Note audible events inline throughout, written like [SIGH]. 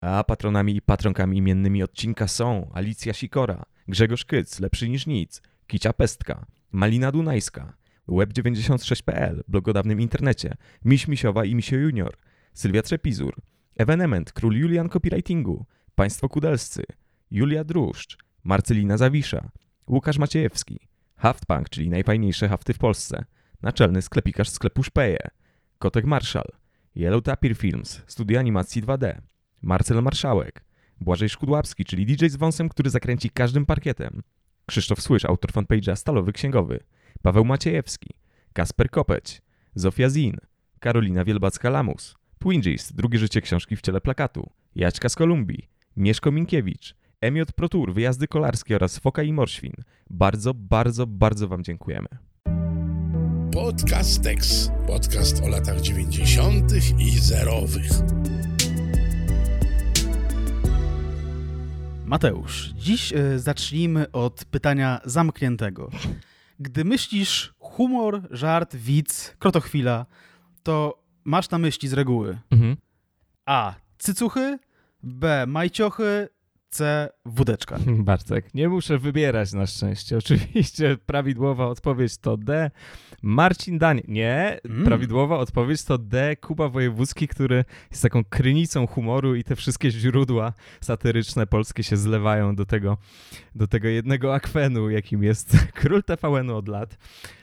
A patronami i patronkami imiennymi odcinka są Alicja Sikora, Grzegorz Kyc, Lepszy niż nic, Kicia Pestka, Malina Dunajska, Web96.pl, blog o dawnym internecie, Miś Misiowa i Misio Junior, Sylwia Trzepizur, Evenement, Król Julian Copywritingu, Państwo Kudelscy, Julia Druszcz, Marcelina Zawisza, Łukasz Maciejewski, Haftpunk, czyli najfajniejsze hafty w Polsce, naczelny sklepikarz sklepu Szpeje, Kotek Marszal, Yellow Tapir Films, studio animacji 2D, Marcel Marszałek, Błażej Szkudłapski, czyli DJ z wąsem, który zakręci każdym parkietem, Krzysztof Słysz, autor fanpage'a Stalowy Księgowy, Paweł Maciejewski, Kasper Kopeć, Zofia Zin, Karolina Wielbacka-Lamus, Twingist, drugie życie książki w ciele plakatu, Jaćka z Kolumbii, Mieszko Minkiewicz, Emiot Protur, wyjazdy kolarskie oraz Foka i Morświn. Bardzo, bardzo, bardzo Wam dziękujemy. Podcast Tex. Podcast o latach 90. i zerowych. Mateusz, dziś y, zacznijmy od pytania zamkniętego. Gdy myślisz humor, żart, widz, krotochwila, to masz na myśli z reguły Mhm. A. Cycuchy, B. Majciochy, C. Wódeczka. [LAUGHS] Bartek, nie muszę wybierać na szczęście. [LAUGHS] Oczywiście prawidłowa odpowiedź to D. Marcin Dań. Nie, Mm. prawidłowa odpowiedź to D. Kuba Wojewódzki, który jest taką krynicą humoru i te wszystkie źródła satyryczne polskie się zlewają do tego, do tego jednego akwenu, jakim jest [LAUGHS] król TVN-u od lat.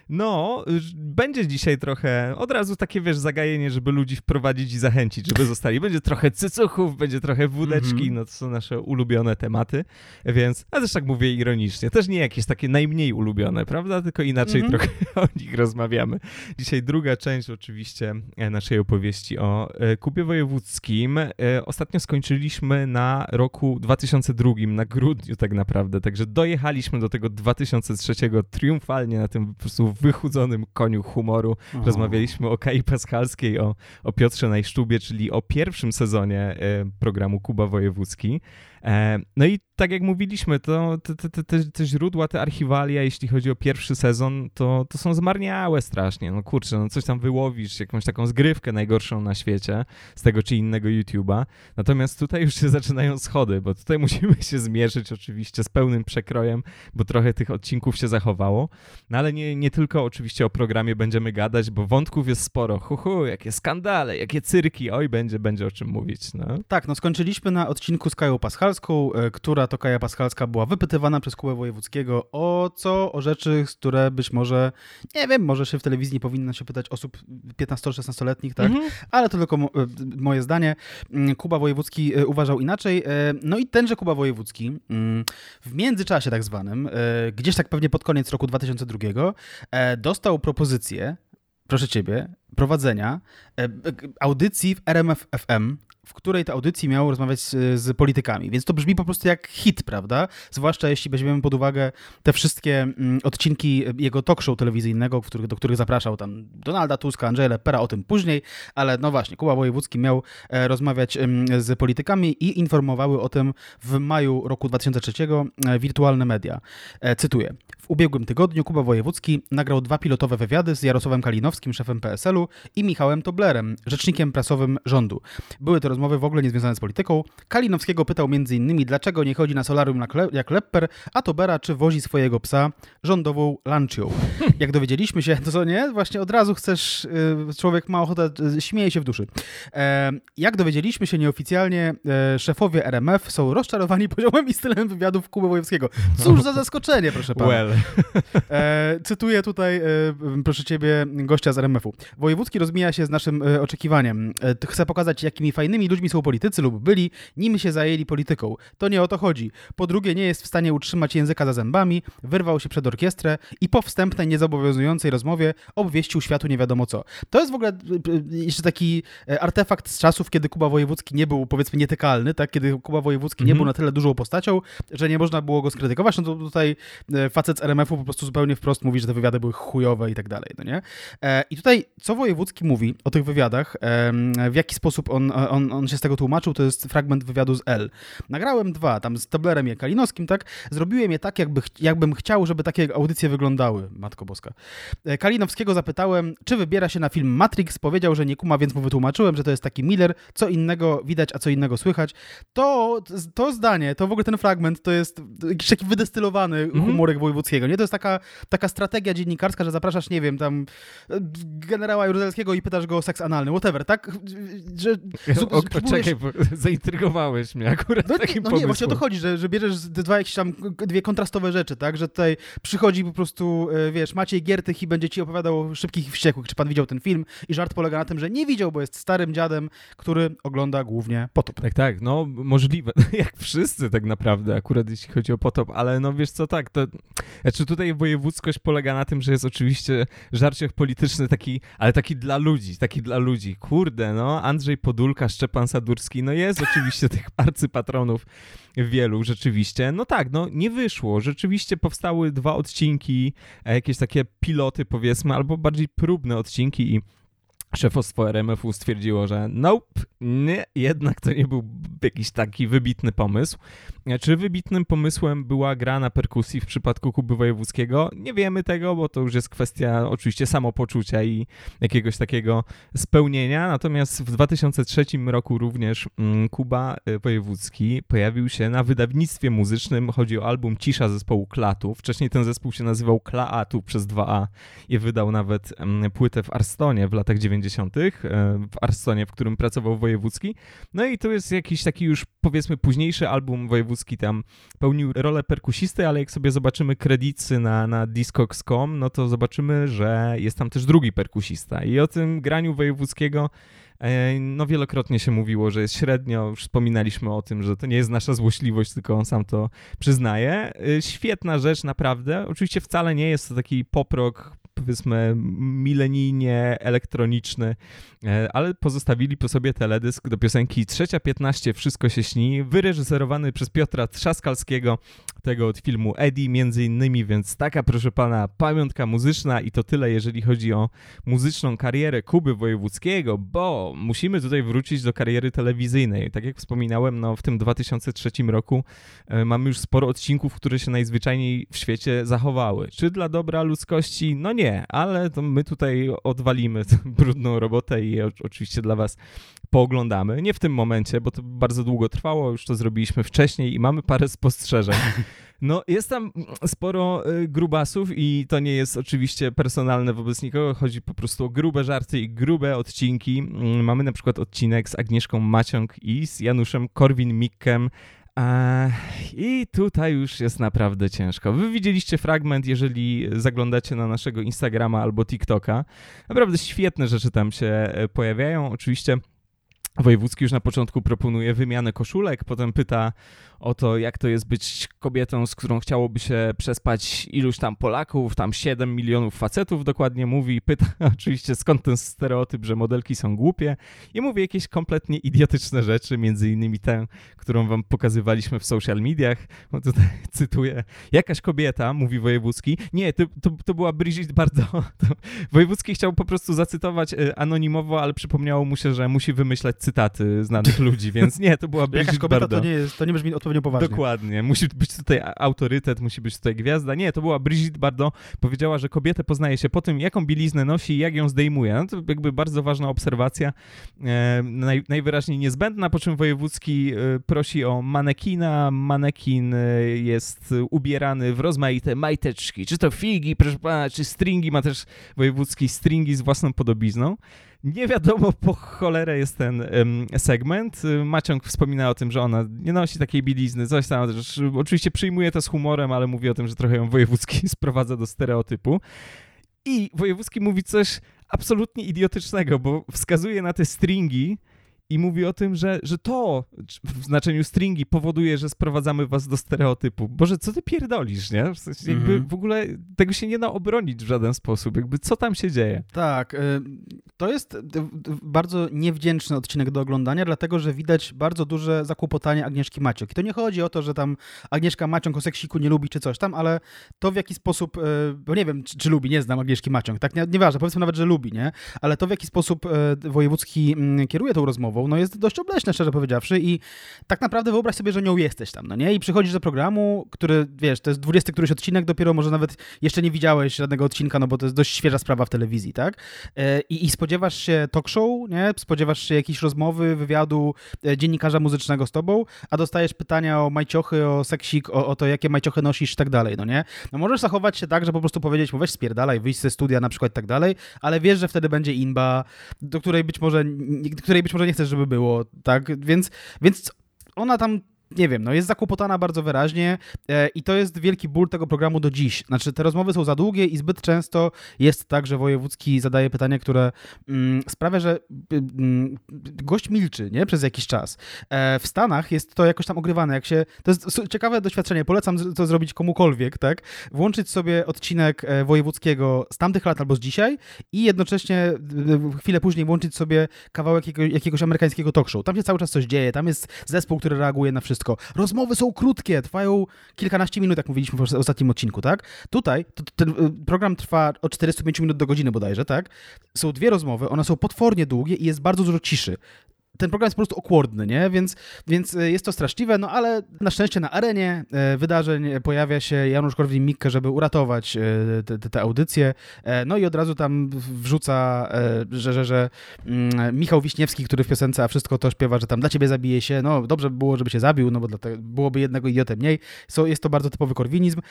No, będzie dzisiaj trochę, od razu takie, wiesz, zagajenie, żeby ludzi wprowadzić i zachęcić, żeby zostali. Będzie trochę cycuchów, będzie trochę wódeczki, Mhm. no to są nasze ulubione tematy, więc, a też tak mówię ironicznie, też nie jakieś takie najmniej ulubione, prawda, tylko inaczej Mhm. trochę [LAUGHS] o nich rozmawiamy. Dzisiaj druga część oczywiście e, naszej opowieści o e, Kubie Wojewódzkim. E, Ostatnio skończyliśmy na roku 2002, na grudniu tak naprawdę, także dojechaliśmy do tego 2003 triumfalnie na tym po prostu wychudzonym koniu humoru. O. Rozmawialiśmy o Kai Paschalskiej, o, o Piotrze Najsztubie, czyli o pierwszym sezonie e, programu Kuba Wojewódzki. E, no i tak jak mówiliśmy, to te, te, te- te, źródła, te archiwalia, jeśli chodzi o pierwszy sezon, to, to są zmarniałe strasznie. No kurczę, no coś tam wyłowisz, jakąś taką zgrywkę najgorszą na świecie z tego czy innego YouTube'a. Natomiast tutaj już się [LAUGHS] zaczynają schody, bo tutaj musimy się zmierzyć oczywiście z pełnym przekrojem, bo trochę tych odcinków się zachowało. No ale nie, nie tylko oczywiście o programie będziemy gadać, bo wątków jest sporo. Hu, hu jakie skandale, jakie cyrki, oj, będzie, będzie o czym mówić. No. Tak, no skończyliśmy na odcinku z Kają e, która to Kaja Paschalska była wypytywana przez Kubę Wojewódzkiego o co, o rzeczy, z które być może, nie wiem, może się w telewizji nie powinno się pytać osób 15-16-letnich, tak? Mhm. ale to tylko mo- e, moje zdanie. Mm, Kuba Wojewódzki e, uważał inaczej. No i tenże Kuba Wojewódzki mm, w międzyczasie tak zwanym, gdzieś tak pewnie pod koniec roku 2002, e, dostał propozycję, proszę ciebie, prowadzenia audycji w RMF FM, w której to audycji miał rozmawiać z, z politykami. Więc to brzmi po prostu jak hit, prawda? Zwłaszcza jeśli weźmiemy pod uwagę te wszystkie mm, odcinki jego talk show telewizyjnego, których, do których zapraszał tam Donalda Tuska, Andrzeja Lepera, o tym później, ale no właśnie, Kuba Wojewódzki miał e, rozmawiać em, z politykami i informowały o tym w maju roku 2003 e, wirtualne media. E, Cytuję. W ubiegłym tygodniu Kuba Wojewódzki nagrał dwa pilotowe wywiady z Jarosławem Kalinowskim, szefem PSL-u i Michałem Toblerem, rzecznikiem prasowym rządu. Były to rozmowy w ogóle niezwiązane z polityką. Kalinowskiego pytał m.in. dlaczego nie chodzi na solarium jak, Le- jak Lepper, a Tobera czy wozi swojego psa rządową Lancią. [LAUGHS] Jak dowiedzieliśmy się, to co nie? Właśnie od razu chcesz, y, człowiek ma ochotę, y, śmieje się w duszy. Jak dowiedzieliśmy się nieoficjalnie, e, szefowie RMF są rozczarowani [LAUGHS] poziomem i stylem wywiadów Kuby Wojewskiego. Cóż za zaskoczenie, proszę pana. Well. E, cytuję tutaj, e, proszę ciebie, gościa z RMF-u. Wojewódzki rozmija się z naszym oczekiwaniem. Chce pokazać, jakimi fajnymi ludźmi są politycy lub byli, nim się zajęli polityką. To nie o to chodzi. Po drugie, nie jest w stanie utrzymać języka za zębami, wyrwał się przed orkiestrę i po wstępnej, niezobowiązującej rozmowie obwieścił światu nie wiadomo co. To jest w ogóle e, e, jeszcze taki e, artefakt z czasów, kiedy Kuba Wojewódzki nie był, powiedzmy, nietykalny, tak? Kiedy Kuba Wojewódzki nie Mhm. był na tyle dużą postacią, że nie można było go skrytykować, no to tutaj facet z RMF-u po prostu zupełnie wprost mówi, że te wywiady były chujowe i tak dalej, no nie? I tutaj, co Wojewódzki mówi o tych wywiadach, w jaki sposób on, on, on się z tego tłumaczył, to jest fragment wywiadu z L. Nagrałem dwa, tam z Tablerem i Kalinowskim, tak? Zrobiłem je tak, jakby, jakbym chciał, żeby takie audycje wyglądały, Matko Boska. E, Kalinowskiego zapytałem, czy wybiera się na film Matrix, powiedział, że nie kuma, więc mu wytłumaczyłem, że to jest taki Miller, co innego widać, a co innego słychać. To, to zdanie, to w ogóle ten fragment, to jest jakiś taki wydestylowany mhm. humorek Wojewódzkiego, nie? To jest taka, taka strategia dziennikarska, że zapraszasz, nie wiem, tam generała Jaruzelskiego i pytasz go o seks analny, whatever, tak? Że, o, o, Czekaj, bo [LAUGHS] zaintrygowałeś mnie akurat no, takim No nie, właśnie o to chodzi, że, że bierzesz dwa jakieś tam, dwie kontrastowe rzeczy, tak? Że tutaj przychodzi po prostu, e, wiesz, Maciej Giertych i będzie ci opowiadał o szybkich i wściekłych, czy pan widział ten film? I żart polega na tym, że nie widział, bo jest starym dziadem, który ogląda głównie Potop. Tak, tak, no możliwe, [LAUGHS] jak wszyscy tak naprawdę, akurat jeśli chodzi o Potop, ale no wiesz co, tak, to, znaczy tutaj wojewódzkość polega na tym, że jest oczywiście żarciach polityczny taki, ale taki dla ludzi, taki dla ludzi, kurde, no, Andrzej Podulka, Szczepan Sadurski, no jest oczywiście tych [LAUGHS] arcypatronów wielu rzeczywiście. No tak, no nie wyszło. Rzeczywiście powstały dwa odcinki, e, jakieś takie piloty powiedzmy, albo bardziej próbne odcinki i szefostwo RMF-u stwierdziło, że nope, nie, jednak to nie był jakiś taki wybitny pomysł. Czy wybitnym pomysłem była gra na perkusji w przypadku Kuby Wojewódzkiego? Nie wiemy tego, bo to już jest kwestia oczywiście samopoczucia i jakiegoś takiego spełnienia. Natomiast w 2003 roku również mm, Kuba y, Wojewódzki pojawił się na wydawnictwie muzycznym. Chodzi o album Cisza zespołu Klatu. Wcześniej ten zespół się nazywał Klaatu przez 2A i wydał nawet mm, płytę w Arstonie w latach 90. E, w Arstonie, w którym pracował Wojewódzki. No i tu jest jakiś taki już powiedzmy późniejszy album Wojewódzki tam pełnił rolę perkusisty, ale jak sobie zobaczymy kredyty na, na Discogs.com, no to zobaczymy, że jest tam też drugi perkusista i o tym graniu Wojewódzkiego e, no wielokrotnie się mówiło, że jest średnio, już wspominaliśmy o tym, że to nie jest nasza złośliwość, tylko on sam to przyznaje. E, świetna rzecz, naprawdę. Oczywiście wcale nie jest to taki poprok powiedzmy milenijnie elektroniczny, e, ale pozostawili po sobie teledysk do piosenki Trzecia 15 Wszystko się śni, wyreżyserowany przez Piotra Trzaskalskiego, tego od filmu Eddie między innymi, więc taka proszę pana pamiątka muzyczna i to tyle jeżeli chodzi o muzyczną karierę Kuby Wojewódzkiego, bo musimy tutaj wrócić do kariery telewizyjnej. Tak jak wspominałem, no w tym 2003 roku e, mamy już sporo odcinków, które się najzwyczajniej w świecie zachowały. Czy dla dobra ludzkości? No nie, nie, ale my tutaj odwalimy brudną robotę i oczywiście dla was pooglądamy. Nie w tym momencie, bo to bardzo długo trwało, już to zrobiliśmy wcześniej i mamy parę spostrzeżeń. No, jest tam sporo y, grubasów i to nie jest oczywiście personalne wobec nikogo, chodzi po prostu o grube żarty i grube odcinki. Mm, mamy na przykład odcinek z Agnieszką Maciąg i z Januszem Korwin-Mikkem, i tutaj już jest naprawdę ciężko. Wy widzieliście fragment, jeżeli zaglądacie na naszego Instagrama albo TikToka. Naprawdę świetne rzeczy tam się e, pojawiają. Oczywiście Wojewódzki już na początku proponuje wymianę koszulek, potem pyta o to, jak to jest być kobietą, z którą chciałoby się przespać iluś tam Polaków, tam 7 milionów facetów dokładnie mówi, pyta [LAUGHS] oczywiście skąd ten stereotyp, że modelki są głupie i mówi jakieś kompletnie idiotyczne rzeczy, między innymi tę, którą wam pokazywaliśmy w social mediach, bo tutaj [LAUGHS] cytuję, jakaś kobieta, mówi Wojewódzki, nie, to, to, to była Brigitte Bardot, [LAUGHS] Wojewódzki chciał po prostu zacytować e, anonimowo, ale przypomniało mu się, że musi wymyślać cytaty znanych ludzi, więc nie, to była Brigitte [LAUGHS] Jakaś kobieta Bardot. to nie, jest, to nie brzmi odpowiednio poważnie. Dokładnie. Musi być tutaj autorytet, musi być tutaj gwiazda. Nie, to była Brigitte Bardot. Powiedziała, że kobietę poznaje się po tym, jaką bieliznę nosi i jak ją zdejmuje. No to jakby bardzo ważna obserwacja, e, naj, najwyraźniej niezbędna, po czym Wojewódzki e, prosi o manekina. Manekin e, jest ubierany w rozmaite majteczki. Czy to figi, proszę pana, czy stringi. Ma też Wojewódzki stringi z własną podobizną. Nie wiadomo po cholerę jest ten segment. Maciąg wspomina o tym, że ona nie nosi takiej bielizny, coś tam. Oczywiście przyjmuje to z humorem, ale mówi o tym, że trochę ją Wojewódzki [LAUGHS] sprowadza do stereotypu. I Wojewódzki mówi coś absolutnie idiotycznego, bo wskazuje na te stringi, i mówi o tym, że, że to w znaczeniu stringi powoduje, że sprowadzamy was do stereotypu. Boże, co ty pierdolisz, nie? W, sensie jakby -hmm. w ogóle tego się nie da obronić w żaden sposób. Jakby co tam się dzieje? Tak. Y, to jest bardzo niewdzięczny odcinek do oglądania, dlatego, że widać bardzo duże zakłopotanie Agnieszki Maciok. I to nie chodzi o to, że tam Agnieszka Maciąg o seksiku nie lubi czy coś tam, ale to w jaki sposób, y, bo nie wiem, czy, czy lubi, nie znam Agnieszki Maciąg, tak? Nie, nieważne, powiedzmy nawet, że lubi, nie? Ale to w jaki sposób y, Wojewódzki mm, kieruje tą rozmową, no jest dość obleśne, szczerze powiedziawszy i tak naprawdę wyobraź sobie, że nią jesteś tam, no nie? I przychodzisz do programu, który, wiesz, to jest 20 któryś odcinek, dopiero może nawet jeszcze nie widziałeś żadnego odcinka, no bo to jest dość świeża sprawa w telewizji, tak? E, I, i spodziewasz się talk show, nie? Spodziewasz się jakiejś rozmowy, wywiadu e, dziennikarza muzycznego z tobą, a dostajesz pytania o majciochy, o seksik, o, o to, jakie majciochy nosisz i tak dalej, no nie? No możesz zachować się tak, że po prostu powiedzieć mu weź spierdalaj, wyjść ze studia na przykład i tak dalej, ale wiesz, że wtedy będzie inba, do której być może, której być może nie chcesz, żeby było, tak? Więc, więc ona tam nie wiem, no jest zakłopotana bardzo wyraźnie e, i to jest wielki ból tego programu do dziś. Znaczy, te rozmowy są za długie i zbyt często jest tak, że Wojewódzki zadaje pytanie, które mm, sprawia, że y, mm, gość milczy, nie? Przez jakiś czas. E, w Stanach jest to jakoś tam ogrywane, jak się... To jest ciekawe doświadczenie, polecam to zrobić komukolwiek, tak? Włączyć sobie odcinek e, Wojewódzkiego z tamtych lat albo z dzisiaj i jednocześnie y, chwilę później włączyć sobie kawałek jakiegoś, amerykańskiego talk show. Tam się cały czas coś dzieje, tam jest zespół, który reaguje na wszystko wszystko. Rozmowy są krótkie, trwają kilkanaście minut, jak mówiliśmy w ostatnim odcinku, tak? Tutaj to, ten y, program trwa od 45 minut do godziny bodajże, tak? Są dwie rozmowy, one są potwornie długie i jest bardzo dużo ciszy ten program jest po prostu okłordny, nie? Więc, więc e, jest to straszliwe, no ale na szczęście na arenie e, wydarzeń pojawia się Janusz Korwin-Mikke, żeby uratować e, te, te audycje, no i od razu tam wrzuca, że, że, że mm, Michał Wiśniewski, który w piosence A Wszystko to śpiewa, że tam dla ciebie zabije się, no dobrze by było, żeby się zabił, no bo dlatego, byłoby jednego idiotę mniej. So, jest to bardzo typowy korwinizm.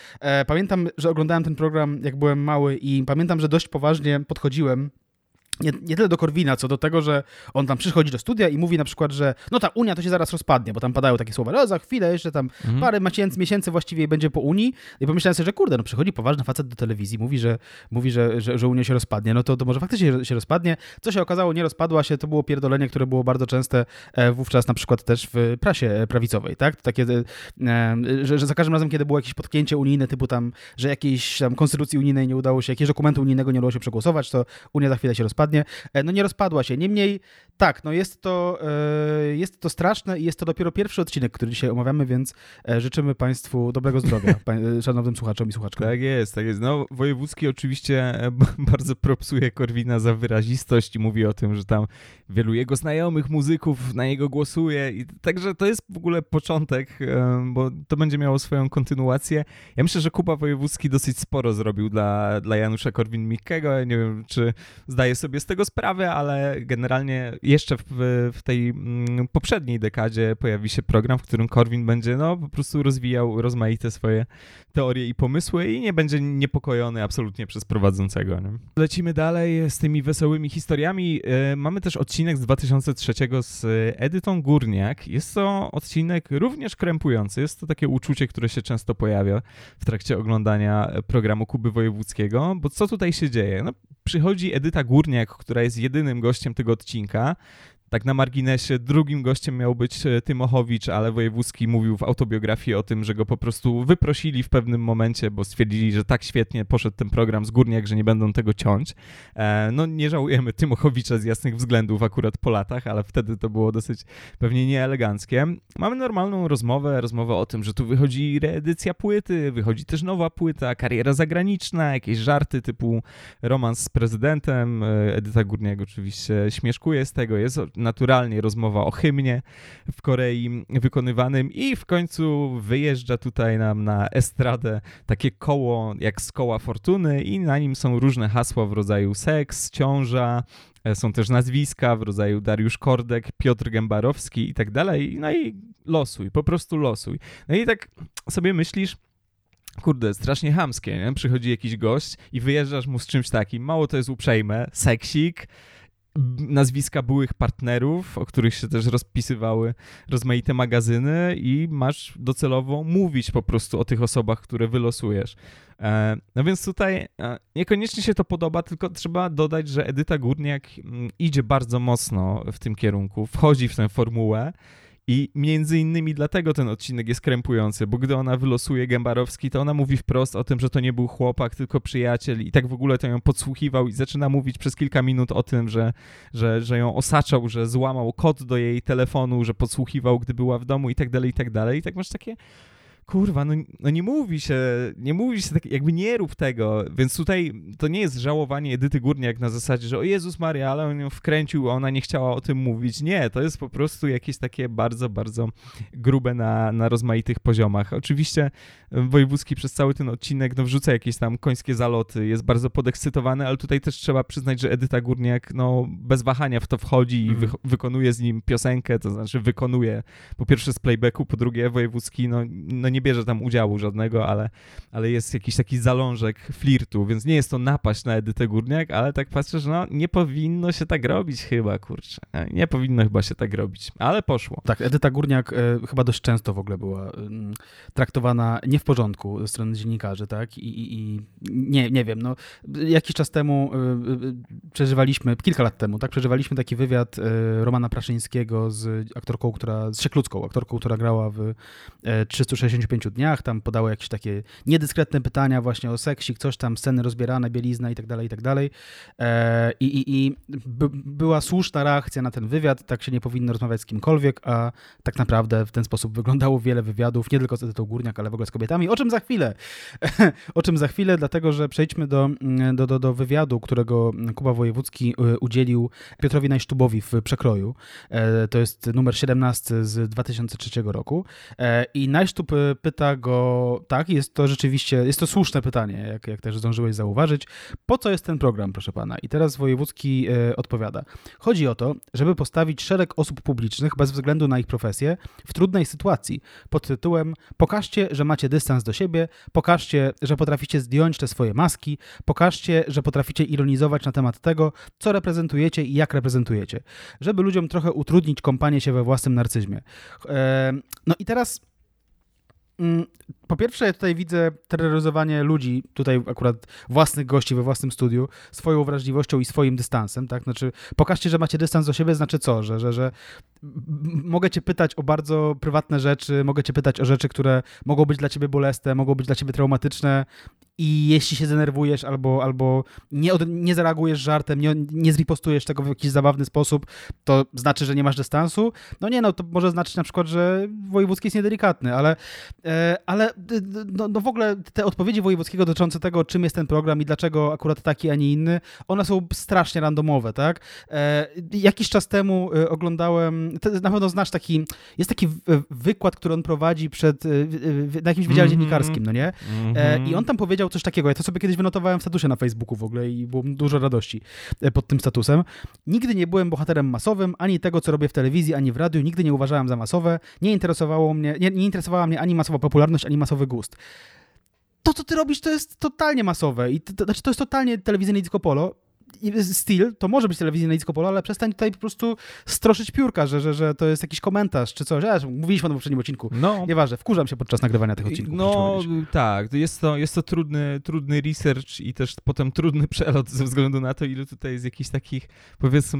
Pamiętam, że oglądałem ten program, jak byłem mały i pamiętam, że dość poważnie podchodziłem nie, nie tyle do Korwina, co do tego, że on tam przychodzi do studia i mówi na przykład, że no ta Unia to się zaraz rozpadnie, bo tam padają takie słowa, no za chwilę jeszcze tam mhm. parę miesięcy, miesięcy właściwie będzie po Unii i pomyślałem sobie, że kurde, no przychodzi poważny facet do telewizji, mówi, że, mówi, że, że, że Unia się rozpadnie, no to, to może faktycznie się rozpadnie. Co się okazało, nie rozpadła się, to było pierdolenie, które było bardzo częste e, wówczas na przykład też w prasie e, prawicowej, tak? Takie, e, że, że za każdym razem, kiedy było jakieś potknięcie unijne, typu tam, że jakiejś tam konstytucji unijnej nie udało się, jakiegoś dokumentu unijnego nie udało się przegłosować, to Unia za chwilę się rozpadnie rozpadnie. E, no nie rozpadła się. Niemniej tak, no jest to, e, jest to straszne i jest to dopiero pierwszy odcinek, który dzisiaj omawiamy, więc e, życzymy Państwu dobrego zdrowia, [LAUGHS] szanownym słuchaczom i słuchaczkom. Tak jest, tak jest. No Wojewódzki oczywiście [LAUGHS] bardzo propsuje Korwina za wyrazistość i mówi o tym, że tam wielu jego znajomych muzyków na niego głosuje i także to jest w ogóle początek, bo to będzie miało swoją kontynuację. Ja myślę, że Kuba Wojewódzki dosyć sporo zrobił dla, dla Janusza Korwin-Mikkego. Ja nie wiem, czy zdaje sobie z tego sprawę, ale generalnie jeszcze w, w tej mm, poprzedniej dekadzie pojawi się program, w którym Korwin będzie no, po prostu rozwijał rozmaite swoje teorie i pomysły i nie będzie niepokojony absolutnie przez prowadzącego. Nie? Lecimy dalej z tymi wesołymi historiami. E, mamy też odcinek z 2003 z Edytą Górniak. Jest to odcinek również krępujący. Jest to takie uczucie, które się często pojawia w trakcie oglądania programu Kuby Wojewódzkiego, bo co tutaj się dzieje? No, przychodzi Edyta Górniak, która jest jedynym gościem tego odcinka. Tak na marginesie, drugim gościem miał być e, Tymochowicz, ale Wojewódzki mówił w autobiografii o tym, że go po prostu wyprosili w pewnym momencie, bo stwierdzili, że tak świetnie poszedł ten program z Górniak, że nie będą tego ciąć. E, no nie żałujemy Tymochowicza z jasnych względów akurat po latach, ale wtedy to było dosyć pewnie nieeleganckie. Mamy normalną rozmowę, rozmowę o tym, że tu wychodzi reedycja płyty, wychodzi też nowa płyta, kariera zagraniczna, jakieś żarty typu romans z prezydentem. E, Edyta Górniak oczywiście śmieszkuje z tego, jest naturalnie rozmowa o hymnie w Korei wykonywanym i w końcu wyjeżdża tutaj nam na estradę takie koło jak z koła fortuny i na nim są różne hasła w rodzaju seks, ciąża, e, są też nazwiska w rodzaju Dariusz Kordek, Piotr Gębarowski i tak dalej. No i losuj, po prostu losuj. No i tak sobie myślisz, kurde, strasznie hamskie, nie? Przychodzi jakiś gość i wyjeżdżasz mu z czymś takim, mało to jest uprzejme, seksik, nazwiska byłych partnerów, o których się też rozpisywały rozmaite magazyny i masz docelowo mówić po prostu o tych osobach, które wylosujesz. E, no więc tutaj e, niekoniecznie się to podoba, tylko trzeba dodać, że Edyta Górniak mm, idzie bardzo mocno w tym kierunku, wchodzi w tę formułę i między innymi dlatego ten odcinek jest krępujący, bo gdy ona wylosuje Gębarowski, to ona mówi wprost o tym, że to nie był chłopak, tylko przyjaciel i tak w ogóle to ją podsłuchiwał i zaczyna mówić przez kilka minut o tym, że, że, że ją osaczał, że złamał kod do jej telefonu, że podsłuchiwał, gdy była w domu i tak dalej, i tak dalej. I tak masz takie kurwa, no, no, nie mówi się, nie mówi się tak, jakby nie rób tego, więc tutaj to nie jest żałowanie Edyty Górniak na zasadzie, że o Jezus Maria, ale on ją wkręcił, ona nie chciała o tym mówić. Nie, to jest po prostu jakieś takie bardzo, bardzo grube na, na rozmaitych poziomach. Oczywiście Wojewódzki przez cały ten odcinek no, wrzuca jakieś tam końskie zaloty, jest bardzo podekscytowany, ale tutaj też trzeba przyznać, że Edyta Górniak no, bez wahania w to wchodzi i wy mhm. wykonuje z nim piosenkę, to znaczy wykonuje po pierwsze z playbacku, po drugie Wojewódzki no, no nie bierze tam udziału żadnego, ale, ale jest jakiś taki zalążek flirtu, więc nie jest to napaść na Edytę Górniak, ale tak patrzę, że no nie powinno się tak robić chyba, kurczę. Nie powinno chyba się tak robić, ale poszło. Tak, Edyta Górniak y, chyba dość często w ogóle była y, traktowana nie w porządku ze strony dziennikarzy, tak? I, i, i nie, nie wiem, no jakiś czas temu y, przeżywaliśmy, kilka lat temu, tak, przeżywaliśmy taki wywiad Romana Praszyńskiego z aktorką, która, z Szeklucką, aktorką, która grała w 365 dniach, tam podało jakieś takie niedyskretne pytania właśnie o seksik, coś tam, sceny rozbierane, bielizna i tak dalej, i tak dalej. E, I, i, i by, była słuszna reakcja na ten wywiad, tak się nie powinno rozmawiać z kimkolwiek, a tak naprawdę w ten sposób wyglądało wiele wywiadów, nie tylko z Edytą Górniak, ale w ogóle z kobietami, o czym za chwilę. [LAUGHS] o czym za chwilę, dlatego, że przejdźmy do, do, do, do wywiadu, którego Kuba Wojewódzki e, udzielił Piotrowi Najsztubowi w Przekroju. E, to jest numer 17 z 2003 roku. I Najsztub pyta go, tak, jest to rzeczywiście, jest to słuszne pytanie, jak, jak też zdążyłeś zauważyć. Po co jest ten program, proszę pana? I teraz Wojewódzki e, odpowiada. Chodzi o to, żeby postawić szereg osób publicznych, bez względu na ich profesję, w trudnej sytuacji, pod tytułem pokażcie, że macie dystans do siebie, pokażcie, że potraficie zdjąć te swoje maski, pokażcie, że potraficie ironizować na temat tego, co reprezentujecie i jak reprezentujecie, żeby ludziom trochę utrudnić kompanię się we własnym narcyzmie. E, no i teraz Mm, po pierwsze, tutaj widzę terroryzowanie ludzi, tutaj akurat własnych gości we własnym studiu, swoją wrażliwością i swoim dystansem, tak? Znaczy, pokażcie, że macie dystans do siebie, znaczy co? Że, że, że mogę cię pytać o bardzo prywatne rzeczy, mogę cię pytać o rzeczy, które mogą być dla ciebie bolesne, mogą być dla ciebie traumatyczne i jeśli się denerwujesz albo, albo nie, od, nie zareagujesz żartem, nie, nie zripostujesz tego w jakiś zabawny sposób, to znaczy, że nie masz dystansu? No nie, no to może znaczyć na przykład, że wojewódzki jest niedelikatny, ale, e, ale no, no w ogóle te odpowiedzi wojewódzkiego dotyczące tego, czym jest ten program i dlaczego akurat taki, a nie inny, one są strasznie randomowe, tak? E, jakiś czas temu e, oglądałem, na pewno znasz taki, jest taki wykład, który on prowadzi przed, na jakimś wydziale mm -hmm. dziennikarskim, no nie? Mm -hmm. I on tam powiedział coś takiego, ja to sobie kiedyś wynotowałem w statusie na Facebooku w ogóle i było dużo radości pod tym statusem. Nigdy nie byłem bohaterem masowym, ani tego, co robię w telewizji, ani w radiu, nigdy nie uważałem za masowe, nie interesowało mnie, nie, nie interesowała mnie ani masowa popularność, ani masowy gust to, co ty robisz, to jest totalnie masowe i to, znaczy, to jest totalnie telewizyjne disco polo styl, to może być telewizyjne disco polo, ale przestań tutaj po prostu stroszyć piórka, że, że, że to jest jakiś komentarz czy coś. Ja, mówiliśmy o tym w poprzednim odcinku. No. Nieważne, wkurzam się podczas nagrywania tych odcinków. No tak, jest to, jest to trudny, trudny research i też potem trudny [LAUGHS] przelot ze względu na to, ile tutaj jest jakichś takich, powiedzmy,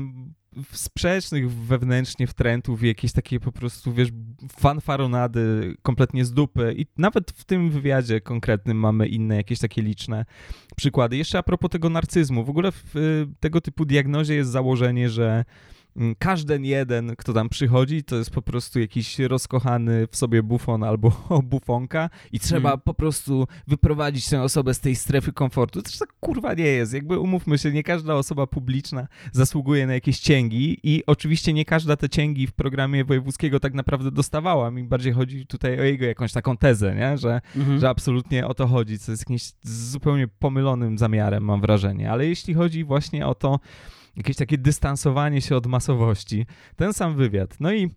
sprzecznych wewnętrznie wtrętów, jakieś takie po prostu, wiesz, fanfaronady kompletnie z dupy i nawet w tym wywiadzie konkretnym mamy inne jakieś takie liczne przykłady. Jeszcze a propos tego narcyzmu, w ogóle w tego typu diagnozie jest założenie, że każdy jeden, kto tam przychodzi, to jest po prostu jakiś rozkochany w sobie bufon albo [LAUGHS] bufonka i trzeba hmm. po prostu wyprowadzić tę osobę z tej strefy komfortu. To tak kurwa nie jest. Jakby umówmy się, nie każda osoba publiczna zasługuje na jakieś cięgi i oczywiście nie każda te cięgi w programie wojewódzkiego tak naprawdę dostawała. Mi bardziej chodzi tutaj o jego jakąś taką tezę, nie? Że, mhm. że absolutnie o to chodzi, co jest jakimś zupełnie pomylonym zamiarem, mam wrażenie. Ale jeśli chodzi właśnie o to, jakieś takie dystansowanie się od masowości. Ten sam wywiad. No i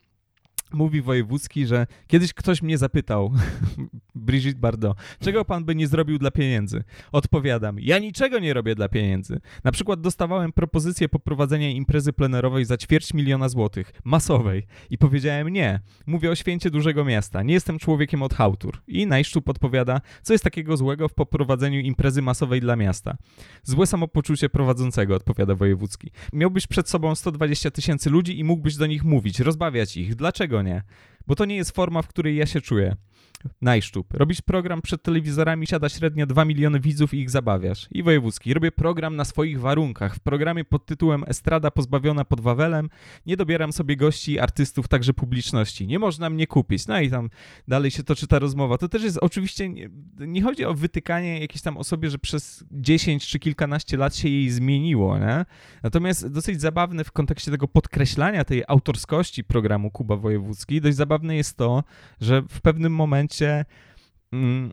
mówi Wojewódzki, że kiedyś ktoś mnie zapytał, [LAUGHS] Brigitte Bardot, czego pan by nie zrobił dla pieniędzy? Odpowiadam, ja niczego nie robię dla pieniędzy. Na przykład dostawałem propozycję poprowadzenia imprezy plenerowej za ćwierć miliona złotych, masowej. I powiedziałem nie. Mówię o święcie dużego miasta. Nie jestem człowiekiem od hałtur. I Najszczuk podpowiada, co jest takiego złego w poprowadzeniu imprezy masowej dla miasta. Złe samopoczucie prowadzącego, odpowiada Wojewódzki. Miałbyś przed sobą 120 tysięcy ludzi i mógłbyś do nich mówić, rozbawiać ich. Dlaczego nie? Bo to nie jest forma, w której ja się czuję. Najszczub. Robisz program przed telewizorami, siada średnio 2 miliony widzów i ich zabawiasz. I wojewódzki. Robię program na swoich warunkach. W programie pod tytułem Estrada pozbawiona pod Wawelem. Nie dobieram sobie gości, artystów, także publiczności. Nie można mnie kupić. No i tam dalej się toczy ta rozmowa. To też jest oczywiście, nie, nie chodzi o wytykanie jakiejś tam osobie, że przez 10 czy kilkanaście lat się jej zmieniło, nie? Natomiast dosyć zabawne w kontekście tego podkreślania tej autorskości programu Kuba Wojewódzki, dość zabawne jest to, że w pewnym momencie mm,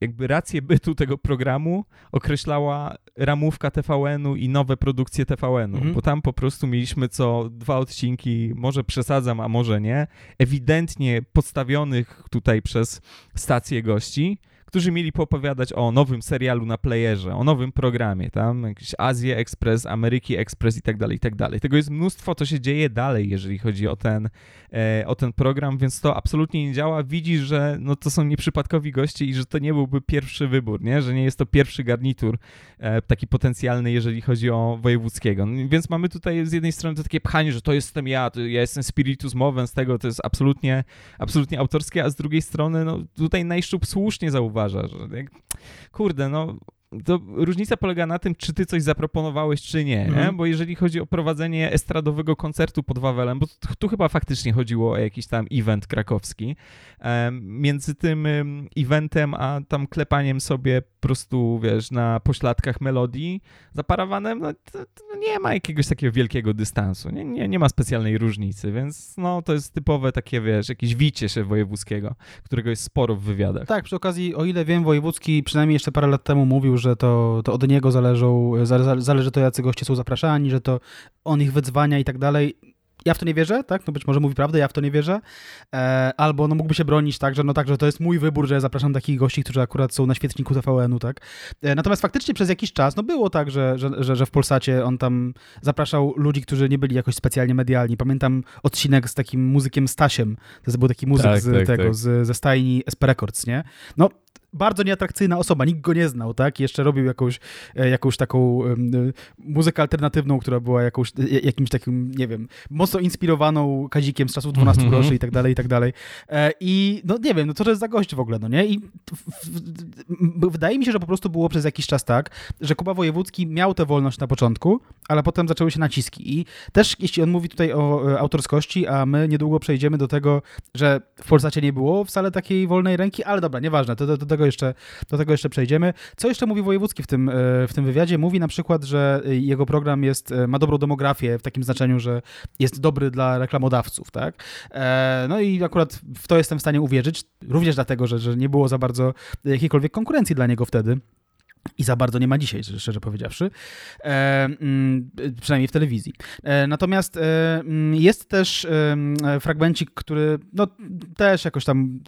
jakby rację bytu tego programu określała ramówka TVN-u i nowe produkcje TVN-u, Mhm. bo tam po prostu mieliśmy co dwa odcinki, może przesadzam, a może nie, ewidentnie podstawionych tutaj przez stację gości, którzy mieli poopowiadać o nowym serialu na playerze, o nowym programie, tam jakiś Azję Express, Ameryki Express i tak dalej, i tak dalej. Tego jest mnóstwo, to się dzieje dalej, jeżeli chodzi o ten, e, o ten program, więc to absolutnie nie działa. Widzisz, że no, to są nieprzypadkowi goście i że to nie byłby pierwszy wybór, nie? że nie jest to pierwszy garnitur e, taki potencjalny, jeżeli chodzi o wojewódzkiego. No, więc mamy tutaj z jednej strony to takie pchanie, że to jestem ja, to ja jestem spiritus mowem z tego, to jest absolutnie, absolutnie autorskie, a z drugiej strony no, tutaj Najszczub słusznie zauważa, że jak, kurde, no to różnica polega na tym, czy ty coś zaproponowałeś, czy nie, nie? Mhm. Bo jeżeli chodzi o prowadzenie estradowego koncertu pod Wawelem, bo tu, chyba faktycznie chodziło o jakiś tam event krakowski, między tym em, eventem, a tam klepaniem sobie po prostu, wiesz, na pośladkach melodii za parawanem, no to, to nie ma jakiegoś takiego wielkiego dystansu, nie, nie, nie ma specjalnej różnicy, więc no to jest typowe takie, wiesz, jakieś wicie się wojewódzkiego, którego jest sporo w wywiadach. Tak, przy okazji, o ile wiem, Wojewódzki przynajmniej jeszcze parę lat temu mówił, że to, to od niego zależą, zale- zależy to, jacy goście są zapraszani, że to on ich wydzwania i tak dalej. Ja w to nie wierzę, tak? No być może mówi prawdę, ja w to nie wierzę. E, albo no mógłby się bronić tak, że no tak, że to jest mój wybór, że ja zapraszam takich gości, którzy akurat są na świeczniku TVN-u, tak? E, natomiast faktycznie przez jakiś czas, no było tak, że, że, że, że w Polsacie on tam zapraszał ludzi, którzy nie byli jakoś specjalnie medialni. Pamiętam odcinek z takim muzykiem Stasiem, to był taki muzyk Tak, z tak, tego, tak. Z, ze stajni SP Records, nie? No bardzo nieatrakcyjna osoba, nikt go nie znał, tak? Jeszcze robił jakąś, e, jakąś taką e, muzykę alternatywną, która była jakąś, e, jakimś takim, nie wiem, mocno inspirowaną Kazikiem z czasów 12 Mhm. groszy i tak dalej, i tak dalej. I no nie wiem, no co to jest za gość w ogóle, no nie? I wydaje mi się, że po prostu było przez jakiś czas tak, że Kuba Wojewódzki miał tę wolność na początku, ale potem zaczęły się naciski. I też, jeśli on mówi tutaj o autorskości, a my niedługo przejdziemy do tego, że w Polsacie nie było wcale takiej wolnej ręki, ale dobra, nieważne, to, do, do, tego jeszcze, do tego jeszcze przejdziemy. Co jeszcze mówi Wojewódzki w tym, e, w tym wywiadzie? Mówi na przykład, że e, jego program jest, e, ma dobrą demografię w takim znaczeniu, że jest dobry dla reklamodawców, tak? No i akurat w to jestem w stanie uwierzyć, również dlatego, że, że nie było za bardzo jakiejkolwiek konkurencji dla niego wtedy. I za bardzo nie ma dzisiaj, szczerze powiedziawszy, e, mm, przynajmniej w telewizji. E, natomiast e, mm, jest też em, fragmencik, który no, też jakoś tam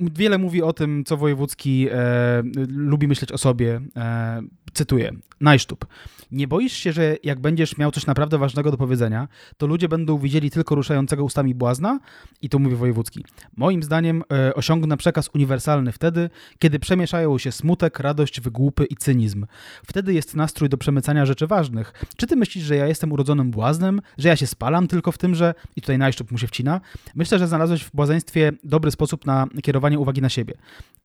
wiele mówi o tym, co Wojewódzki e, lubi myśleć o sobie. E, cytuję, Najsztub. Nie boisz się, że jak będziesz miał coś naprawdę ważnego do powiedzenia, to ludzie będą widzieli tylko ruszającego ustami błazna? I tu mówi Wojewódzki. Moim zdaniem e, osiągnę przekaz uniwersalny wtedy, kiedy przemieszają się smutek, radość, wygłupy i cynizm. Wtedy jest nastrój do przemycania rzeczy ważnych. Czy ty myślisz, że ja jestem urodzonym błaznem? Że ja się spalam tylko w tym, że... I tutaj najszczep mu się wcina. Myślę, że znalazłeś w błazeństwie dobry sposób na kierowanie uwagi na siebie.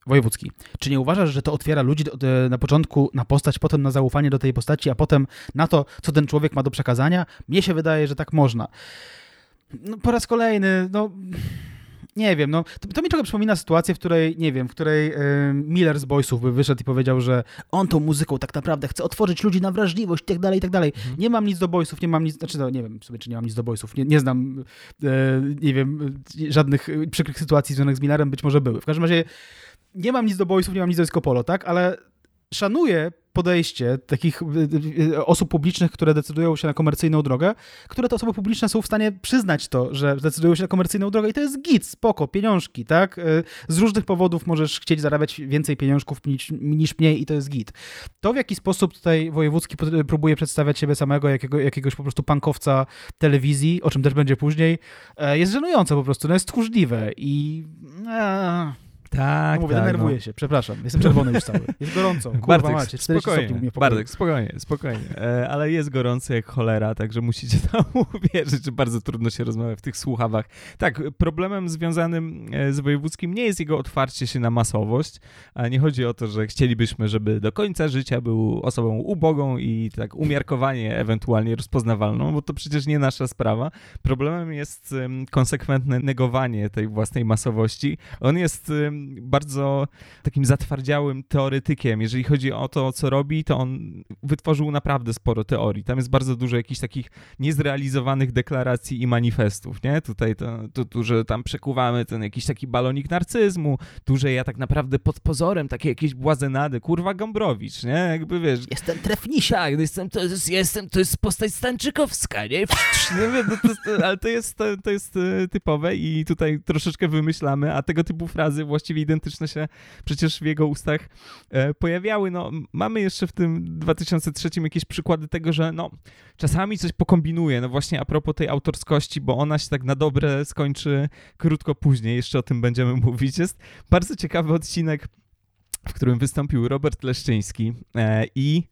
Wojewódzki. Czy nie uważasz, że to otwiera ludzi na początku na postać, potem na zaufanie do tej postaci, a potem na to, co ten człowiek ma do przekazania? Mnie się wydaje, że tak można. No, po raz kolejny, no... Nie wiem, no to, to mi trochę przypomina sytuację, w której, nie wiem, w której y, Miller z Boysów by wyszedł i powiedział, że on tą muzyką tak naprawdę chce otworzyć ludzi na wrażliwość i tak dalej, i tak dalej. Nie mam nic do Boysów, nie mam nic, znaczy no, nie wiem sobie, czy nie mam nic do Boysów, nie, nie znam, e, nie wiem, żadnych e, przykrych sytuacji związanych z Millerem, być może były. W każdym razie nie mam nic do Boysów, nie mam nic do Disco Polo, tak, ale szanuję podejście takich y, y, osób publicznych, które decydują się na komercyjną drogę, które te osoby publiczne są w stanie przyznać to, że decydują się na komercyjną drogę i to jest git, spoko, pieniążki, tak? Y, Z różnych powodów możesz chcieć zarabiać więcej pieniążków niż, niż mniej i to jest git. To, w jaki sposób tutaj Wojewódzki próbuje przedstawiać siebie samego, jakiego, jakiegoś po prostu pankowca telewizji, o czym też będzie później, e, jest żenujące po prostu, no jest tchórzliwe i... e, Tak, no mówię, tak, denerwuję no. się, przepraszam, jestem czerwony już cały. Jest gorąco, [LAUGHS] kurwa Bartek, macie, 40 spokojnie. Bartek, spokojnie, spokojnie. E, ale jest gorąco jak cholera, także musicie [LAUGHS] tam uwierzyć, że bardzo trudno się rozmawia w tych słuchawach. Tak, problemem związanym e, z wojewódzkim nie jest jego otwarcie się na masowość, a nie chodzi o to, że chcielibyśmy, żeby do końca życia był osobą ubogą i tak umiarkowanie ewentualnie rozpoznawalną, bo to przecież nie nasza sprawa. Problemem jest konsekwentne negowanie tej własnej masowości. On jest bardzo takim zatwardziałym teoretykiem. Jeżeli chodzi o to, co robi, to on wytworzył naprawdę sporo teorii. Tam jest bardzo dużo jakichś takich niezrealizowanych deklaracji i manifestów, nie? Tutaj to, to, tu, że tam przekuwamy ten jakiś taki balonik narcyzmu, tu, że ja tak naprawdę pod pozorem takie jakieś błazenady, kurwa Gombrowicz, nie? Jakby wiesz, Jestem trefnisia. tak, no jestem, to jest, jestem, to jest postać Stańczykowska, nie? No wiem, no to, ale to jest, to, to jest e, typowe i tutaj troszeczkę wymyślamy, a tego typu frazy właściwie identyczne się przecież w jego ustach e, pojawiały. No, mamy jeszcze w tym 2003 jakieś przykłady tego, że no, czasami coś pokombinuje, no właśnie a propos tej autorskości, bo ona się tak na dobre skończy krótko później, jeszcze o tym będziemy [LAUGHS] mówić. Jest bardzo ciekawy odcinek, w którym wystąpił Robert Leszczyński e, i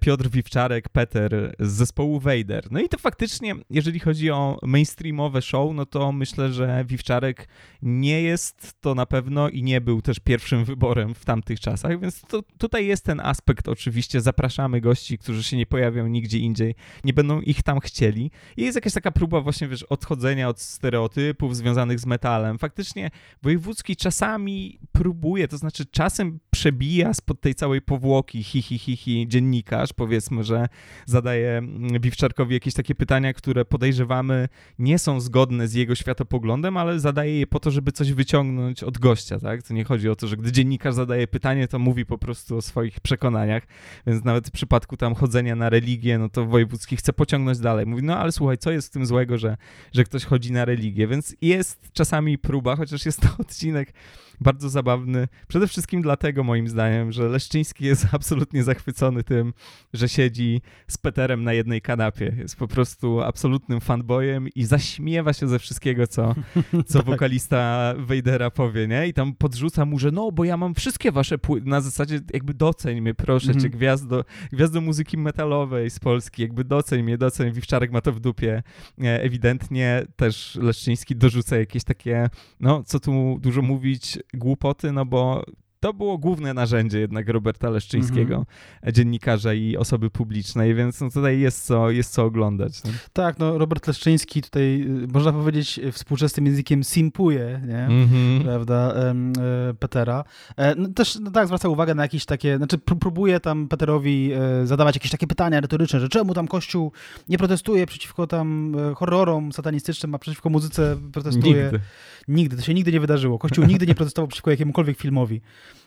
Piotr Wiwczarek, Peter z zespołu Vader. No i to faktycznie, jeżeli chodzi o mainstreamowe show, no to myślę, że Wiwczarek nie jest to na pewno i nie był też pierwszym wyborem w tamtych czasach, więc to, tutaj jest ten aspekt oczywiście, zapraszamy gości, którzy się nie pojawią nigdzie indziej, nie będą ich tam chcieli. I jest jakaś taka próba właśnie, wiesz, odchodzenia od stereotypów związanych z metalem. Faktycznie Wojewódzki czasami próbuje, to znaczy czasem przebija spod tej całej powłoki hi, hi, hi, hi dziennikarz, powiedzmy, że zadaje mm, Wiwczarkowi jakieś takie pytania, które podejrzewamy nie są zgodne z jego światopoglądem, ale zadaje je po to, żeby coś wyciągnąć od gościa, tak? To nie chodzi o to, że gdy dziennikarz zadaje pytanie, to mówi po prostu o swoich przekonaniach, więc nawet w przypadku tam chodzenia na religię, no to Wojewódzki chce pociągnąć dalej. Mówi, no ale słuchaj, co jest w tym złego, że, że ktoś chodzi na religię, więc jest czasami próba, chociaż jest to [LAUGHS] odcinek bardzo zabawny. Przede wszystkim dlatego, moim zdaniem, że Leszczyński jest [LAUGHS] absolutnie zachwycony tym, że siedzi z Peterem na jednej kanapie. Jest po prostu absolutnym fanboyem i zaśmiewa się ze wszystkiego, co, [LAUGHS] co wokalista Wejdera powie, nie? I tam podrzuca mu, że no, bo ja mam wszystkie wasze płyty, na zasadzie jakby doceń mnie, proszę Mhm. cię, gwiazdo, gwiazdo muzyki metalowej z Polski, jakby doceń mnie, doceń. Wiwczarek ma to w dupie. E, Ewidentnie też Leszczyński dorzuca jakieś takie, no, co tu dużo mówić, głupoty, no bo to było główne narzędzie jednak Roberta Leszczyńskiego, Mhm. e, dziennikarza i osoby publicznej, więc no tutaj jest co, jest co oglądać. No. Tak, no Robert Leszczyński tutaj, y, można powiedzieć, współczesnym językiem simpuje, nie? Mhm. prawda, em, e, Petera. E, No, też no tak, zwraca uwagę na jakieś takie, znaczy pró- próbuje tam Peterowi e, zadawać jakieś takie pytania retoryczne, że czemu tam Kościół nie protestuje przeciwko tam horrorom satanistycznym, a przeciwko muzyce protestuje. Nigdy. Nigdy, to się nigdy nie wydarzyło. Kościół nigdy nie protestował przeciwko jakiemukolwiek filmowi,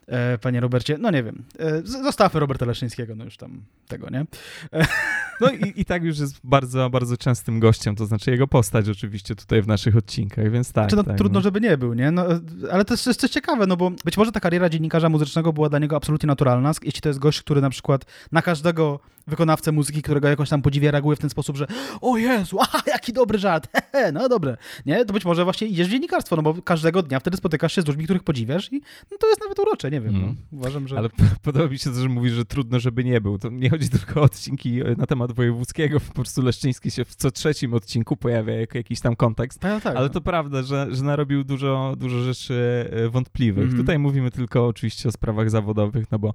e, panie Robercie. No nie wiem, e, zostawmy Roberta Leszczyńskiego, no już tam tego, nie? [LAUGHS] No i, i tak już jest bardzo, bardzo częstym gościem, to znaczy jego postać oczywiście tutaj w naszych odcinkach, więc tak. Czy no, tak, trudno, no. żeby nie był, nie? No, e, ale to jest, to jest coś ciekawe, no bo być może ta kariera dziennikarza muzycznego była dla niego absolutnie naturalna, jeśli to jest gość, który na przykład na każdego wykonawcę muzyki, którego jakoś tam podziwia, reaguje w ten sposób, że o Jezu, aha, jaki dobry żart, [LAUGHS] hehe, no dobre, nie? To być może właśnie idziesz w dziennikarstwo, no bo każdego dnia wtedy spotykasz się z ludźmi, których podziwiasz i no, to jest nawet urocze, nie wiem, Mm. no. Uważam, że... Ale [LAUGHS] podoba mi się to, że mówisz, że trudno, żeby nie był. To nie chodzi tylko o odcinki e, na temat wojewódzkiego, po prostu Leszczyński się w co trzecim odcinku pojawia jako jakiś tam kontekst. No, tak, Ale no. to prawda, że, że narobił dużo, dużo rzeczy e, wątpliwych. Mhm. Tutaj mówimy tylko oczywiście o sprawach zawodowych, no bo,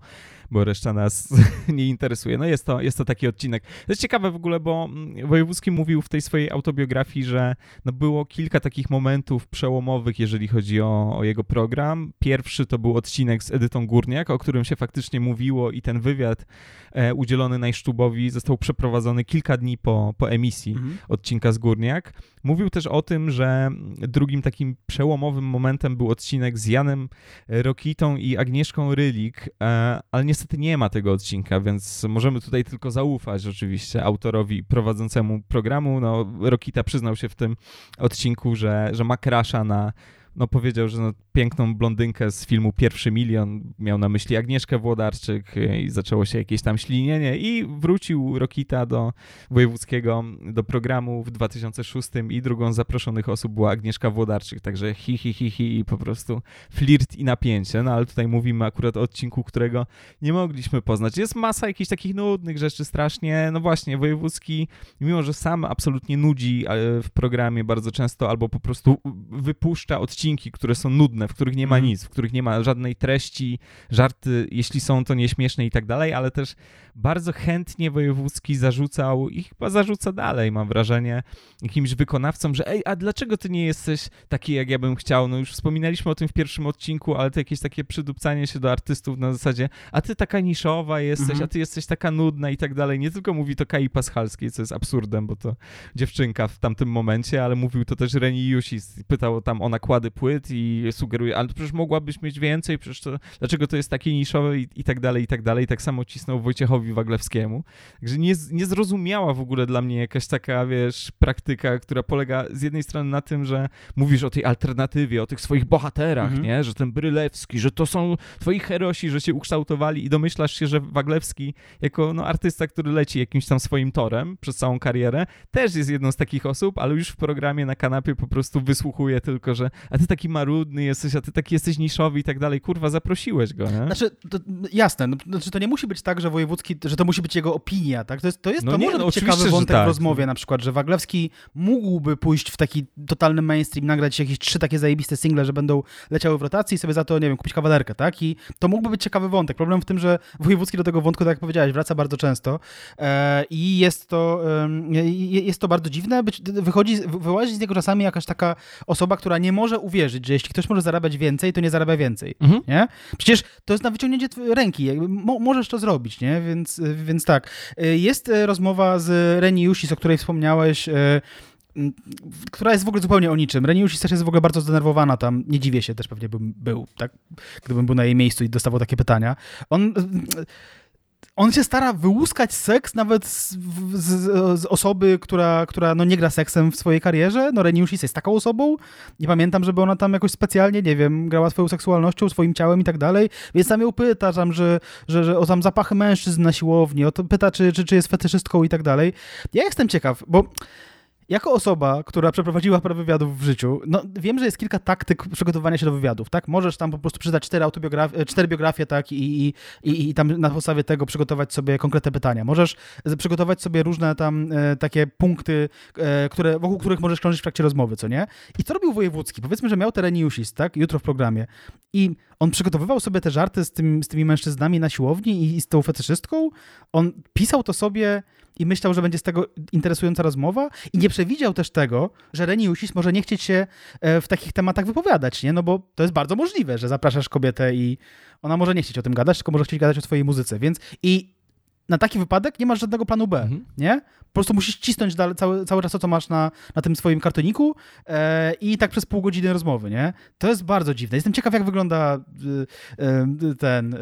bo reszta nas [LAUGHS] nie interesuje. No jest to, jest to taki odcinek. To jest ciekawe w ogóle, bo mm, Wojewódzki mówił w tej swojej autobiografii, że no było kilka takich momentów przełomowych, jeżeli chodzi o, o jego program. Pierwszy to był odcinek z Edytą Górniak, o którym się faktycznie mówiło i ten wywiad e, udzielony Najsztubowi został przeprowadzony kilka dni po, po emisji Mhm. odcinka z Górniak. Mówił też o tym, że drugim takim przełomowym momentem był odcinek z Janem Rokitą i Agnieszką Rylik, e, ale niestety nie ma tego odcinka, więc możemy tutaj tylko zaufać oczywiście autorowi prowadzącemu programu. No, Rokita przyznał się w tym odcinku, że, że ma krasza na no powiedział, że no, piękną blondynkę z filmu Pierwszy Milion, miał na myśli Agnieszkę Włodarczyk y, i zaczęło się jakieś tam ślinienie i wrócił Rokita do wojewódzkiego, do programu w 2006 i drugą z zaproszonych osób była Agnieszka Włodarczyk, także hi, hi, hi, hi i po prostu flirt i napięcie, no ale tutaj mówimy akurat o odcinku, którego nie mogliśmy poznać. Jest masa jakichś takich nudnych rzeczy strasznie, no właśnie, wojewódzki, mimo że sam absolutnie nudzi w programie bardzo często, albo po prostu wypuszcza odcinki, które są nudne, w których nie ma mhm. nic, w których nie ma żadnej treści, żarty, jeśli są, to nieśmieszne i tak dalej, ale też bardzo chętnie wojewódzki zarzucał i chyba zarzuca dalej, mam wrażenie, jakimś wykonawcom, że ej, a dlaczego ty nie jesteś taki, jak ja bym chciał? No już wspominaliśmy o tym w pierwszym odcinku, ale to jakieś takie przydupcanie się do artystów na zasadzie, a ty taka niszowa jesteś, mhm. a ty jesteś taka nudna i tak dalej. Nie tylko mówi to Kai Paschalskiej, co jest absurdem, bo to dziewczynka w tamtym momencie, ale mówił to też Reni Jusis. Pytał tam o nakłady płyt i sugeruje, ale przecież mogłabyś mieć więcej, przecież to, dlaczego to jest takie niszowe i, i tak dalej, i tak dalej. Tak samo cisnął Wojciechowi Waglewskiemu. Także nie, niezrozumiała w ogóle dla mnie jakaś taka, wiesz, praktyka, która polega z jednej strony na tym, że mówisz o tej alternatywie, o tych swoich bohaterach, mhm. nie? Że ten Brylewski, że to są twoi herosi, że się ukształtowali i domyślasz się, że Waglewski jako no, artysta, który leci jakimś tam swoim torem przez całą karierę, też jest jedną z takich osób, ale już w programie na kanapie po prostu wysłuchuje tylko, że a ty taki marudny jesteś, a ty taki jesteś niszowy i tak dalej. Kurwa, zaprosiłeś go, nie? Znaczy, to, jasne, no, znaczy to nie musi być tak, że Wojewódzki, że to musi być jego opinia, tak? To jest, to jest, no to nie, może no, być ciekawy wątek tak. w rozmowie na przykład, że Waglewski mógłby pójść w taki totalny mainstream, nagrać jakieś trzy takie zajebiste single, że będą leciały w rotacji i sobie za to, nie wiem, kupić kawalerkę, tak? I to mógłby być ciekawy wątek. Problem w tym, że Wojewódzki do tego wątku, tak jak powiedziałeś, wraca bardzo często e, i jest to, e, jest to bardzo dziwne. Być, wychodzi, wyłazi z niego czasami jakaś taka osoba, która nie może uwierzyć, że jeśli ktoś może zarabiać więcej, to nie zarabia więcej, mhm. nie? Przecież to jest na wyciągnięcie ręki, jakby mo możesz to zrobić, nie? Więc, więc tak. E, jest e, rozmowa z Reni Jusis, o której wspomniałeś, która jest w ogóle zupełnie o niczym. Reniusz też jest w ogóle bardzo zdenerwowana tam. Nie dziwię się, też pewnie bym był, tak? Gdybym był na jej miejscu i dostawał takie pytania. On on się stara wyłuskać seks nawet z, z, z, osoby, która, która no nie gra seksem w swojej karierze. No Reniusz jest taką osobą. Nie pamiętam, żeby ona tam jakoś specjalnie, nie wiem, grała swoją seksualnością, swoim ciałem i tak dalej. Więc tam ją pyta, tam, że, że, że o tam zapachy mężczyzn na siłowni, o to pyta, czy, czy, czy jest fetyszystką i tak dalej. Ja jestem ciekaw, bo jako osoba, która przeprowadziła parę wywiadów w życiu, no wiem, że jest kilka taktyk przygotowania się do wywiadów, tak? Możesz tam po prostu przeczytać cztery, autobiografie, cztery biografie, tak? I, i, i, I tam na podstawie tego przygotować sobie konkretne pytania. Możesz przygotować sobie różne tam e, takie punkty, e, które, wokół których możesz krążyć w trakcie rozmowy, co nie? I co robił Wojewódzki? Powiedzmy, że miał tereniusis, tak? Jutro w programie. I on przygotowywał sobie te żarty z, tym, z tymi mężczyznami na siłowni i, i z tą fetyszystką. On pisał to sobie i myślał, że będzie z tego interesująca rozmowa i nie przewidział też tego, że Reniusis może nie chcieć się e, w takich tematach wypowiadać, nie? No bo to jest bardzo możliwe, że zapraszasz kobietę i ona może nie chcieć o tym gadać, tylko może chcieć gadać o swojej muzyce, więc i na taki wypadek nie masz żadnego planu B, mhm. nie? Po prostu musisz cisnąć dalej, cały, cały czas to, co masz na, na tym swoim kartoniku e, i tak przez pół godziny rozmowy, nie? To jest bardzo dziwne. Jestem ciekaw, jak wygląda e, e ten e,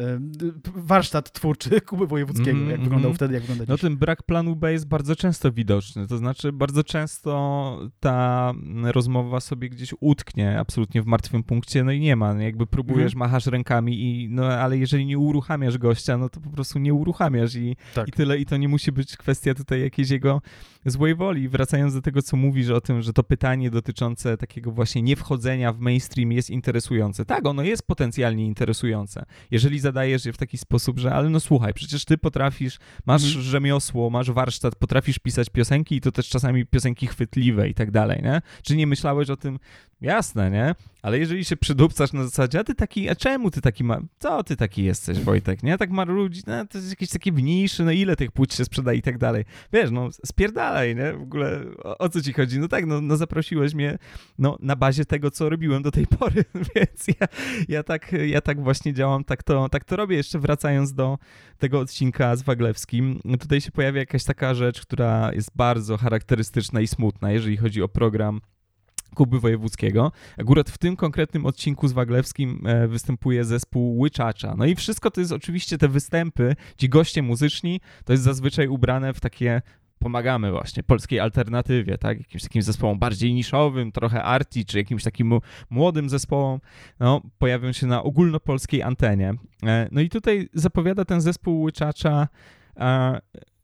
warsztat twórczy [LAUGHS] Kuby Wojewódzkiego, mm, jak wyglądał mm. wtedy, jak wygląda No ten brak planu B jest bardzo często widoczny, to znaczy bardzo często ta rozmowa sobie gdzieś utknie absolutnie w martwym punkcie, no i nie ma, jakby próbujesz, mm. machasz rękami i no ale jeżeli nie uruchamiasz gościa, no to po prostu nie uruchamiasz i tak. i tyle. I to nie musi być kwestia tutaj jakiejś jego złej woli. Wracając do tego, co mówisz o tym, że to pytanie dotyczące takiego właśnie niewchodzenia w mainstream jest interesujące. Tak, ono jest potencjalnie interesujące. Jeżeli zadajesz je w taki sposób, że ale no słuchaj, przecież ty potrafisz, masz hmm. rzemiosło, masz warsztat, potrafisz pisać piosenki i to też czasami piosenki chwytliwe i tak dalej, nie? Czy nie myślałeś o tym, Jasne, nie? Ale jeżeli się przydupcasz na zasadzie, a ty taki, a czemu ty taki ma, co ty taki jesteś, Wojtek, nie? Tak ma ludzi, no to jest jakieś takie mniejsze, no ile tych płód się sprzeda i tak dalej. Wiesz, no spierdalaj, nie? W ogóle o, o, co ci chodzi? No tak, no, no zaprosiłeś mnie, no na bazie tego, co robiłem do tej [LAUGHS] pory, więc ja, ja, tak, ja tak właśnie działam, tak to, tak to robię. Jeszcze wracając do tego odcinka z Waglewskim, tutaj się pojawia jakaś taka rzecz, która jest bardzo charakterystyczna i smutna, jeżeli chodzi o program Kuby Wojewódzkiego. Akurat w tym konkretnym odcinku z Waglewskim e, występuje zespół Łyczacza. No i wszystko to jest oczywiście te występy, ci goście muzyczni, to jest zazwyczaj ubrane w takie pomagamy właśnie polskiej alternatywie, tak, jakimś takim zespołom bardziej niszowym, trochę arty, czy jakimś takim młodym zespołom, no, pojawią się na ogólnopolskiej antenie. E, no i tutaj zapowiada ten zespół Łyczacza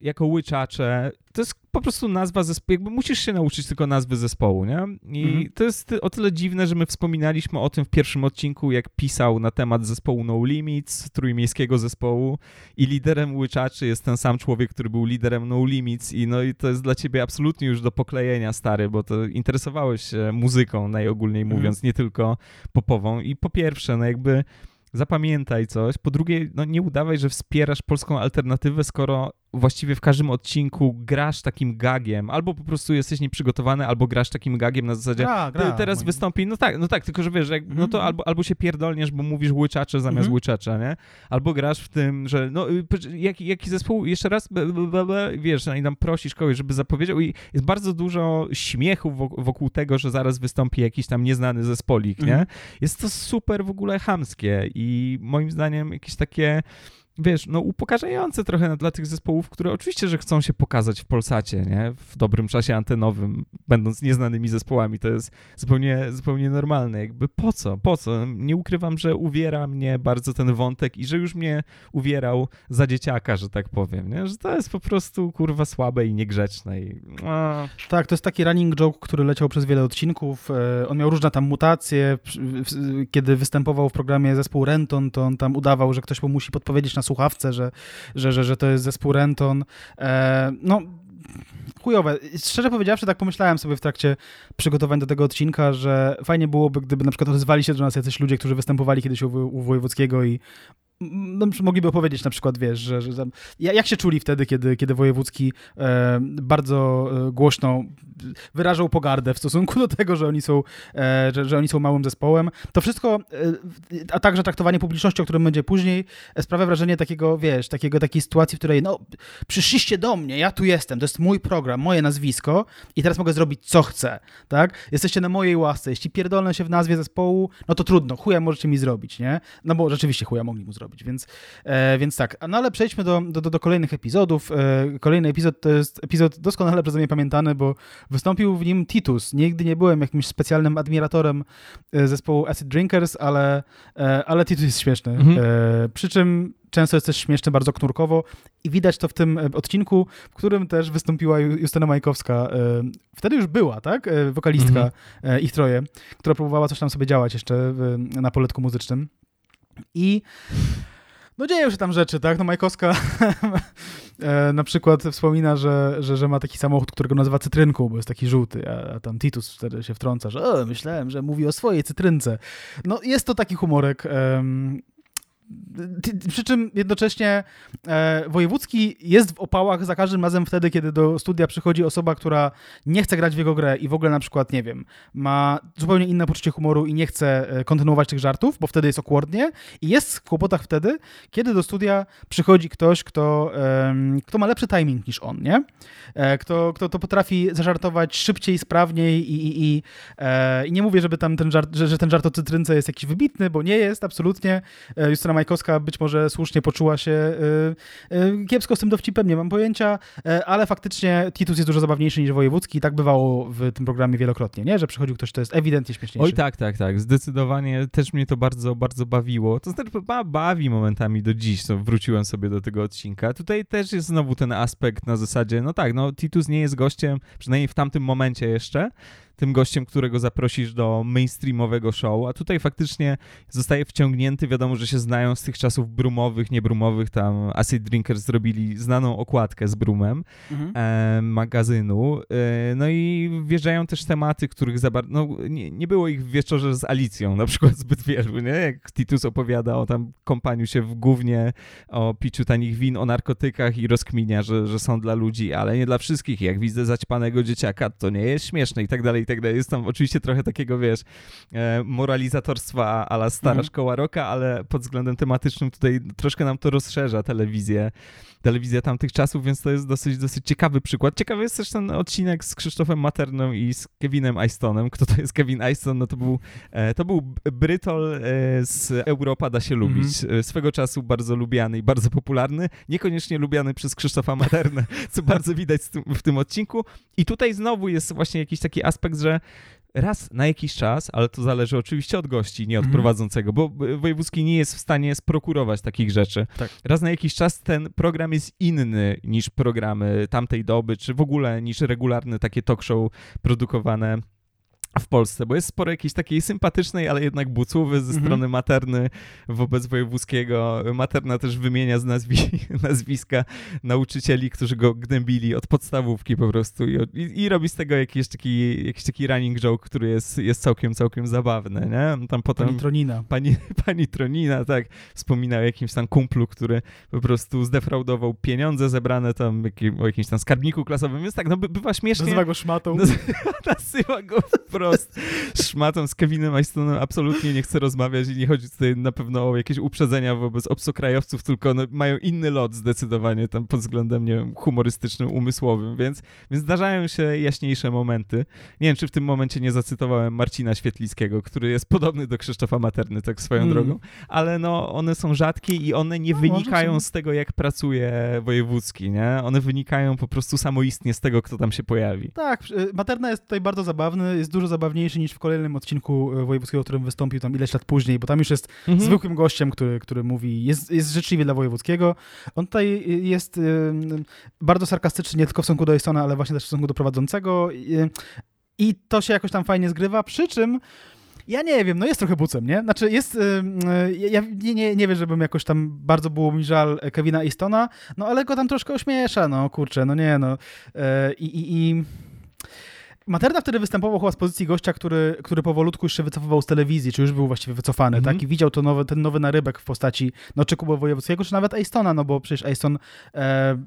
jako łyczacze, to jest po prostu nazwa zespołu, jakby musisz się nauczyć tylko nazwy zespołu, nie? I mhm. to jest o tyle dziwne, że my wspominaliśmy o tym w pierwszym odcinku, jak pisał na temat zespołu No Limits, trójmiejskiego zespołu i liderem łyczaczy jest ten sam człowiek, który był liderem No Limits i no i to jest dla ciebie absolutnie już do poklejenia, stary, bo to interesowałeś się muzyką, najogólniej mhm. mówiąc, nie tylko popową i po pierwsze, no jakby zapamiętaj coś. Po drugie, no nie udawaj, że wspierasz polską alternatywę, skoro właściwie w każdym odcinku grasz takim gagiem, albo po prostu jesteś nieprzygotowany, albo grasz takim gagiem na zasadzie gra, gra, teraz moim... wystąpi, no tak, no tak, tylko że wiesz, jak, no to mhm. albo, albo się pierdolniesz, bo mówisz łyczacze zamiast mm łyczacza, nie? Albo grasz w tym, że no, y, jaki, jaki zespół, jeszcze raz, wiesz, no i tam prosisz kogoś, żeby zapowiedział i jest bardzo dużo śmiechu wokół tego, że zaraz wystąpi jakiś tam nieznany zespolik, nie? Mm. Jest to super w ogóle hamskie i moim zdaniem jakieś takie wiesz, no upokarzające trochę dla tych zespołów, które oczywiście, że chcą się pokazać w Polsacie, nie? W dobrym czasie antenowym, będąc nieznanymi zespołami, to jest zupełnie, zupełnie normalne. Jakby po co? Po co? Nie ukrywam, że uwiera mnie bardzo ten wątek i że już mnie uwierał za dzieciaka, że tak powiem, nie? Że to jest po prostu, kurwa, słabe i niegrzeczne i... Tak, to jest taki running joke, który leciał przez wiele odcinków. E, on miał różne tam mutacje. Kiedy występował w programie zespół Renton, to on tam udawał, że ktoś mu musi podpowiedzieć na słuchawce, że, że, że, że to jest zespół Renton. E, no, chujowe. Szczerze powiedziawszy, tak pomyślałem sobie w trakcie przygotowań do tego odcinka, że fajnie byłoby, gdyby na przykład odezwali się do nas jacyś ludzie, którzy występowali kiedyś u, u Wojewódzkiego i no, mogliby opowiedzieć na przykład, wiesz, że, że tam, jak się czuli wtedy, kiedy, kiedy Wojewódzki e, bardzo e, głośno wyrażał pogardę w stosunku do tego, że oni są, e, że, że, oni są małym zespołem. To wszystko, e, a także traktowanie publiczności, o którym będzie później, e, sprawia wrażenie takiego, wiesz, takiego, takiej sytuacji, w której, no, przyszliście do mnie, ja tu jestem, to jest mój program, moje nazwisko i teraz mogę zrobić, co chcę, tak? Jesteście na mojej łasce, jeśli pierdolę się w nazwie zespołu, no to trudno, chuja możecie mi zrobić, nie? No bo rzeczywiście chuja mogli mu zrobić więc, e, więc tak. No ale przejdźmy do, do, do kolejnych epizodów. E, kolejny epizod to jest epizod doskonale przeze mnie pamiętany, bo wystąpił w nim Titus. Nigdy nie byłem jakimś specjalnym admiratorem e, zespołu Acid Drinkers, ale, e, ale Titus jest śmieszny. Mhm. E, przy czym często jest też śmieszny, bardzo knurkowo i widać to w tym e, odcinku, w którym też wystąpiła Justyna Majkowska. Wtedy już była, tak? Wokalistka mhm. ich troje, która próbowała coś tam sobie działać jeszcze na poletku muzycznym. I no dzieją się tam rzeczy, tak? No Majkowska [LAUGHS] e, na przykład wspomina, że, że, że ma taki samochód, którego nazywa cytrynką, bo jest taki żółty, a, a tam Titus wtedy się wtrąca, że myślałem, że mówi o swojej cytrynce. No jest to taki humorek. Um, przy czym jednocześnie e, Wojewódzki jest w opałach za każdym razem wtedy, kiedy do studia przychodzi osoba, która nie chce grać w jego grę i w ogóle na przykład, nie wiem, ma zupełnie inne poczucie humoru i nie chce e, kontynuować tych żartów, bo wtedy jest okłodnie i jest w kłopotach wtedy, kiedy do studia przychodzi ktoś, kto, e, kto ma lepszy timing niż on, nie? E, kto, kto to potrafi zażartować szybciej, sprawniej i, i, i, e, i nie mówię, żeby tam ten żart, że, że ten żart o cytrynce jest jakiś wybitny, bo nie jest, absolutnie. E, Justyna Majkowska być może słusznie poczuła się y, y, kiepsko z tym dowcipem, nie mam pojęcia, y, ale faktycznie Titus jest dużo zabawniejszy niż Wojewódzki i tak bywało w tym programie wielokrotnie, nie? Że przychodził ktoś, kto jest ewidentnie śmieszniejszy. Oj tak, tak, tak. Zdecydowanie też mnie to bardzo, bardzo bawiło. To znaczy bawi momentami do dziś, co wróciłem sobie do tego odcinka. Tutaj też jest znowu ten aspekt na zasadzie, no tak, no Titus nie jest gościem, przynajmniej w tamtym momencie jeszcze, tym gościem, którego zaprosisz do mainstreamowego show, a tutaj faktycznie zostaje wciągnięty, wiadomo, że się znają z tych czasów brumowych, niebrumowych, tam Acid Drinkers zrobili znaną okładkę z brumem mhm. e, magazynu, e, no i wjeżdżają też tematy, których za bardzo, no nie, nie było ich w wieczorze z Alicją na przykład zbyt wielu, nie? Jak Titus opowiada o tam kompaniu się w gównie, o piciu tanich win, o narkotykach i rozkminia, że, że są dla ludzi, ale nie dla wszystkich. Jak widzę zaćpanego dzieciaka, to nie jest śmieszne i tak dalej, i tak dalej. Jest tam oczywiście trochę takiego, wiesz, e, moralizatorstwa ala stara mhm. szkoła roka, ale pod względem tematycznym tutaj troszkę nam to rozszerza telewizję, telewizja tamtych czasów, więc to jest dosyć, dosyć ciekawy przykład. Ciekawy jest też ten odcinek z Krzysztofem Materną i z Kevinem Eistonem. Kto to jest Kevin Eiston? No to był, e, to był Brytol e, z Europa da się lubić. Mhm. Swego czasu bardzo lubiany i bardzo popularny. Niekoniecznie lubiany przez Krzysztofa Maternę, co [LAUGHS] bardzo widać w tym odcinku. I tutaj znowu jest właśnie jakiś taki aspekt, że raz na jakiś czas, ale to zależy oczywiście od gości, nie od mhm. prowadzącego, bo wojewódzki nie jest w stanie sprokurować takich rzeczy. Tak. Raz na jakiś czas ten program jest inny niż programy tamtej doby, czy w ogóle niż regularne takie talk show produkowane w Polsce, bo jest sporo jakiejś takiej sympatycznej, ale jednak bucówy ze mhm. strony materny wobec wojewódzkiego. Materna też wymienia z nazwi, [LAUGHS] nazwiska nauczycieli, którzy go gnębili od podstawówki po prostu i, i, i, robi z tego jakiś taki, jakiś taki running joke, który jest, jest całkiem, całkiem zabawny, nie? Tam potem pani Tronina. Pani, [LAUGHS] pani Tronina, tak, wspominał o jakimś tam kumplu, który po prostu zdefraudował pieniądze zebrane tam jakim, o jakimś tam skarbniku klasowym, więc tak, no by, bywa śmiesznie. Nazywa go szmatą. [LAUGHS] Nazywa go wprost szmatą z Kevinem Eistonem absolutnie nie chcę rozmawiać i nie chodzi tutaj na pewno o jakieś uprzedzenia wobec obcokrajowców, tylko no, mają inny lot zdecydowanie tam pod względem, nie wiem, humorystycznym, umysłowym, więc, więc zdarzają się jaśniejsze momenty. Nie wiem, czy w tym momencie nie zacytowałem Marcina Świetlickiego, który jest podobny do Krzysztofa Materny, tak swoją mm. drogą, ale no, one są rzadkie i one nie no, wynikają z tego, jak pracuje wojewódzki, nie? One wynikają po prostu samoistnie z tego, kto tam się pojawi. Tak, y, Materna jest tutaj bardzo zabawny, jest dużo zabawniejszy niż w kolejnym odcinku e, Wojewódzkiego, w którym wystąpił tam ileś lat później, bo tam już jest mhm. zwykłym gościem, który, który mówi, jest, jest życzliwy dla Wojewódzkiego. On tutaj jest y, bardzo sarkastyczny nie tylko w stosunku do Estona, ale właśnie też w stosunku do prowadzącego i, to się jakoś tam fajnie zgrywa, przy czym ja nie wiem, no jest trochę bucem, nie? Znaczy jest, yy, ja nie, nie, nie wiem, żebym jakoś tam bardzo było mi żal Kevina Eastona, no ale go tam troszkę ośmiesza, no kurczę, no nie, no. Yy, i, i Materna wtedy występował chyba z pozycji gościa, który, który powolutku już się wycofywał z telewizji, czy już był właściwie wycofany, mm -hmm. tak? I widział to nowe, ten nowy narybek w postaci no, czy Kuba Wojewódzkiego, czy nawet Eistona, no bo przecież Eiston e,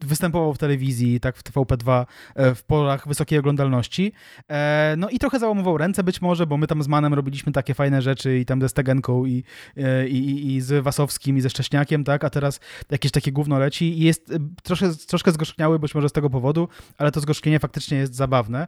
występował w telewizji, tak, w TVP2 e, w porach wysokiej oglądalności. E, no i trochę załamował ręce być może, bo my tam z Manem robiliśmy takie fajne rzeczy i tam ze Stegenką i, e, i, i z Wasowskim i ze Szcześniakiem, tak? A teraz jakieś takie gówno leci i jest e, troszkę, troszkę zgorzkniały być może z tego powodu, ale to zgorzknienie faktycznie jest zabawne.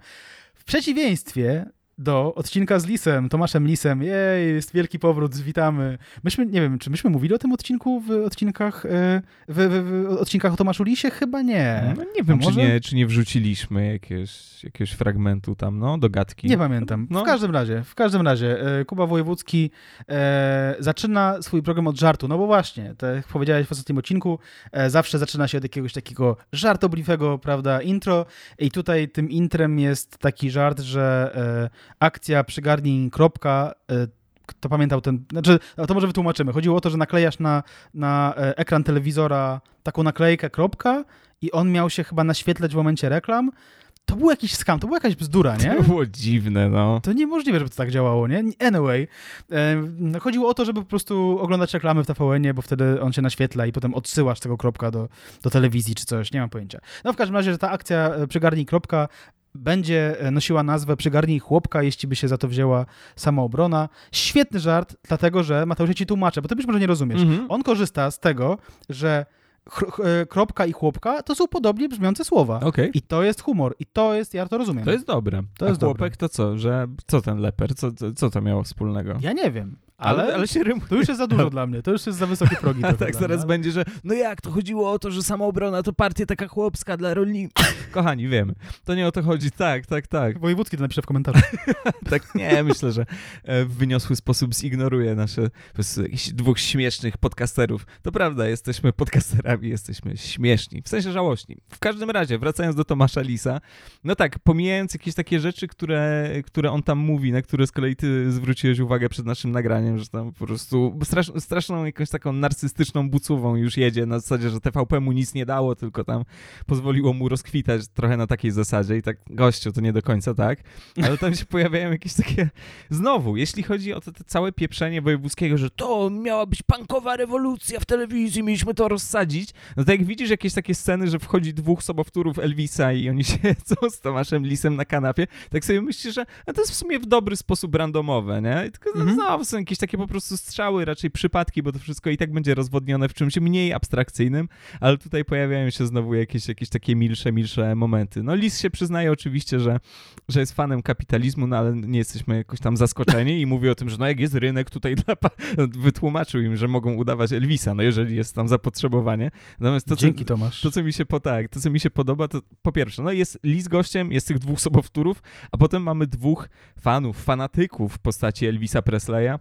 W przeciwieństwie do odcinka z Lisem, Tomaszem Lisem. Jej, jest wielki powrót, witamy. Myśmy, nie wiem, czy myśmy mówili o tym odcinku w odcinkach e, w, w, w odcinkach o Tomaszu Lisie? Chyba nie. No, nie wiem, czy nie, czy nie wrzuciliśmy jakiegoś, jakiegoś fragmentu tam, no, do gadki. Nie pamiętam. No. W każdym razie, w każdym razie, e, Kuba Wojewódzki e, zaczyna swój program od żartu, no bo właśnie, tak jak powiedziałeś w ostatnim odcinku, e, zawsze zaczyna się od jakiegoś takiego żartobliwego, prawda, intro i tutaj tym intrem jest taki żart, że e, akcja przygarnij kropka, e, kto pamiętał ten, znaczy, to może wytłumaczymy. Chodziło o to, że naklejasz na, na e, ekran telewizora taką naklejkę kropka i on miał się chyba naświetlać w momencie reklam. To był jakiś skam, to była jakaś bzdura, nie? To było dziwne, no. To niemożliwe, żeby to tak działało, nie? Anyway, e, chodziło o to, żeby po prostu oglądać reklamy w TVN-ie, bo wtedy on się naświetla i potem odsyłasz tego kropka do, do telewizji czy coś, nie mam pojęcia. No w każdym razie, że ta akcja przygarnij kropka będzie e, nosiła nazwę Przygarnij chłopka, jeśli by się za to wzięła samoobrona. Świetny żart, dlatego że Mateusz, ja ci tłumaczę, bo ty być może nie rozumiesz. Mhm. On korzysta z tego, że e, kropka i chłopka to są podobnie brzmiące słowa. Okay. I to jest humor. I to jest, ja to rozumiem. To jest dobre. To A jest chłopek dobre. to co? Że co ten leper? Co, co, co to miało wspólnego? Ja nie wiem. Ale, ale, się rymuje. To już jest za dużo [LAUGHS] dla mnie, to już jest za wysokie progi. [LAUGHS] Tak, zaraz mnie, będzie, że no jak, to chodziło o to, że samoobrona to partia taka chłopska dla rolników. [LAUGHS] Kochani, wiemy, to nie o to chodzi, tak, tak, tak. Wojewódzki to napisze w komentarzu. tak, nie, myślę, że e, w wyniosły sposób zignoruje nasze dwóch śmiesznych podcasterów. To prawda, jesteśmy podcasterami, jesteśmy śmieszni, w sensie żałośni. W każdym razie, wracając do Tomasza Lisa, no tak, pomijając jakieś takie rzeczy, które, które on tam mówi, na które z kolei ty zwróciłeś uwagę przed naszym nagraniem, wrażeniem, że tam po prostu strasz, straszną jakąś taką narcystyczną bucówą już jedzie na zasadzie, że TVP mu nic nie dało, tylko tam pozwoliło mu rozkwitać trochę na takiej zasadzie i tak gościu, to nie do końca tak, ale tam się [LAUGHS] pojawiają jakieś takie znowu, jeśli chodzi o to, to całe pieprzenie wojewódzkiego, że to miała być pankowa rewolucja w telewizji, mieliśmy to rozsadzić, no tak jak widzisz jakieś takie sceny, że wchodzi dwóch sobowtórów Elvisa i oni siedzą [LAUGHS] z Tomaszem Lisem na kanapie, tak sobie myślisz, że no to jest w sumie w dobry sposób randomowe, nie? I tylko mhm. no, są jakieś takie po prostu strzały, raczej przypadki, bo to wszystko i tak będzie rozwodnione w czymś mniej abstrakcyjnym, ale tutaj pojawiają się znowu jakieś, jakieś takie milsze, milsze momenty. No Lis się przyznaje oczywiście, że, że jest fanem kapitalizmu, no ale nie jesteśmy jakoś tam zaskoczeni i mówi o tym, że no jak jest rynek tutaj dla... wytłumaczył im, że mogą udawać Elvisa, no jeżeli jest tam zapotrzebowanie. Natomiast to, Dzięki co, Tomasz. To, co mi się po, tak, to, co mi się podoba, to po pierwsze, no jest Lis gościem, jest tych dwóch sobowtórów, a potem mamy dwóch fanów, fanatyków w postaci Elvisa Presleya,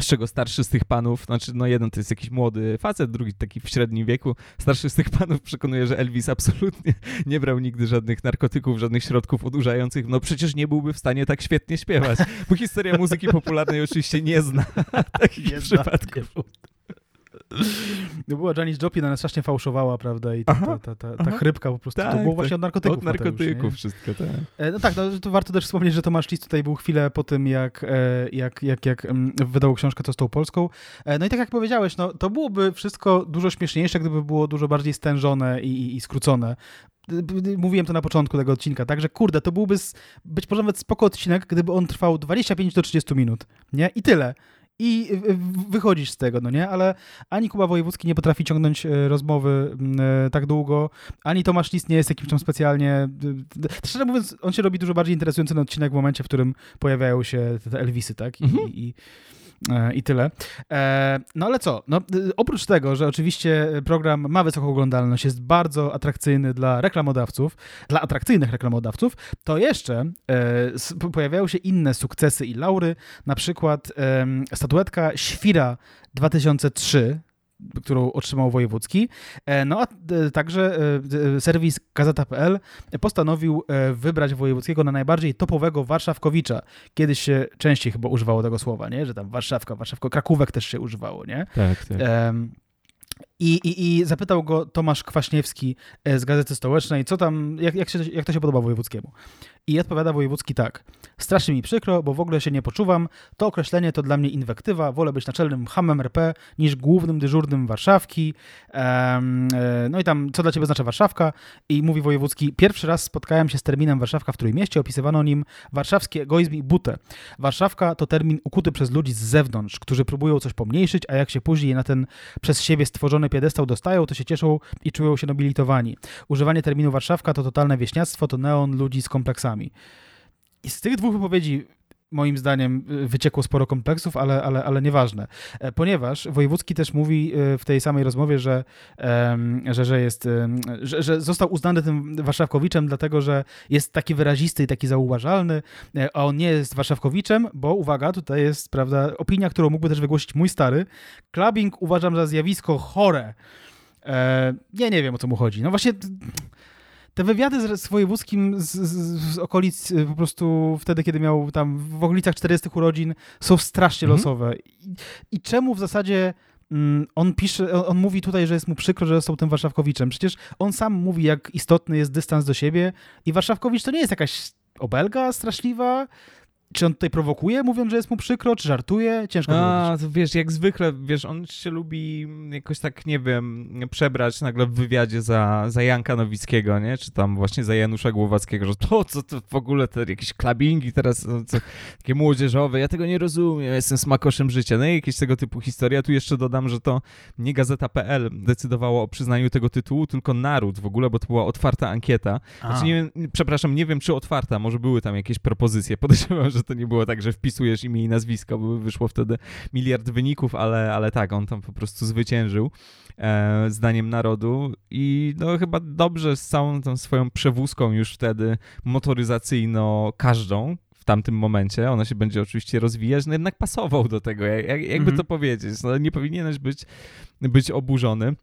z czego starszy z tych panów, znaczy no jeden to jest jakiś młody facet, drugi taki w średnim wieku, starszy z tych panów przekonuje, że Elvis absolutnie [LAUGHS] nie brał nigdy żadnych narkotyków, żadnych środków odurzających, no przecież nie byłby w stanie tak świetnie śpiewać, bo historia muzyki popularnej oczywiście nie zna [LAUGHS] takich nie przypadków. Zna, [LAUGHS] no była Janis Joplin, ona strasznie fałszowała, prawda, i ta, ta, ta, ta, ta chrypka po prostu, tak, to było tak. właśnie od narkotyków. Od narkotyków wszystko, tak. E, no tak, no, to warto też wspomnieć, że Tomasz Lis tutaj był chwilę po tym, jak, e, jak, jak, jak wydał książkę Co z tą Polską. E, no i tak jak powiedziałeś, no, to byłoby wszystko dużo śmieszniejsze, gdyby było dużo bardziej stężone i, i, i skrócone mówiłem to na początku tego odcinka, tak, że kurde, to byłby być może nawet spoko odcinek, gdyby on trwał 25 do 30 minut, nie? I tyle i wychodzisz z tego, no nie? Ale ani Kuba Wojewódzki nie potrafi ciągnąć e, rozmowy e, tak długo, ani Tomasz List nie jest jakimś tam specjalnie... Szczerze mówiąc, on się robi dużo bardziej interesujący na odcinek w momencie, w którym pojawiają się te Elvisy, tak? I, mhm. i, E, i tyle. E, no ale co? No, oprócz tego, że oczywiście program ma wysoką oglądalność, jest bardzo atrakcyjny dla reklamodawców, dla atrakcyjnych reklamodawców, to jeszcze e, pojawiają się inne sukcesy i laury, na przykład statuetka Świra 2003, którą otrzymał Wojewódzki. E, no a e, także e, serwis Gazeta.pl postanowił wybrać Wojewódzkiego na najbardziej topowego Warszawkowicza. Kiedyś się częściej chyba używało tego słowa, nie? Że tam Warszawka, Warszawko, Krakówek też się używało, nie? Tak, tak. I, i, I zapytał go Tomasz Kwaśniewski z Gazety Stołecznej, co tam, jak, jak, się, jak to się podoba Wojewódzkiemu. I odpowiada Wojewódzki tak. Strasznie mi przykro, bo w ogóle się nie poczuwam. To określenie to dla mnie inwektywa. Wolę być naczelnym hamem RP niż głównym dyżurnym Warszawki. Um, no i tam, co dla ciebie znaczy Warszawka? I mówi Wojewódzki, pierwszy raz spotkałem się z terminem Warszawka w Trójmieście. Opisywano nim warszawski egoizm i butę. Warszawka to termin ukuty przez ludzi z zewnątrz, którzy próbują coś pomniejszyć, a jak się później na ten przez siebie stworzony piedestał dostają, to się cieszą i czują się nobilitowani. Używanie terminu Warszawka to totalne wieśniactwo, to neon ludzi z kompleksami. I z tych dwóch wypowiedzi moim zdaniem y, wyciekło sporo kompleksów, ale, ale, ale nieważne. E, ponieważ Wojewódzki też mówi y, w tej samej rozmowie, że, że, że, jest, że, że został uznany tym Warszawkowiczem, dlatego że jest taki wyrazisty i taki zauważalny, e, a on nie jest Warszawkowiczem, bo uwaga, tutaj jest prawda, opinia, którą mógłby też wygłosić mój stary. Clubbing uważam za zjawisko chore. E, ja nie wiem, o co mu chodzi. No właśnie te wywiady z, wojewódzkim z, z, z, okolic y, po prostu wtedy, kiedy miał tam w okolicach 40 urodzin, są strasznie mhm. losowe. I, I, czemu w zasadzie mm, on pisze, on mówi tutaj, że jest mu przykro, że został tym Warszawkowiczem. Przecież on sam mówi, jak istotny jest dystans do siebie i Warszawkowicz to nie jest jakaś obelga straszliwa, czy on tutaj prowokuje, mówiąc, że jest mu przykro, czy żartuje? Ciężko A, to wiesz, jak zwykle, wiesz, on się lubi jakoś tak, nie wiem, przebrać nagle w wywiadzie za, za Janka Nowickiego, nie? Czy tam właśnie za Janusza Głowackiego, że to, co to w ogóle te jakieś klabingi teraz, no, co, takie młodzieżowe, ja tego nie rozumiem, ja jestem smakoszem życia. No i jakieś tego typu historia. Tu jeszcze dodam, że to nie Gazeta.pl decydowało o przyznaniu tego tytułu, tylko Naród w ogóle, bo to była otwarta ankieta. Znaczy, nie, przepraszam, nie wiem, czy otwarta, może były tam jakieś propozycje. [LAUGHS] Podejrzewam, że to nie było tak, że wpisujesz imię i nazwisko, bo wyszło wtedy miliard wyników, ale, ale tak, on tam po prostu zwyciężył e, zdaniem narodu i no chyba dobrze z całą tą swoją przewózką już wtedy motoryzacyjno każdą, w tamtym momencie, ona się będzie oczywiście rozwijać, no jednak pasował do tego, jak, jakby mm -hmm. to powiedzieć, no nie powinieneś być, być oburzony.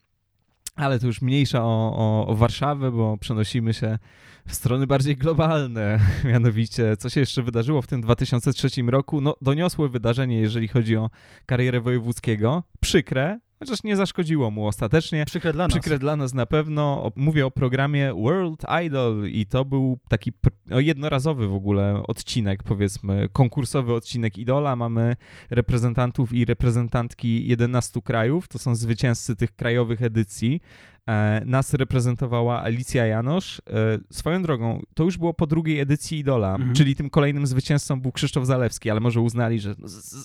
Ale to już mniejsza o, o, o Warszawę, bo przenosimy się w strony bardziej globalne. [LAUGHS] Mianowicie, co się jeszcze wydarzyło w tym 2003 roku? No, doniosłe wydarzenie, jeżeli chodzi o karierę wojewódzkiego. Przykre, chociaż nie zaszkodziło mu ostatecznie. Przykre dla nas. Przykre dla nas na pewno. Mówię o programie World Idol i to był taki no, jednorazowy w ogóle odcinek, powiedzmy, konkursowy odcinek Idola. Mamy reprezentantów i reprezentantki 11 krajów, to są zwycięzcy tych krajowych edycji. E, nas reprezentowała Alicja Janosz. E, swoją drogą, to już było po drugiej edycji Idola, mhm. czyli tym kolejnym zwycięzcą był Krzysztof Zalewski, ale może uznali, że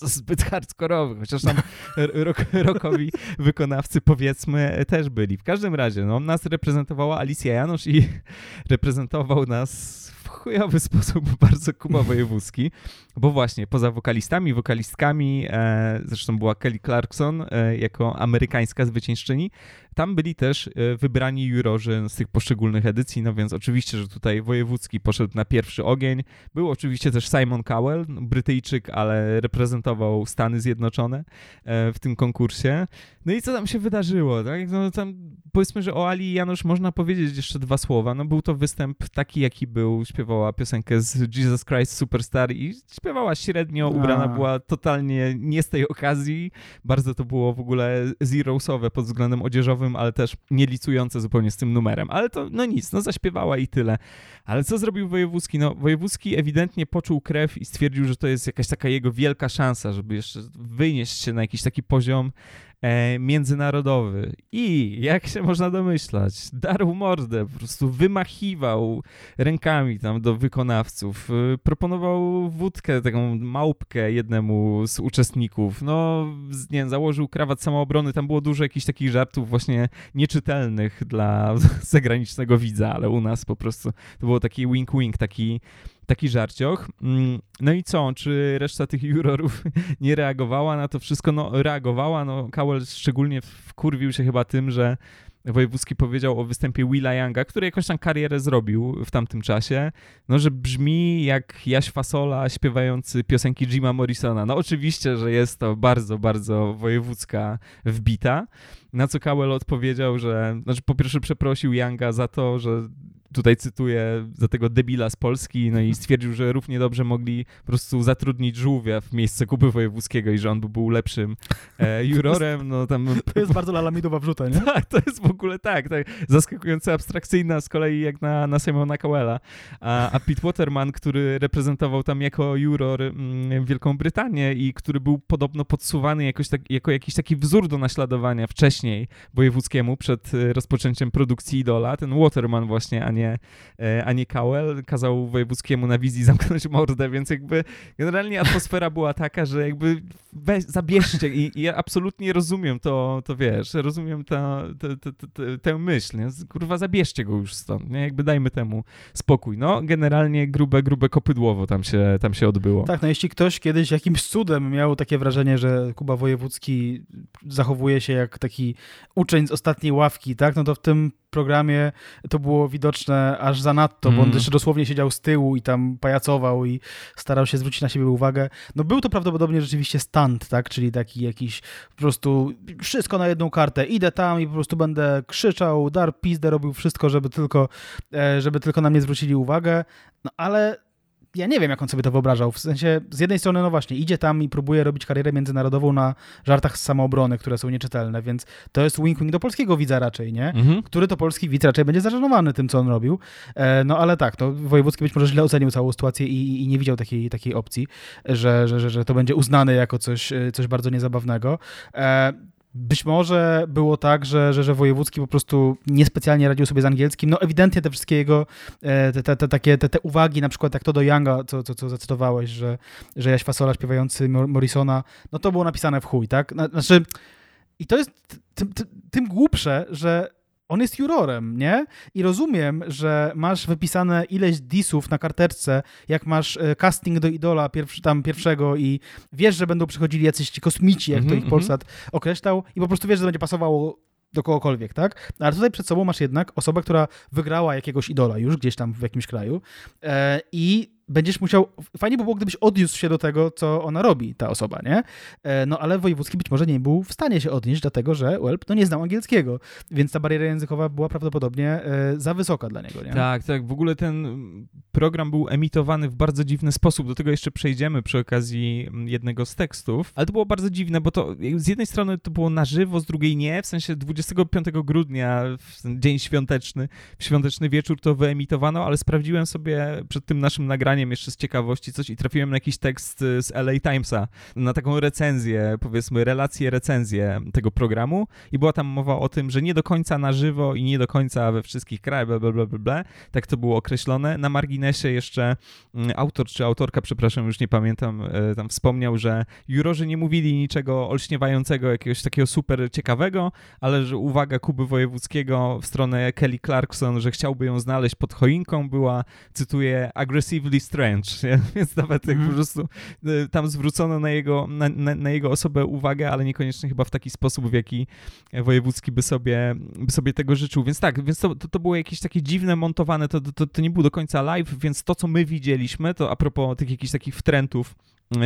zbyt hardkorowy, chociaż tam [LAUGHS] rok, rokowi wykonawcy powiedzmy też byli. W każdym razie, no, nas reprezentowała Alicja Janosz i [LAUGHS] reprezentował nas chujowy [LAUGHS] sposób bardzo Kuba Wojewódzki, bo właśnie poza wokalistami, wokalistkami, e, zresztą była Kelly Clarkson e, jako amerykańska zwyciężczyni, tam byli też e, wybrani jurorzy z tych poszczególnych edycji, no więc oczywiście, że tutaj Wojewódzki poszedł na pierwszy ogień. Był oczywiście też Simon Cowell, Brytyjczyk, ale reprezentował Stany Zjednoczone e, w tym konkursie. No i co tam się wydarzyło, tak? No tam powiedzmy, że o Ali Janusz można powiedzieć jeszcze dwa słowa. No był to występ taki, jaki był. Śpiewała piosenkę z Jesus Christ Superstar i śpiewała średnio, ubrana A. była totalnie nie z tej okazji. Bardzo to było w ogóle zerosowe pod względem odzieżowym ale też nie licujące zupełnie z tym numerem. Ale to, no nic, no zaśpiewała i tyle. Ale co zrobił Wojewódzki? No, Wojewódzki ewidentnie poczuł krew i stwierdził, że to jest jakaś taka jego wielka szansa, żeby jeszcze wynieść się na jakiś taki poziom e, międzynarodowy. I jak się można domyślać, darł mordę, po prostu wymachiwał rękami tam do wykonawców, e, proponował wódkę, taką małpkę jednemu z uczestników. No, nie wiem, założył krawat samoobrony, tam było dużo jakichś takich żartów właśnie nieczytelnych dla [LAUGHS] zagranicznego widza, ale u nas po prostu to było taki wink-wink, taki taki żarcioch. Mm, no i co, czy reszta tych jurorów [LAUGHS] nie reagowała na to wszystko? No reagowała, no Cowell szczególnie wkurwił się chyba tym, że Wojewódzki powiedział o występie Willa Younga, który jakąś tam karierę zrobił w tamtym czasie, no że brzmi jak Jaś Fasola śpiewający piosenki Jima Morrisona. No oczywiście, że jest to bardzo, bardzo wojewódzka wbita, na co Cowell odpowiedział, że, znaczy po pierwsze przeprosił Younga za to, że tutaj cytuję za tego debila z Polski, no i stwierdził, że równie dobrze mogli po prostu zatrudnić żółwia w miejsce Kuby Wojewódzkiego i że on by był lepszym e, [LAUGHS] jurorem, no tam... To jest bardzo lalamidowa wrzuta, nie? [LAUGHS] Tak, to jest w ogóle tak, tak zaskakująco abstrakcyjna z kolei jak na, na Simona Cowella, a, a Pete Waterman, który reprezentował tam jako juror mm, Wielką Brytanię i który był podobno podsuwany jakoś tak, jako jakiś taki wzór do naśladowania wcześniej Wojewódzkiemu przed e, rozpoczęciem produkcji Idola, ten Waterman właśnie, a nie nie, e, a nie Cowell. Kazał wojewódzkiemu na wizji zamknąć mordę, więc jakby generalnie atmosfera była taka, że jakby weź, zabierzcie i, i absolutnie rozumiem to, to wiesz, rozumiem tę myśl, nie? kurwa zabierzcie go już stąd, nie? jakby dajmy temu spokój. No generalnie grube, grube kopydłowo tam się, tam się odbyło. Tak, no jeśli ktoś kiedyś jakimś cudem miał takie wrażenie, że Kuba Wojewódzki zachowuje się jak taki uczeń z ostatniej ławki, tak, no to w tym programie to było widoczne aż zanadto, mm. bo on mm. jeszcze dosłownie siedział z tyłu i tam pajacował i starał się zwrócić na siebie uwagę. No był to prawdopodobnie rzeczywiście stand, tak, czyli taki jakiś po prostu wszystko na jedną kartę. Idę tam i po prostu będę krzyczał, dar pizdę, robił wszystko, żeby tylko, e, żeby tylko na mnie zwrócili uwagę. No ale ja nie wiem, jak on sobie to wyobrażał. W sensie, z jednej strony, no właśnie, idzie tam i próbuje robić karierę międzynarodową na żartach z samoobrony, które są nieczytelne, więc to jest wink-wink do polskiego widza raczej, nie? Mhm. Który to polski widz raczej będzie zażenowany tym, co on robił. E, no ale tak, to Wojewódzki być może źle ocenił całą sytuację i, i nie widział takiej, takiej opcji, że, że, że, że to będzie uznane jako coś, e, coś bardzo niezabawnego. E, być może było tak, że, że, że Wojewódzki po prostu niespecjalnie radził sobie z angielskim. No ewidentnie te wszystkie jego e, te, te, te, takie, te, te uwagi, na przykład jak to do Younga, co, co, co zacytowałeś, że, że Jaś Fasola śpiewający Morrisona, no to było napisane w chuj, tak? Znaczy, i to jest tym, tym, tym głupsze, że on jest jurorem, nie? I rozumiem, że masz wypisane ileś disów na karteczce, jak masz e, casting do idola pierwszy, tam pierwszego i wiesz, że będą przychodzili jacyś ci kosmici, jak mm -hmm, to mhm, ich mhm. Polsat mm -hmm. określał, i po prostu wiesz, że będzie pasowało do kogokolwiek, tak? Ale tutaj przed sobą masz jednak osobę, która wygrała jakiegoś idola już gdzieś tam w jakimś kraju e, i będziesz musiał, fajnie by było, gdybyś odniósł się do tego, co ona robi, ta osoba, nie? E, no ale Wojewódzki być może nie był w stanie się odnieść, dlatego że Welp no, nie znał angielskiego, więc ta bariera językowa była prawdopodobnie e, za wysoka dla niego, nie? Tak, tak. W ogóle ten program był emitowany w bardzo dziwny sposób. Do tego jeszcze przejdziemy przy okazji jednego z tekstów, ale to było bardzo dziwne, bo to z jednej strony to było na żywo, z drugiej nie, w sensie 25 grudnia, w dzień świąteczny, w świąteczny wieczór to wyemitowano, ale sprawdziłem sobie przed tym naszym nagraniem jeszcze z ciekawości coś i trafiłem na jakiś tekst z LA Timesa, na taką recenzję, powiedzmy relację, recenzję tego programu i była tam mowa o tym, że nie do końca na żywo i nie do końca we wszystkich krajach, bla, bla, bla, bla, bla. tak to było określone. Na marginesie jeszcze mm, autor czy autorka, przepraszam, już nie pamiętam, e, tam wspomniał, że jurorzy nie mówili niczego olśniewającego, jakiegoś takiego super ciekawego, ale że uwaga Kuby Wojewódzkiego w stronę Kelly Clarkson, że chciałby ją znaleźć pod choinką, była, cytuję, aggressively strange, nie? [LAUGHS] więc nawet mm. po prostu y, tam zwrócono na jego, na, na, na, jego osobę uwagę, ale niekoniecznie chyba w taki sposób, w jaki Wojewódzki by sobie, by sobie tego życzył. Więc tak, więc to, to, to było jakieś takie dziwne, montowane, to, to, to nie było do końca live, więc to, co my widzieliśmy, to a propos tych jakichś takich wtrętów,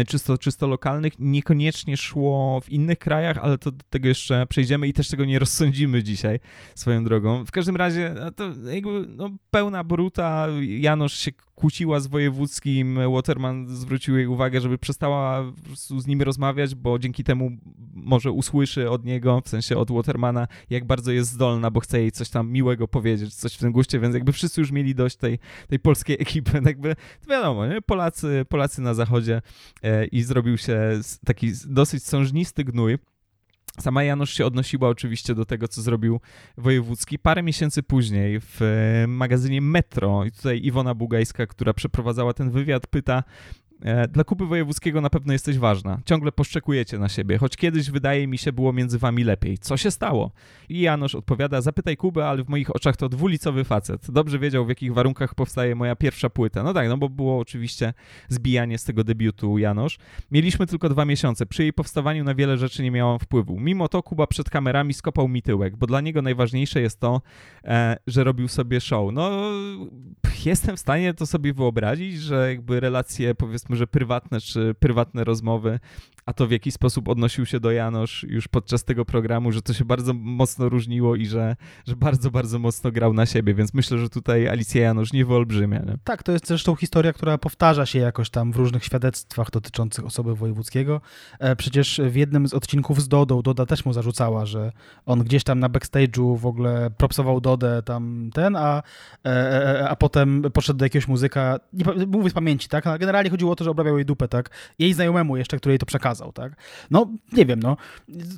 y, czysto, czysto lokalnych, niekoniecznie szło w innych krajach, ale to do tego jeszcze przejdziemy i też tego nie rozsądzimy dzisiaj swoją drogą. W każdym razie to jakby no, pełna bruta, Janosz się kłóciła z wojewódzkim, Waterman zwrócił jej uwagę, żeby przestała z nimi rozmawiać, bo dzięki temu może usłyszy od niego, w sensie od Watermana, jak bardzo jest zdolna, bo chce jej coś tam miłego powiedzieć, coś w tym guście, więc jakby wszyscy już mieli dość tej, tej polskiej ekipy, [LAUGHS] jakby, wiadomo, nie? Polacy, Polacy na zachodzie e, i zrobił się taki dosyć sążnisty gnój. Sama Janusz się odnosiła oczywiście do tego, co zrobił Wojewódzki. Parę miesięcy później w e, magazynie Metro, i tutaj Iwona Bugajska, która przeprowadzała ten wywiad, pyta, dla Kuby Wojewódzkiego na pewno jesteś ważna. Ciągle poszczekujecie na siebie, choć kiedyś wydaje mi się było między wami lepiej. Co się stało? I Janusz odpowiada, zapytaj Kubę, ale w moich oczach to dwulicowy facet. Dobrze wiedział, w jakich warunkach powstaje moja pierwsza płyta. No tak, no bo było oczywiście zbijanie z tego debiutu Janusz. Mieliśmy tylko dwa miesiące. Przy jej powstawaniu na wiele rzeczy nie miałam wpływu. Mimo to Kuba przed kamerami skopał mi tyłek, bo dla niego najważniejsze jest to, e, że robił sobie show. No, jestem w stanie to sobie wyobrazić, że jakby relacje powiedzmy powiedzmy, że prywatne czy prywatne rozmowy, a to w jaki sposób odnosił się do Janosz już podczas tego programu, że to się bardzo mocno różniło i że, że bardzo, bardzo mocno grał na siebie, więc myślę, że tutaj Alicja Janosz nie wyolbrzymia. Nie? Tak, to jest zresztą historia, która powtarza się jakoś tam w różnych świadectwach dotyczących osoby wojewódzkiego. E, przecież w jednym z odcinków z Dodą, Doda też mu zarzucała, że on gdzieś tam na backstage'u w ogóle propsował Dodę tam ten, a, e, e, a potem poszedł do jakiegoś muzyka, nie, mówię z pamięci, tak, ale generalnie chodziło o to, że obrabiał jej dupę, tak, jej znajomemu jeszcze, który jej to przekazał, tak. No, nie wiem, no.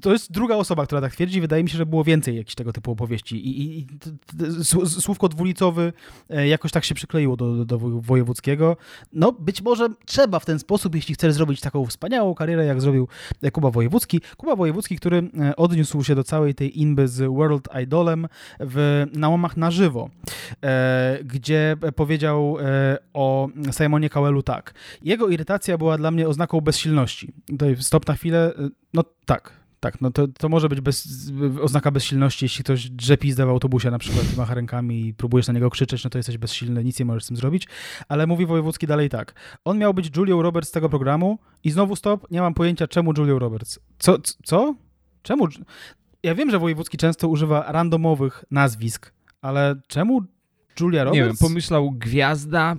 To jest druga osoba, która tak twierdzi. Wydaje mi się, że było więcej jakichś tego typu opowieści i, i, i słówko dwulicowy e, jakoś tak się przykleiło do, do, do wojewódzkiego. No, być może trzeba w ten sposób, jeśli chcesz zrobić taką wspaniałą karierę, jak zrobił Kuba Wojewódzki. Kuba Wojewódzki, który e, odniósł się do całej tej inby z World Idolem w nałamach na żywo, e, gdzie powiedział o Simonie Cowellu tak. Jego irytacja była dla mnie oznaką bezsilności. Tutaj stop na chwilę. No tak, tak, no to, to może być bez, oznaka bezsilności, jeśli ktoś drze pizdę w autobusie na przykład i macha rękami i próbujesz na niego krzyczeć, no to jesteś bezsilny, nic nie możesz z tym zrobić, ale mówi Wojewódzki dalej tak. On miał być Julią Roberts tego programu i znowu stop, nie mam pojęcia czemu Julią Roberts. Co? co? Czemu? Ja wiem, że Wojewódzki często używa randomowych nazwisk, ale czemu Julia Roberts? Nie wiem, pomyślał gwiazda,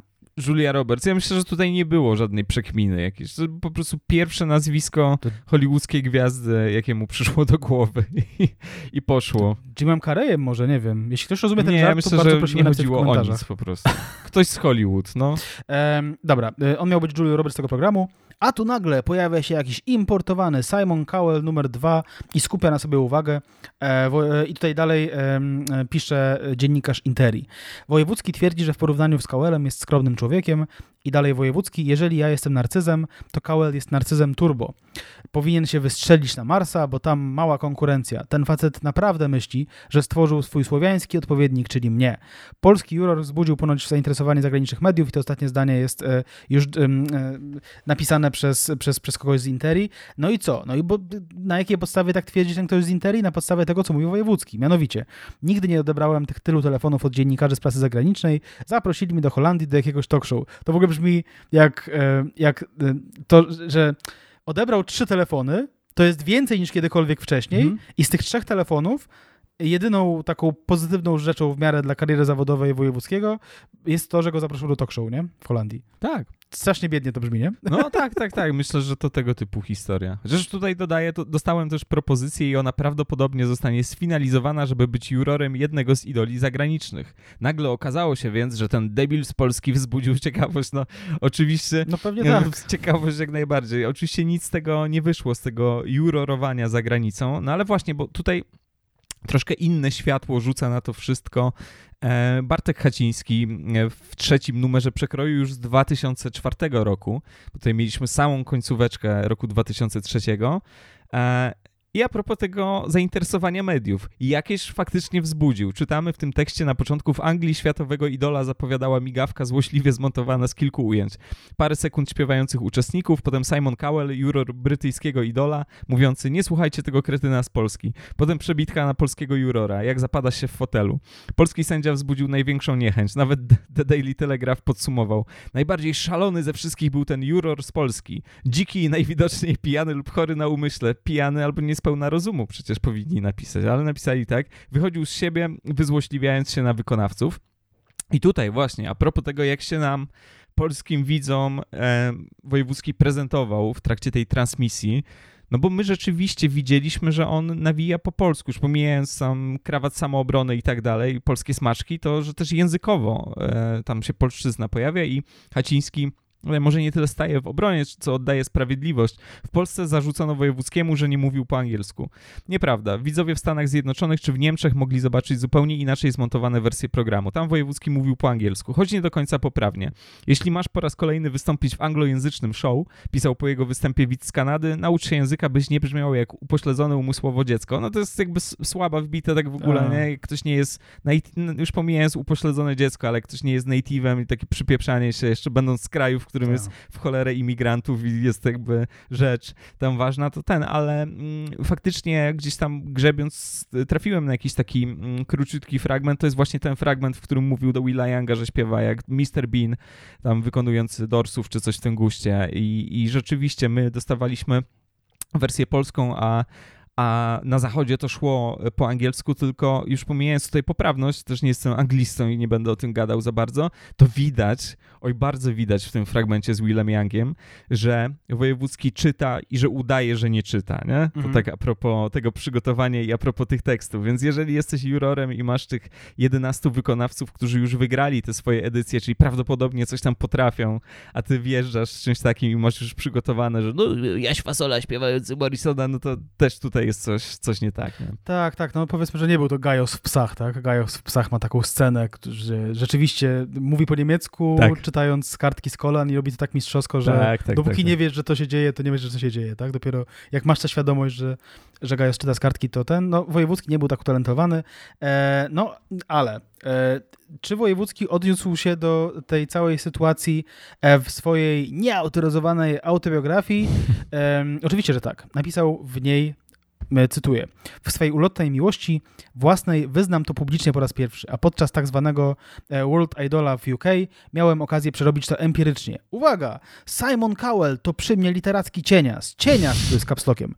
Julia Roberts. Ja myślę, że tutaj nie było żadnej przekminy jakiejś. To po prostu pierwsze nazwisko hollywoodzkiej gwiazdy, jakie mu przyszło do głowy [LAUGHS] i, i poszło. Jimem Carreyem może, nie wiem. Jeśli ktoś rozumie ten nie, żart, ja myślę, to bardzo że prosimy nie chodziło o nic po prostu. Ktoś z Hollywood, no. Dobra, e, on miał być Julia Roberts tego programu, a tu nagle pojawia się jakiś importowany Simon Cowell numer dwa i skupia na sobie uwagę. E, wo, I tutaj dalej e, pisze dziennikarz Interi. Wojewódzki twierdzi, że w porównaniu z Cowellem jest skromnym człowiekiem i dalej Wojewódzki, jeżeli ja jestem narcyzem, to Cowell jest narcyzem turbo. Powinien się wystrzelić na Marsa, bo tam mała konkurencja. Ten facet naprawdę myśli, że stworzył swój słowiański odpowiednik, czyli mnie. Polski juror wzbudził ponoć zainteresowanie zagranicznych mediów i to ostatnie zdanie jest e, już e, napisane przez, przez, przez kogoś z Interi. No i co? No i bo, na jakiej podstawie tak twierdzi ten ktoś z Interi? Na podstawie tego, co mówił Wojewódzki. Mianowicie, nigdy nie odebrałem tych tylu telefonów od dziennikarzy z prasy zagranicznej. Zaprosili mnie do Holandii do jakiegoś talk show. To w ogóle brzmi jak, e, jak e, to, że odebrał trzy telefony, to jest więcej niż kiedykolwiek wcześniej mm. i z tych trzech telefonów jedyną taką pozytywną rzeczą w miarę dla kariery zawodowej wojewódzkiego jest to, że go zaprosił do talk show, nie? W Holandii. Tak. Strasznie biednie to brzmi, nie? No tak, tak, tak. Myślę, że to tego typu historia. Rzecz tutaj dodaję, to dostałem też propozycję i ona prawdopodobnie zostanie sfinalizowana, żeby być jurorem jednego z idoli zagranicznych. Nagle okazało się więc, że ten debil z Polski wzbudził ciekawość, no oczywiście... No pewnie tak. [LAUGHS] Ciekawość jak najbardziej. Oczywiście nic z tego nie wyszło, z tego jurorowania za granicą, no ale właśnie, bo tutaj troszkę inne światło rzuca na to wszystko e, Bartek Haciński e, w trzecim numerze przekroju już z 2004 roku. Tutaj mieliśmy samą końcóweczkę roku 2003. I a propos tego zainteresowania mediów, jakieś faktycznie wzbudził. Czytamy w tym tekście na początku w Anglii światowego idola zapowiadała migawka złośliwie zmontowana z kilku ujęć. Parę sekund śpiewających uczestników, potem Simon Cowell, juror brytyjskiego idola, mówiący nie słuchajcie tego kretyna z Polski. Potem przebitka na polskiego jurora, jak zapada się w fotelu. Polski sędzia wzbudził największą niechęć. Nawet The Daily Telegraph podsumował. Najbardziej szalony ze wszystkich był ten juror z Polski. Dziki i najwidoczniej pijany lub chory na umyśle. Pijany albo nie pełna rozumu, przecież powinni napisać, ale napisali tak, wychodził z siebie, wyzłośliwiając się na wykonawców. I tutaj właśnie, a propos tego, jak się nam polskim widzom e, wojewódzki prezentował w trakcie tej transmisji, no bo my rzeczywiście widzieliśmy, że on nawija po polsku, już pomijając sam krawat samoobrony i tak dalej, polskie smaczki, to że też językowo e, tam się polszczyzna pojawia i Haciński może nie tyle staje w obronie, co oddaje sprawiedliwość. W Polsce zarzucono wojewódzkiemu, że nie mówił po angielsku. Nieprawda. Widzowie w Stanach Zjednoczonych czy w Niemczech mogli zobaczyć zupełnie inaczej zmontowane wersje programu. Tam wojewódzki mówił po angielsku, choć nie do końca poprawnie. Jeśli masz po raz kolejny wystąpić w anglojęzycznym show, pisał po jego występie widz z Kanady, naucz się języka, byś nie brzmiał jak upośledzone umysłowo dziecko. No to jest jakby słaba wbite tak w ogóle, A. nie? Jak ktoś nie jest, już pomijając upośledzone dziecko, ale ktoś nie jest native'em i takie przypieprzanie się, jeszcze będąc z krajów, którym tak. jest w cholerę imigrantów i jest jakby rzecz tam ważna, to ten, ale mm, faktycznie gdzieś tam grzebiąc trafiłem na jakiś taki mm, króciutki fragment, to jest właśnie ten fragment, w którym mówił do Willa Younga, że śpiewa jak Mr. Bean, tam wykonujący dorsów czy coś w tym guście i, i rzeczywiście my dostawaliśmy wersję polską, a a na zachodzie to szło e, po angielsku, tylko już pomijając tutaj poprawność, też nie jestem anglistą i nie będę o tym gadał za bardzo, to widać, oj bardzo widać w tym fragmencie z Willem Youngiem, że Wojewódzki czyta i że udaje, że nie czyta, nie? To mhm. tak a propos tego przygotowania i a propos tych tekstów, więc jeżeli jesteś jurorem i masz tych 11 wykonawców, którzy już wygrali te swoje edycje, czyli prawdopodobnie coś tam potrafią, a ty wjeżdżasz z czymś takim i masz już przygotowane, że no Jaś Fasola śpiewający Morrisona, no to też tutaj jest coś, coś nie tak. Nie? Tak, tak, no powiedzmy, że nie był to Gajos w psach, tak? Gajos w psach ma taką scenę, że rzeczywiście mówi po niemiecku, tak. czytając kartki z kolan i robi to tak mistrzowsko, że tak, tak, dopóki tak, nie tak. wiesz, że to się dzieje, to nie wiesz, że to się dzieje, tak? Dopiero jak masz tę świadomość, że, że Gajos czyta z kartki, to ten, no Wojewódzki nie był tak utalentowany, e, no ale e, czy Wojewódzki odniósł się do tej całej sytuacji e, w swojej nieautoryzowanej autobiografii? [LAUGHS] E, oczywiście, że tak. Napisał w niej cytuję, w swej ulotnej miłości własnej wyznam to publicznie po raz pierwszy, a podczas tak zwanego e, World Idola w UK miałem okazję przerobić to empirycznie. Uwaga! Simon Cowell to przy mnie literacki cienias, cienias, jest kapslokiem.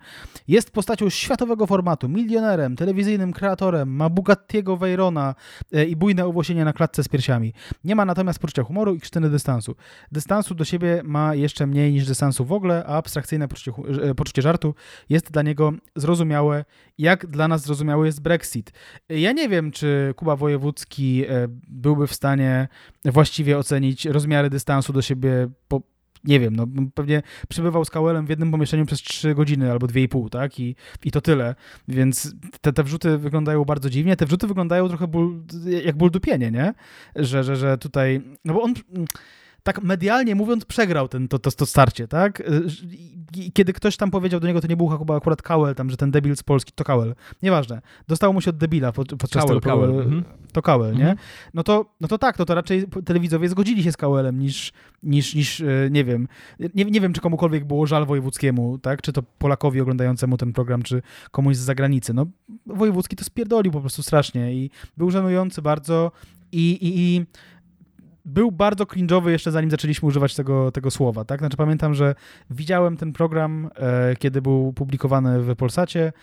Jest postacią światowego formatu, milionerem, telewizyjnym kreatorem, ma Bugattiego Veyrona e, i bujne owłosienie na klatce z piersiami. Nie ma natomiast poczucia humoru i krztyny dystansu. Dystansu do siebie ma jeszcze mniej niż dystansu w ogóle, a abstrakcyjne poczucie, poczucie żartu jest dla niego zrozumiałe zrozumiałe, jak dla nas zrozumiały jest Brexit. Ja nie wiem, czy Kuba Wojewódzki e, byłby w stanie właściwie ocenić rozmiary dystansu do siebie po, nie wiem, no pewnie przebywał z Kałelem w jednym pomieszczeniu przez 3 godziny albo 2,5, tak? I, I to tyle. Więc te, te wrzuty wyglądają bardzo dziwnie. Te wrzuty wyglądają trochę jak ból dupienie, nie? Że, że, że tutaj, no bo on tak medialnie mówiąc, przegrał ten, to, to, to starcie, tak? I kiedy ktoś tam powiedział do niego, to nie był chyba akurat Kałel, tam, że ten debil z Polski, to Kałel, nieważne, dostało mu się od debila pod, podczas Kałel, tego. Mhm. to Kałel, nie? Mhm. No to, no to tak, no to raczej telewidzowie zgodzili się z Kałelem niż, niż, niż e, nie wiem, nie, nie wiem, czy komukolwiek było żal Wojewódzkiemu, tak? Czy to Polakowi oglądającemu ten program, czy komuś z zagranicy. No, Wojewódzki to spierdolił po prostu strasznie i był żenujący bardzo i, i, i był bardzo cringe'owy jeszcze zanim zaczęliśmy używać tego, tego słowa, tak? Znaczy pamiętam, że widziałem ten program, e, kiedy był publikowany w Polsacie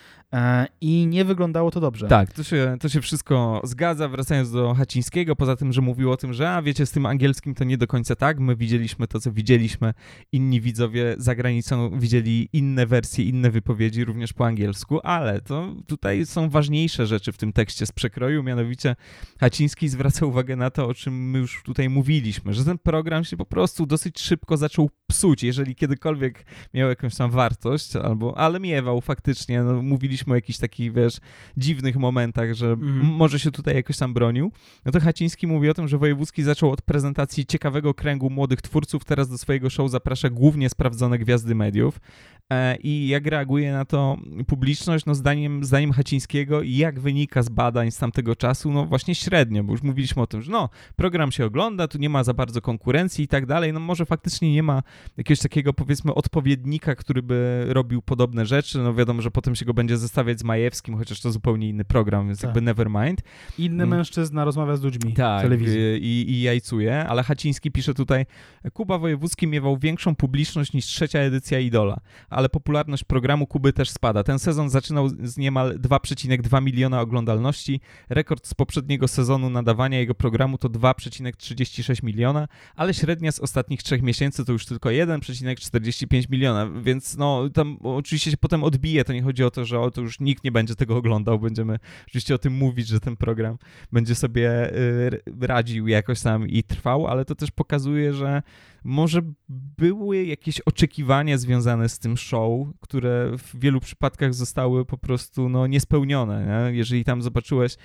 i nie wyglądało to dobrze. Tak, to się, to się wszystko zgadza, wracając do Hacińskiego, poza tym, że mówił o tym, że a wiecie, z tym angielskim to nie do końca tak, my widzieliśmy to, co widzieliśmy, inni widzowie za granicą widzieli inne wersje, inne wypowiedzi, również po angielsku, ale to tutaj są ważniejsze rzeczy w tym tekście z przekroju, mianowicie Haciński zwraca uwagę na to, o czym my już tutaj mówiliśmy, że ten program się po prostu dosyć szybko zaczął psuć, jeżeli kiedykolwiek miał jakąś tam wartość, albo, ale miewał faktycznie, no, mówiliśmy o jakichś takich, wiesz, dziwnych momentach, że Mhm. m- może się tutaj jakoś tam bronił. No to Haciński mówi o tym, że Wojewódzki zaczął od prezentacji ciekawego kręgu młodych twórców, teraz do swojego show zaprasza głównie sprawdzone gwiazdy mediów. E, I jak reaguje na to publiczność? No zdaniem, zdaniem Hacińskiego i jak wynika z badań z tamtego czasu, no właśnie średnio, bo już mówiliśmy o tym, że no, program się ogląda, tu nie ma za bardzo konkurencji i tak dalej, no może faktycznie nie ma jakiegoś takiego powiedzmy odpowiednika, który by robił podobne rzeczy, no wiadomo, że potem się go będzie zestawiać z Majewskim, chociaż to zupełnie inny program, więc Tak. jakby nevermind. Inny Mm. mężczyzna rozmawia z ludźmi w Tak, telewizji. y, i, i jajcuje, ale Haciński pisze tutaj, Kuba Wojewódzki miewał większą publiczność niż trzecia edycja Idola, ale popularność programu Kuby też spada. Ten sezon zaczynał z niemal 2,2 miliona oglądalności, rekord z poprzedniego sezonu nadawania jego programu to 2,36 miliona, ale średnia z ostatnich trzech miesięcy to już tylko 1,45 miliona, więc no tam oczywiście się potem odbije, to nie chodzi o to, że o, to już nikt nie będzie tego oglądał, będziemy oczywiście o tym mówić, że ten program będzie sobie y, radził jakoś tam i trwał, ale to też pokazuje, że może były jakieś oczekiwania związane z tym show, które w wielu przypadkach zostały po prostu no, niespełnione. Nie? Jeżeli tam zobaczyłeś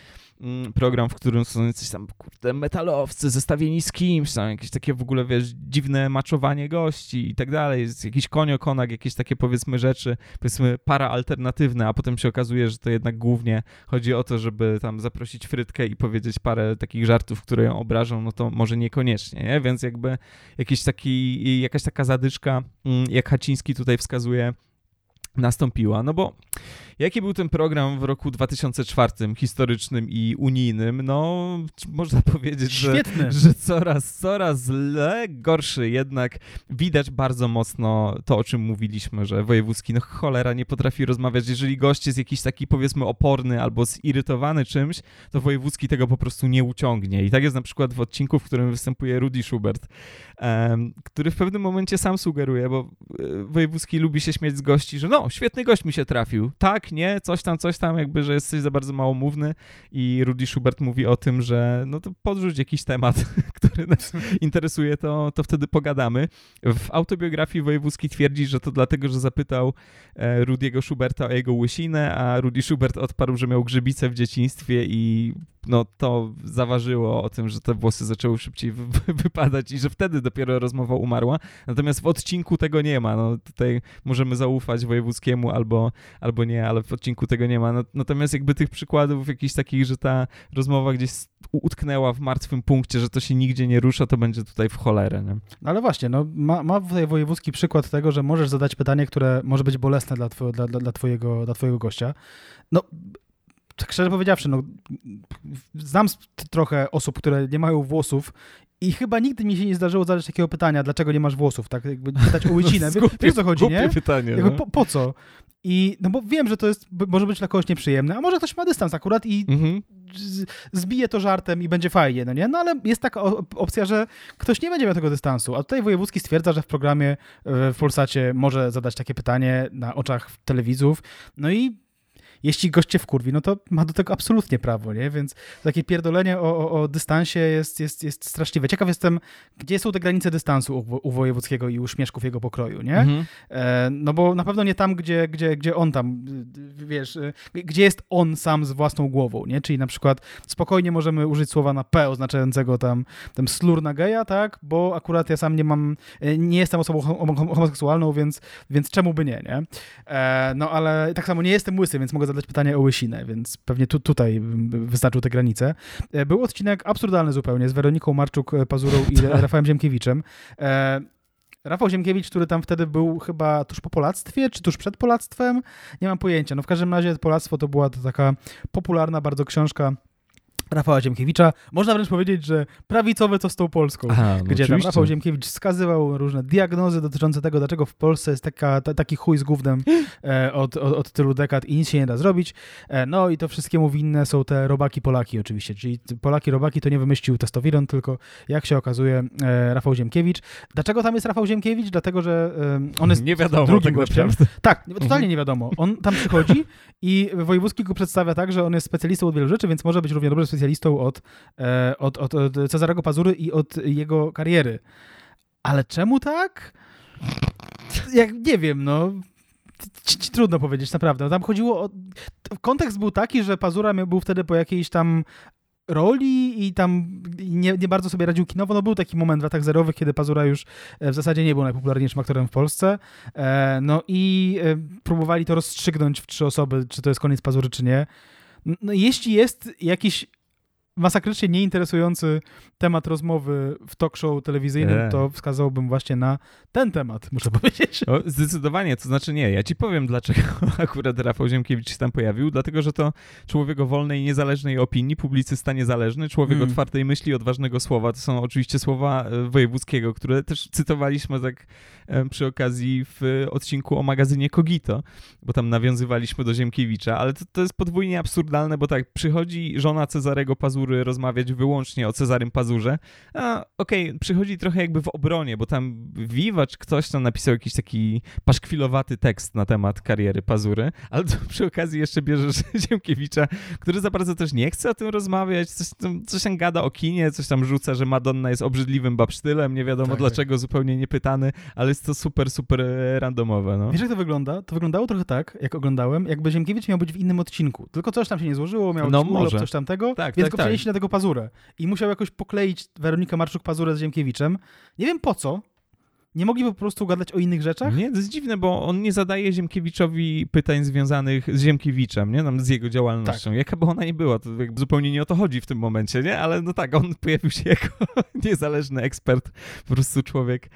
program, w którym są jacyś tam, kurde, metalowcy zestawieni z kimś, tam jakieś takie w ogóle, wiesz, dziwne maczowanie gości i tak dalej, jest jakiś koniokonak, jakieś takie powiedzmy rzeczy, powiedzmy para alternatywne, a potem się okazuje, że to jednak głównie chodzi o to, żeby tam zaprosić frytkę i powiedzieć parę takich żartów, które ją obrażą, no to może niekoniecznie, nie? Więc jakby jakiś taki, jakaś taka zadyszka, mm, jak Haciński tutaj wskazuje, nastąpiła. No bo jaki był ten program w roku 2004, historycznym i unijnym? No, można [LAUGHS] powiedzieć, że że coraz, coraz le, gorszy. Jednak widać bardzo mocno to, o czym mówiliśmy, że wojewódzki, no cholera, nie potrafi rozmawiać. Jeżeli gość jest jakiś taki, powiedzmy, oporny albo zirytowany czymś, to wojewódzki tego po prostu nie uciągnie. I tak jest na przykład w odcinku, w którym występuje Rudy Schubert, em, który w pewnym momencie sam sugeruje, bo e, wojewódzki lubi się śmiać z gości, że no, świetny gość mi się trafił. Tak, nie, coś tam, coś tam, jakby, że jesteś za bardzo małomówny i Rudy Schubert mówi o tym, że no to podrzuć jakiś temat, [LAUGHS] który nas interesuje, to, to wtedy pogadamy. W autobiografii Wojewódzki twierdzi, że to dlatego, że zapytał e, Rudiego Schuberta o jego łysinę, a Rudy Schubert odparł, że miał grzybicę w dzieciństwie i no to zaważyło o tym, że te włosy zaczęły szybciej wy- wy- wypadać i że wtedy dopiero rozmowa umarła. Natomiast w odcinku tego nie ma. No tutaj możemy zaufać Wojewódzkiemu albo, albo nie, ale w odcinku tego nie ma. Natomiast jakby tych przykładów jakichś takich, że ta rozmowa gdzieś utknęła w martwym punkcie, że to się nigdzie nie rusza, to będzie tutaj w cholerę. Nie? No ale właśnie, no, ma, ma tutaj wojewódzki przykład tego, że możesz zadać pytanie, które może być bolesne dla, two, dla, dla, dla, twojego, dla twojego gościa. No, tak szczerze powiedziawszy, no, znam trochę osób, które nie mają włosów i chyba nigdy mi się nie zdarzyło zadać takiego pytania, dlaczego nie masz włosów, tak jakby pytać o łycinę. [LAUGHS] Wie, wiesz co chodzi, nie? pytanie. Jako, no. po, po co? I, no bo wiem, że to jest, może być dla kogoś nieprzyjemne, a może ktoś ma dystans akurat i Mhm. zbije to żartem i będzie fajnie, no nie? No ale jest taka opcja, że ktoś nie będzie miał tego dystansu, a tutaj Wojewódzki stwierdza, że w programie e, w Polsacie może zadać takie pytanie na oczach telewizów, no i jeśli goście wkurwi, no to ma do tego absolutnie prawo, nie? Więc takie pierdolenie o, o, o dystansie jest, jest, jest straszliwe. Ciekaw jestem, gdzie są te granice dystansu u, u Wojewódzkiego i u Śmieszków jego pokroju, nie? Mhm. E, no bo na pewno nie tam, gdzie, gdzie, gdzie on tam, wiesz, e, gdzie jest on sam z własną głową, nie? Czyli na przykład spokojnie możemy użyć słowa na P oznaczającego tam, tam slur na geja, tak? Bo akurat ja sam nie mam, nie jestem osobą homoseksualną, więc, więc czemu by nie, nie? E, no ale tak samo nie jestem łysy, więc mogę zadać pytanie o łysinę, więc pewnie tu, tutaj wystarczył te granice. E, był odcinek absurdalny zupełnie z Weroniką Marczuk-Pazurą i [LAUGHS] tak. Rafałem Ziemkiewiczem. E, Rafał Ziemkiewicz, który tam wtedy był chyba tuż po polactwie, czy tuż przed polactwem, nie mam pojęcia. No w każdym razie Polactwo to była to taka popularna bardzo książka Rafała Ziemkiewicza. Można wręcz powiedzieć, że prawicowe to z tą Polską, Aha, no gdzie tam Rafał Ziemkiewicz wskazywał różne diagnozy dotyczące tego, dlaczego w Polsce jest taka, ta, taki chuj z gównem [GASPS] e, od, od, od, tylu dekad i nic się nie da zrobić. E, no i to wszystkiemu winne są te robaki Polaki oczywiście, czyli Polaki robaki to nie wymyślił testowiron, tylko jak się okazuje e, Rafał Ziemkiewicz. Dlaczego tam jest Rafał Ziemkiewicz? Dlatego, że e, on jest nie wiadomo drugim gościem. Tak, totalnie nie wiadomo. On tam przychodzi i Wojewódzki go przedstawia tak, że on jest specjalistą od wielu rzeczy, więc może być równie dobry specjalistą od, e, od, od, od Cezarego Pazury i od jego kariery. Ale czemu tak? Jak nie wiem, no. Trudno powiedzieć, naprawdę. Tam chodziło o. Kontekst był taki, że Pazura był wtedy po jakiejś tam roli i tam nie, nie, bardzo sobie radził kinowo. No był taki moment w latach zerowych, kiedy Pazura już e, w zasadzie nie był najpopularniejszym aktorem w Polsce. E, no i próbowali to rozstrzygnąć w trzy osoby, czy to jest koniec Pazury, czy nie. No, jeśli jest jakiś masakrycznie nieinteresujący temat rozmowy w talk show telewizyjnym, eee. to wskazałbym właśnie na ten temat, muszę powiedzieć. Zdecydowanie, to znaczy nie, ja ci powiem, dlaczego [LAUGHS] akurat Rafał Ziemkiewicz się tam pojawił, dlatego, że to człowiek o wolnej niezależnej opinii, publicysta niezależny, człowiek mm. otwartej myśli, odważnego słowa, to są oczywiście słowa e, Wojewódzkiego, które też cytowaliśmy tak e, przy okazji w odcinku o magazynie Kogito, bo tam nawiązywaliśmy do Ziemkiewicza, ale to, to jest podwójnie absurdalne, bo tak, przychodzi żona Cezarego Pazur rozmawiać wyłącznie o Cezarym Pazurze. A okej, okay, przychodzi trochę jakby w obronie, bo tam Wiwacz ktoś tam napisał jakiś taki paszkwilowaty tekst na temat kariery Pazury, ale to przy okazji jeszcze bierzesz [LAUGHS] Ziemkiewicza, który za bardzo też nie chce o tym rozmawiać, coś tam, coś tam gada o kinie, coś tam rzuca, że Madonna jest obrzydliwym babsztylem, nie wiadomo tak, dlaczego, tak. zupełnie niepytany, ale jest to super, super randomowe. No. Wiesz jak to wygląda? To wyglądało trochę tak, jak oglądałem, jakby Ziemkiewicz miał być w innym odcinku, tylko coś tam się nie złożyło, miał no, może. coś tamtego, tak, więc tak, go tak na tego pazurę. I musiał jakoś pokleić Weronikę Marczuk-Pazurę z Ziemkiewiczem. Nie wiem po co. Nie mogli po prostu gadać o innych rzeczach? Nie, to jest dziwne, bo on nie zadaje Ziemkiewiczowi pytań związanych z Ziemkiewiczem, nie? Tam z jego działalnością. Tak. Jaka by ona nie była, to zupełnie nie o to chodzi w tym momencie, nie? Ale no tak, on pojawił się jako [LAUGHS] niezależny ekspert, po prostu człowiek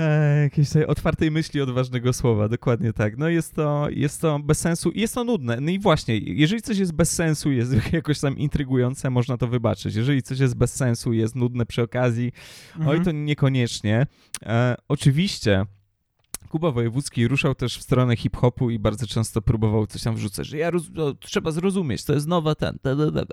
E, jakiejś tej otwartej myśli, odważnego słowa, dokładnie tak. No jest to, jest to bez sensu i jest to nudne. No i właśnie, jeżeli coś jest bez sensu, jest [LAUGHS] jakoś tam intrygujące, można to wybaczyć. Jeżeli coś jest bez sensu, jest nudne przy okazji, mhm. oj, to niekoniecznie. E, oczywiście Kuba Wojewódzki ruszał też w stronę hip-hopu i bardzo często próbował coś tam wrzucać, że ja no, trzeba zrozumieć, to jest nowa ten, te, te, te.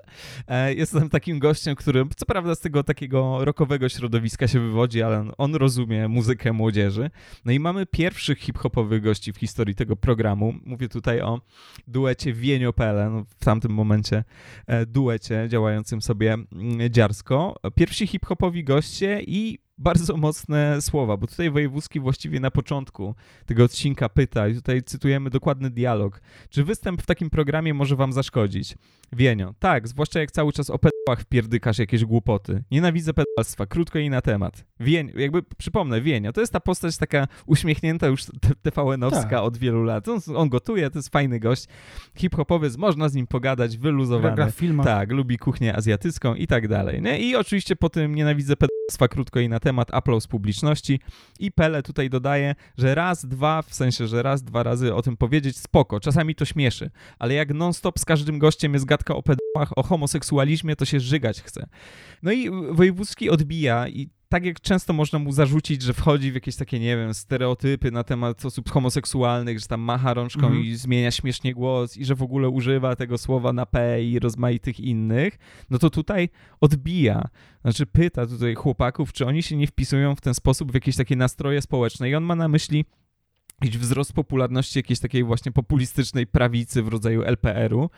E, Jestem takim gościem, który co prawda z tego takiego rockowego środowiska się wywodzi, ale on, on rozumie muzykę młodzieży. No i mamy pierwszych hip-hopowych gości w historii tego programu. Mówię tutaj o duecie Wienio Pele, no w tamtym momencie e, duecie działającym sobie mm, dziarsko. Pierwsi hip-hopowi goście i bardzo mocne słowa, bo tutaj Wojewódzki właściwie na początku tego odcinka pyta, i tutaj cytujemy dokładny dialog, czy występ w takim programie może wam zaszkodzić? Wienio, tak, zwłaszcza jak cały czas o pedałach wpierdykasz jakieś głupoty. Nienawidzę pedalstwa, krótko i na temat. Wień, jakby przypomnę, Wienio, to jest ta postać taka uśmiechnięta już TVN-owska tak. od wielu lat. On, on, gotuje, to jest fajny gość, hip-hopowiec, można z nim pogadać, wyluzowany. Gra w filmach. Tak, lubi kuchnię azjatycką i tak dalej. Nie? I oczywiście po tym nienawidzę pedalstwa, krótko i na temat, aplauz publiczności i Pele tutaj dodaje, że raz, dwa, w sensie, że raz, dwa razy o tym powiedzieć, spoko, czasami to śmieszy, ale jak non-stop z każdym gościem jest gadka o pedałach, o homoseksualizmie, to się żygać chce. No i Wojewódzki odbija i tak jak często można mu zarzucić, że wchodzi w jakieś takie, nie wiem, stereotypy na temat osób homoseksualnych, że tam macha rączką mm -hmm. i zmienia śmiesznie głos i że w ogóle używa tego słowa na P i rozmaitych innych, no to tutaj odbija. Znaczy pyta tutaj chłopaków, czy oni się nie wpisują w ten sposób w jakieś takie nastroje społeczne i on ma na myśli jakiś wzrost popularności jakiejś takiej właśnie populistycznej prawicy w rodzaju LPR-u.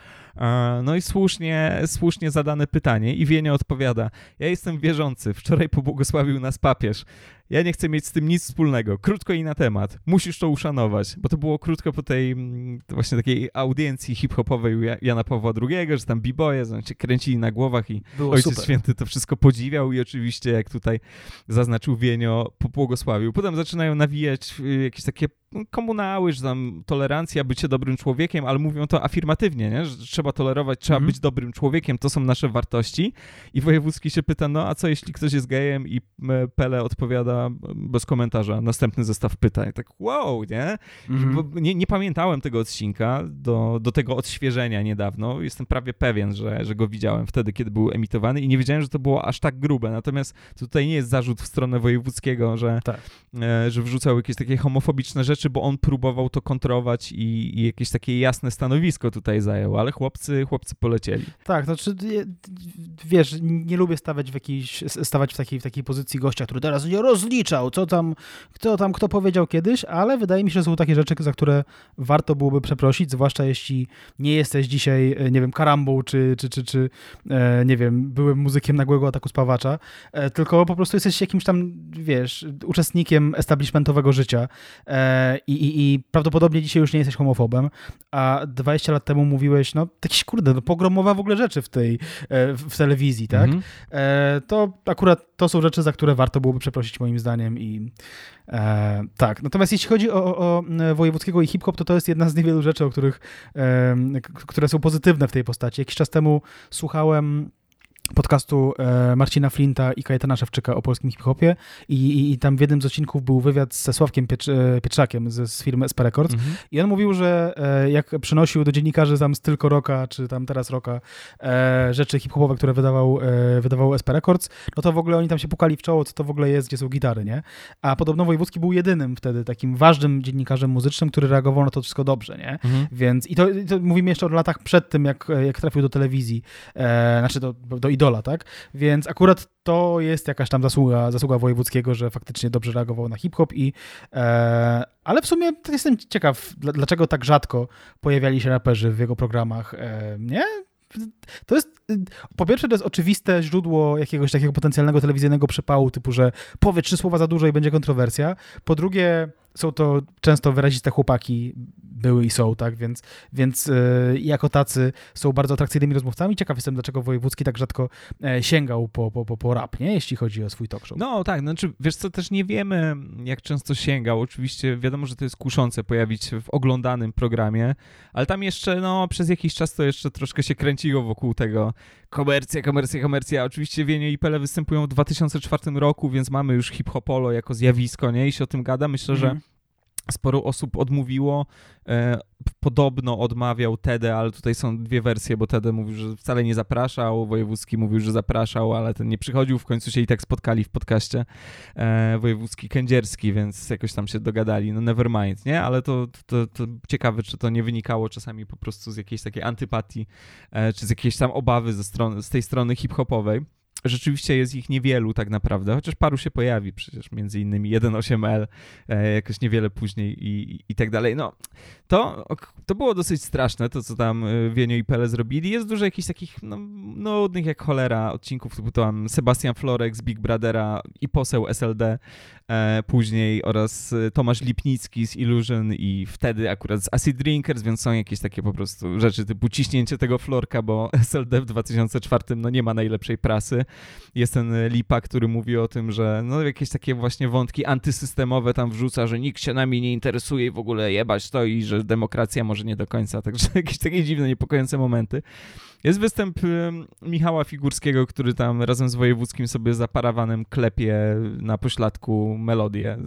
No i słusznie, słusznie zadane pytanie i Wienia odpowiada, ja jestem wierzący, wczoraj pobłogosławił nas papież. Ja nie chcę mieć z tym nic wspólnego. Krótko i na temat. Musisz to uszanować, bo to było krótko po tej mm, właśnie takiej audiencji hip-hopowej Jana Pawła II, że tam b-boye się kręcili na głowach i było Ojciec super. Święty to wszystko podziwiał i oczywiście, jak tutaj zaznaczył Wienio, pobłogosławił. Potem zaczynają nawijać y, jakieś takie komunały, że tam tolerancja, bycie dobrym człowiekiem, ale mówią to afirmatywnie, nie? że trzeba tolerować, trzeba mm. być dobrym człowiekiem, to są nasze wartości. I Wojewódzki się pyta, no a co jeśli ktoś jest gejem i Pele odpowiada bez komentarza, następny zestaw pytań. Tak wow, nie? Mm. nie? Nie pamiętałem tego odcinka do, do tego odświeżenia niedawno. Jestem prawie pewien, że, że go widziałem wtedy, kiedy był emitowany i nie wiedziałem, że to było aż tak grube. Natomiast tutaj nie jest zarzut w stronę Wojewódzkiego, że, tak. e, że wrzucał jakieś takie homofobiczne rzeczy, bo on próbował to kontrować i, i, jakieś takie jasne stanowisko tutaj zajął, ale chłopcy, chłopcy polecieli. Tak, to znaczy, wiesz, nie lubię stawać w, jakiejś, stawać w, takiej, w takiej pozycji gościa, który teraz nie rozliczał, co tam, kto tam, kto powiedział kiedyś, ale wydaje mi się, że są takie rzeczy, za które warto byłoby przeprosić, zwłaszcza jeśli nie jesteś dzisiaj, e, nie wiem, karambą, czy, czy, czy, czy e, nie wiem, byłym muzykiem nagłego ataku spawacza, e, tylko po prostu jesteś jakimś tam, wiesz, uczestnikiem establishmentowego życia i, i, i prawdopodobnie dzisiaj już nie jesteś homofobem, a 20 lat temu mówiłeś, no jakieś kurde, no pogromowa w ogóle rzeczy w tej, w telewizji, tak? Mhm. E, to akurat to są rzeczy, za które warto byłoby przeprosić moim zdaniem i e, tak. Natomiast jeśli chodzi o, o Wojewódzkiego i hip-hop, to to jest jedna z niewielu rzeczy, o których, e, które są pozytywne w tej postaci. Jakiś czas temu słuchałem podcastu e, Marcina Flinta i Kajetana Szewczyka o polskim hip-hopie I, i, i, tam w jednym z odcinków był wywiad ze Sławkiem Piecz, e, Pietrzakiem z, z firmy SP Records mhm. i on mówił, że e, jak przynosił do dziennikarzy tam z Tylko Roka, czy tam teraz Roka rzeczy hip-hopowe, które wydawał, wydawał SP Records, no to w ogóle oni tam się pukali w czoło, co to w ogóle jest, gdzie są gitary, nie? A podobno Wojewódzki był jedynym wtedy takim ważnym dziennikarzem muzycznym, który reagował na to wszystko dobrze, nie? Mhm. Więc i to, to, mówimy jeszcze o latach przed tym, jak, jak trafił do telewizji, e, znaczy do, do idola, tak? Więc akurat to jest jakaś tam zasługa, zasługa wojewódzkiego, że faktycznie dobrze reagował na hip-hop i e, ale w sumie jestem ciekaw, dlaczego tak rzadko pojawiali się raperzy w jego programach, e, nie? To jest, po pierwsze, to jest oczywiste źródło jakiegoś takiego potencjalnego telewizyjnego przepału, typu, że powie trzy słowa za dużo i będzie kontrowersja. Po drugie, są to często wyraziste chłopaki, były i są, tak, więc, więc yy, jako tacy są bardzo atrakcyjnymi rozmówcami. Ciekaw jestem, dlaczego Wojewódzki tak rzadko e, sięgał po, po, po, po rap, nie? Jeśli chodzi o swój talk show. No tak, znaczy, wiesz co, też nie wiemy, jak często sięgał. Oczywiście wiadomo, że to jest kuszące pojawić się w oglądanym programie, ale tam jeszcze, no, przez jakiś czas to jeszcze troszkę się kręciło wokół tego komercja, komercja, komercja. Oczywiście Wienie i Pele występują w 2004 roku, więc mamy już hip-hopolo jako zjawisko, nie? I się o tym gada. Myślę, mm. że mhm sporo osób odmówiło. E, podobno odmawiał Tede, ale tutaj są dwie wersje, bo Tede mówił, że wcale nie zapraszał, Wojewódzki mówił, że zapraszał, ale ten nie przychodził. W końcu się i tak spotkali w podcaście e, Wojewódzki Kędzierski, więc jakoś tam się dogadali. No never mind, nie? Ale to, to, to ciekawe, czy to nie wynikało czasami po prostu z jakiejś takiej antypatii, e, czy z jakiejś tam obawy ze strony, z tej strony hip-hopowej rzeczywiście jest ich niewielu tak naprawdę, chociaż paru się pojawi przecież, między innymi 1.8L, e, jakoś niewiele później i, i tak dalej. No, to, to było dosyć straszne, to co tam e, Wienio i Pele zrobili. Jest dużo jakichś takich no, nudnych jak cholera odcinków, typu tam Sebastian Florek z Big Brothera i poseł SLD e, później oraz e, Tomasz Lipnicki z Illusion i wtedy akurat z Acid Drinkers, więc są jakieś takie po prostu rzeczy typu ciśnięcie tego Florka, bo SLD w 2004 no nie ma najlepszej prasy jest ten Lipa, który mówi o tym, że no jakieś takie właśnie wątki antysystemowe tam wrzuca, że nikt się nami nie interesuje i w ogóle jebać to i że demokracja może nie do końca, także [LAUGHS] jakieś takie dziwne, niepokojące momenty. Jest występ Michała Figurskiego, który tam razem z Wojewódzkim sobie za parawanem klepie na pośladku melodię.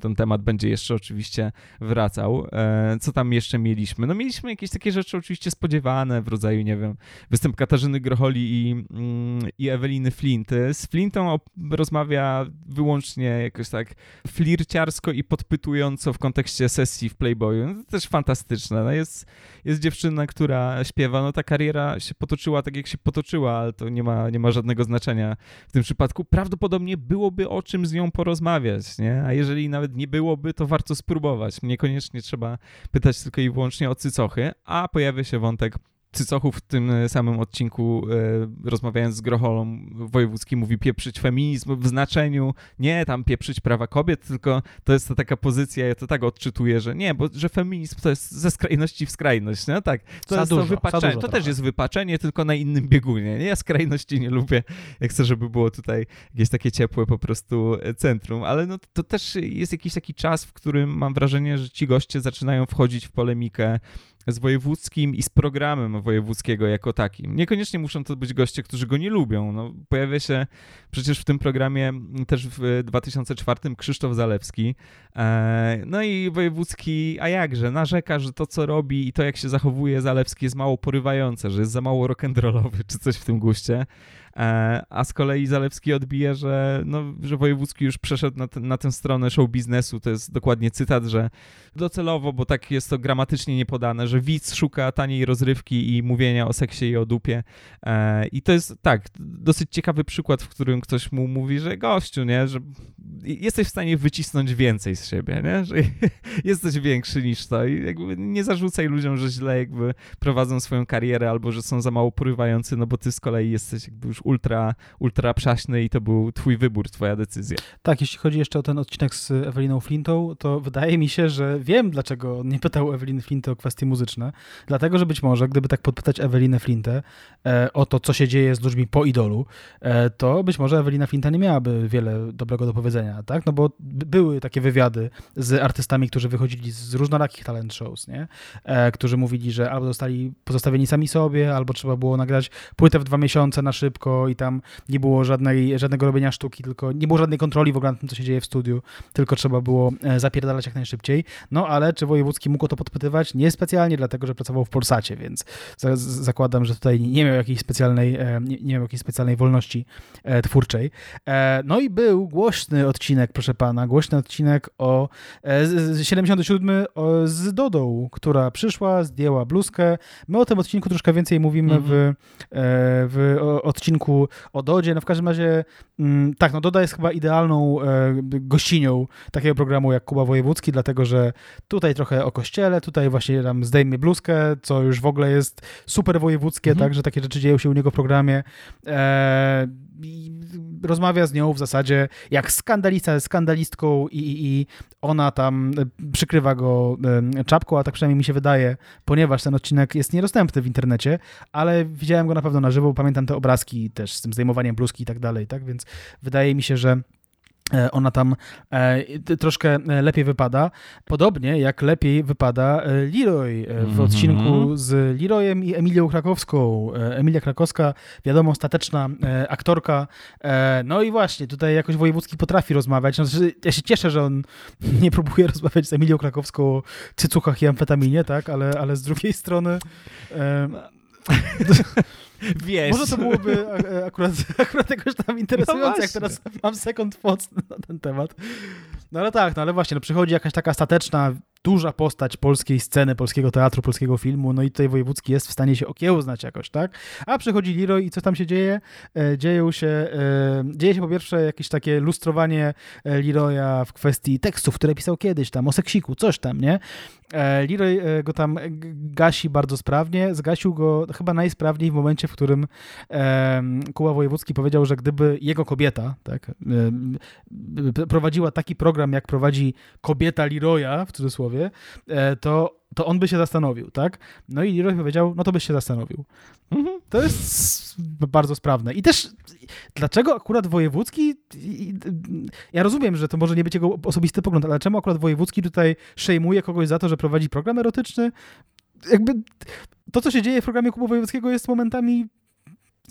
Ten temat będzie jeszcze oczywiście wracał. E, co tam jeszcze mieliśmy? No mieliśmy jakieś takie rzeczy oczywiście spodziewane w rodzaju, nie wiem, występ Katarzyny Grocholi i, mm, i Eweliny Flinty. Z Flintą rozmawia wyłącznie jakoś tak flirciarsko i podpytująco w kontekście sesji w Playboyu. No, to też fantastyczne. No jest, jest dziewczyna, która śpiewa. No ta kariera się potoczyła tak, jak się potoczyła, ale to nie ma, nie ma żadnego znaczenia w tym przypadku. Prawdopodobnie byłoby o czym z nią porozmawiać, nie? A jeżeli nawet nie byłoby, to warto spróbować. Niekoniecznie trzeba pytać tylko i wyłącznie o cycochy, a pojawia się wątek Cycochów w tym samym odcinku, e, rozmawiając z Grocholą Wojewódzki, mówi pieprzyć feminizm w znaczeniu nie tam pieprzyć prawa kobiet, tylko to jest to taka pozycja, ja to tak odczytuję, że nie, bo że feminizm to jest ze skrajności w skrajność, no tak. To za jest dużo, to wypaczenie. To też jest wypaczenie, tylko na innym biegunie. Nie? Ja skrajności nie lubię. Ja chcę, żeby było tutaj jakieś takie ciepłe po prostu centrum, ale no to też jest jakiś taki czas, w którym mam wrażenie, że ci goście zaczynają wchodzić w polemikę z wojewódzkim i z programem wojewódzkiego jako takim. Niekoniecznie muszą to być goście, którzy go nie lubią. No, pojawia się przecież w tym programie też w 2004 Krzysztof Zalewski. E, no i wojewódzki, a jakże, narzeka, że to co robi i to jak się zachowuje Zalewski jest mało porywające, że jest za mało rock'n'rollowy czy coś w tym guście. E, a z kolei Zalewski odbija, że, no, że Wojewódzki już przeszedł na, na tę stronę show biznesu. To jest dokładnie cytat, że docelowo, bo tak jest to gramatycznie niepodane, że widz szuka taniej rozrywki i mówienia o seksie i o dupie. E, I to jest tak, dosyć ciekawy przykład, w którym ktoś mu mówi, że gościu, nie, że jesteś w stanie wycisnąć więcej z siebie, nie? że [LAUGHS] jesteś większy niż to i jakby nie zarzucaj ludziom, że źle jakby prowadzą swoją karierę albo że są za mało porywający, no bo ty z kolei jesteś jakby już ultra, ultra przaśny i to był twój wybór, twoja decyzja. Tak, jeśli chodzi jeszcze o ten odcinek z Eweliną Flintą, to wydaje mi się, że wiem, dlaczego nie pytał Eweliny Flinty o kwestie muzyczne. Dlatego, że być może, gdyby tak podpytać Ewelinę Flintę e, o to, co się dzieje z ludźmi po idolu, e, to być może Ewelina Flinta nie miałaby wiele dobrego do powiedzenia, tak? No bo były takie wywiady z artystami, którzy wychodzili z różnorakich talent shows, nie? E, którzy mówili, że albo zostali pozostawieni sami sobie, albo trzeba było nagrać płytę w dwa miesiące na szybko i tam nie było żadnej, żadnego robienia sztuki, tylko nie było żadnej kontroli w ogóle nad tym, co się dzieje w studiu, tylko trzeba było e, zapierdalać jak najszybciej. No ale czy Wojewódzki mógł o to podpytywać? Nie specjalnie, dlatego, że pracował w Polsacie, więc zakładam, że tutaj nie miał jakiejś specjalnej, e, nie, miał jakiejś specjalnej wolności e, twórczej. No i był głośny odcinek, proszę pana, głośny odcinek o e, z- z 77 o, z Dodą, która przyszła, zdjęła bluzkę. My o tym odcinku troszkę więcej mówimy Mhm. w, e, w o, odcinku o Dodzie. No w każdym razie, mm, tak, no Doda jest chyba idealną e, gościnią takiego programu jak Kuba Wojewódzki, dlatego że tutaj trochę o kościele, tutaj właśnie tam zdejmie bluzkę, co już w ogóle jest super wojewódzkie, Mhm. tak, że takie rzeczy dzieją się u niego w programie. E, i rozmawia z nią w zasadzie jak skandalista ze skandalistką i, i, i ona tam e, przykrywa go e, czapką, a tak przynajmniej mi się wydaje, ponieważ ten odcinek jest niedostępny w internecie, ale widziałem go na pewno na żywo, pamiętam te obrazki też z tym zdejmowaniem bluzki i tak dalej, tak, więc wydaje mi się, że ona tam e, troszkę e, lepiej wypada. Podobnie jak lepiej wypada e, Leroy e, w Mhm. odcinku z Leroyem i Emilią Krakowską. E, Emilia Krakowska, wiadomo, stateczna e, aktorka. E, no i właśnie, tutaj jakoś Wojewódzki potrafi rozmawiać. No, znaczy, ja się cieszę, że on [LAUGHS] nie próbuje rozmawiać z Emilią Krakowską o cycuchach i amfetaminie, tak, ale, ale z drugiej strony... E, [LAUGHS] Wiesz. może to byłoby a- a- akurat, [LAUGHS] akurat jakoś tam interesujące, jak właśnie. teraz mam second thoughts na ten temat. No ale tak, no ale właśnie, no przychodzi jakaś taka stateczna, duża postać polskiej sceny, polskiego teatru, polskiego filmu, no i tutaj Wojewódzki jest w stanie się okiełznać jakoś, tak? A przychodzi Leroy i co tam się dzieje? E, się, e, dzieje się po pierwsze jakieś takie lustrowanie e, Leroya w kwestii tekstów, które pisał kiedyś tam, o seksiku, coś tam, nie? Leroy go tam gasi bardzo sprawnie, zgasił go chyba najsprawniej w momencie, w którym Kuba Wojewódzki powiedział, że gdyby jego kobieta tak, prowadziła taki program, jak prowadzi kobieta Leroya, w cudzysłowie, e, to, to on by się zastanowił, tak? No i Leroy powiedział, no to byś się zastanowił. Mhm. To jest bardzo sprawne. I też dlaczego akurat Wojewódzki, ja rozumiem, że to może nie być jego osobisty pogląd, ale czemu akurat Wojewódzki tutaj szejmuje kogoś za to, że prowadzi program erotyczny? Jakby to, co się dzieje w programie Kuba Wojewódzkiego jest momentami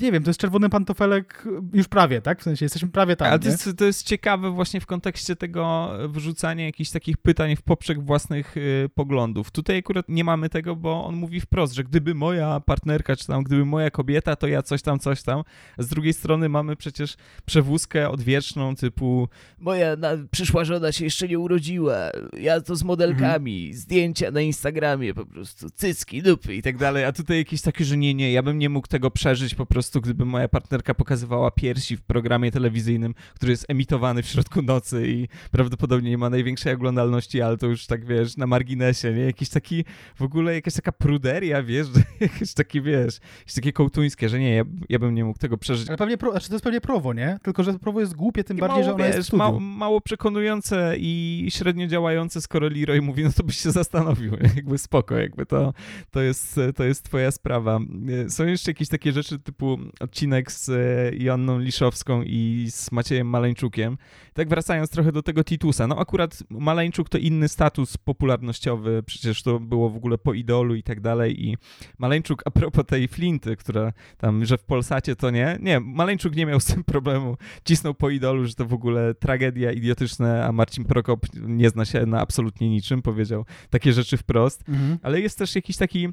nie wiem, to jest czerwony pantofelek już prawie, tak? W sensie jesteśmy prawie tam, Ale to jest, to jest ciekawe właśnie w kontekście tego wrzucania jakichś takich pytań w poprzek własnych y, poglądów. Tutaj akurat nie mamy tego, bo on mówi wprost, że gdyby moja partnerka, czy tam gdyby moja kobieta, to ja coś tam, coś tam. Z drugiej strony mamy przecież przewózkę odwieczną typu moja na, przyszła żona się jeszcze nie urodziła, ja to z modelkami, mhm. zdjęcia na Instagramie po prostu, cycki, dupy i tak dalej, a tutaj jakieś takie, że nie, nie, ja bym nie mógł tego przeżyć po prostu, gdyby moja partnerka pokazywała piersi w programie telewizyjnym, który jest emitowany w środku nocy i prawdopodobnie nie ma największej oglądalności, ale to już tak, wiesz, na marginesie, nie? Jakiś taki, w ogóle jakaś taka pruderia, wiesz, [LAUGHS] jakieś takie, wiesz, jakieś takie kołtuńskie, że nie, ja, ja bym nie mógł tego przeżyć. Ale pewnie, pro, znaczy to jest pewnie prowo, nie? Tylko, że prawo jest głupie, tym bardziej, mało, że ona wiesz, jest w mało, mało przekonujące i średnio działające, skoro Leroy mówi, no to byś się zastanowił, jakby spoko, jakby to, to, jest, to jest twoja sprawa. Są jeszcze jakieś takie rzeczy typu odcinek z e, Joanną Liszowską i z Maciejem Maleńczukiem. Tak wracając trochę do tego Titusa, no akurat Maleńczuk to inny status popularnościowy, przecież to było w ogóle po idolu i tak dalej i Maleńczuk a propos tej flinty, która tam, że w Polsacie to nie, nie, Maleńczuk nie miał z tym problemu, cisnął po idolu, że to w ogóle tragedia idiotyczne, a Marcin Prokop nie zna się na absolutnie niczym, powiedział takie rzeczy wprost, mhm. ale jest też jakiś taki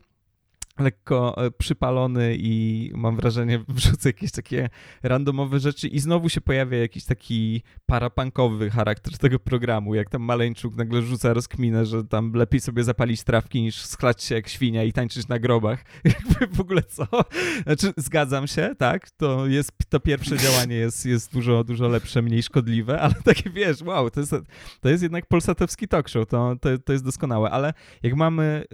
lekko e, przypalony i mam wrażenie [LAUGHS] wrzucę jakieś takie randomowe rzeczy i znowu się pojawia jakiś taki parapankowy charakter tego programu, jak tam Maleńczuk nagle rzuca rozkminę, że tam lepiej sobie zapalić trawki niż schlać się jak świnia i tańczyć na grobach. [LAUGHS] Jakby w ogóle co? Znaczy zgadzam się, tak, to jest, to pierwsze działanie jest, jest dużo, dużo lepsze, mniej szkodliwe, [LAUGHS] ale takie wiesz, wow, to jest, to jest jednak polsatowski talk show, to, to, to jest doskonałe, ale jak mamy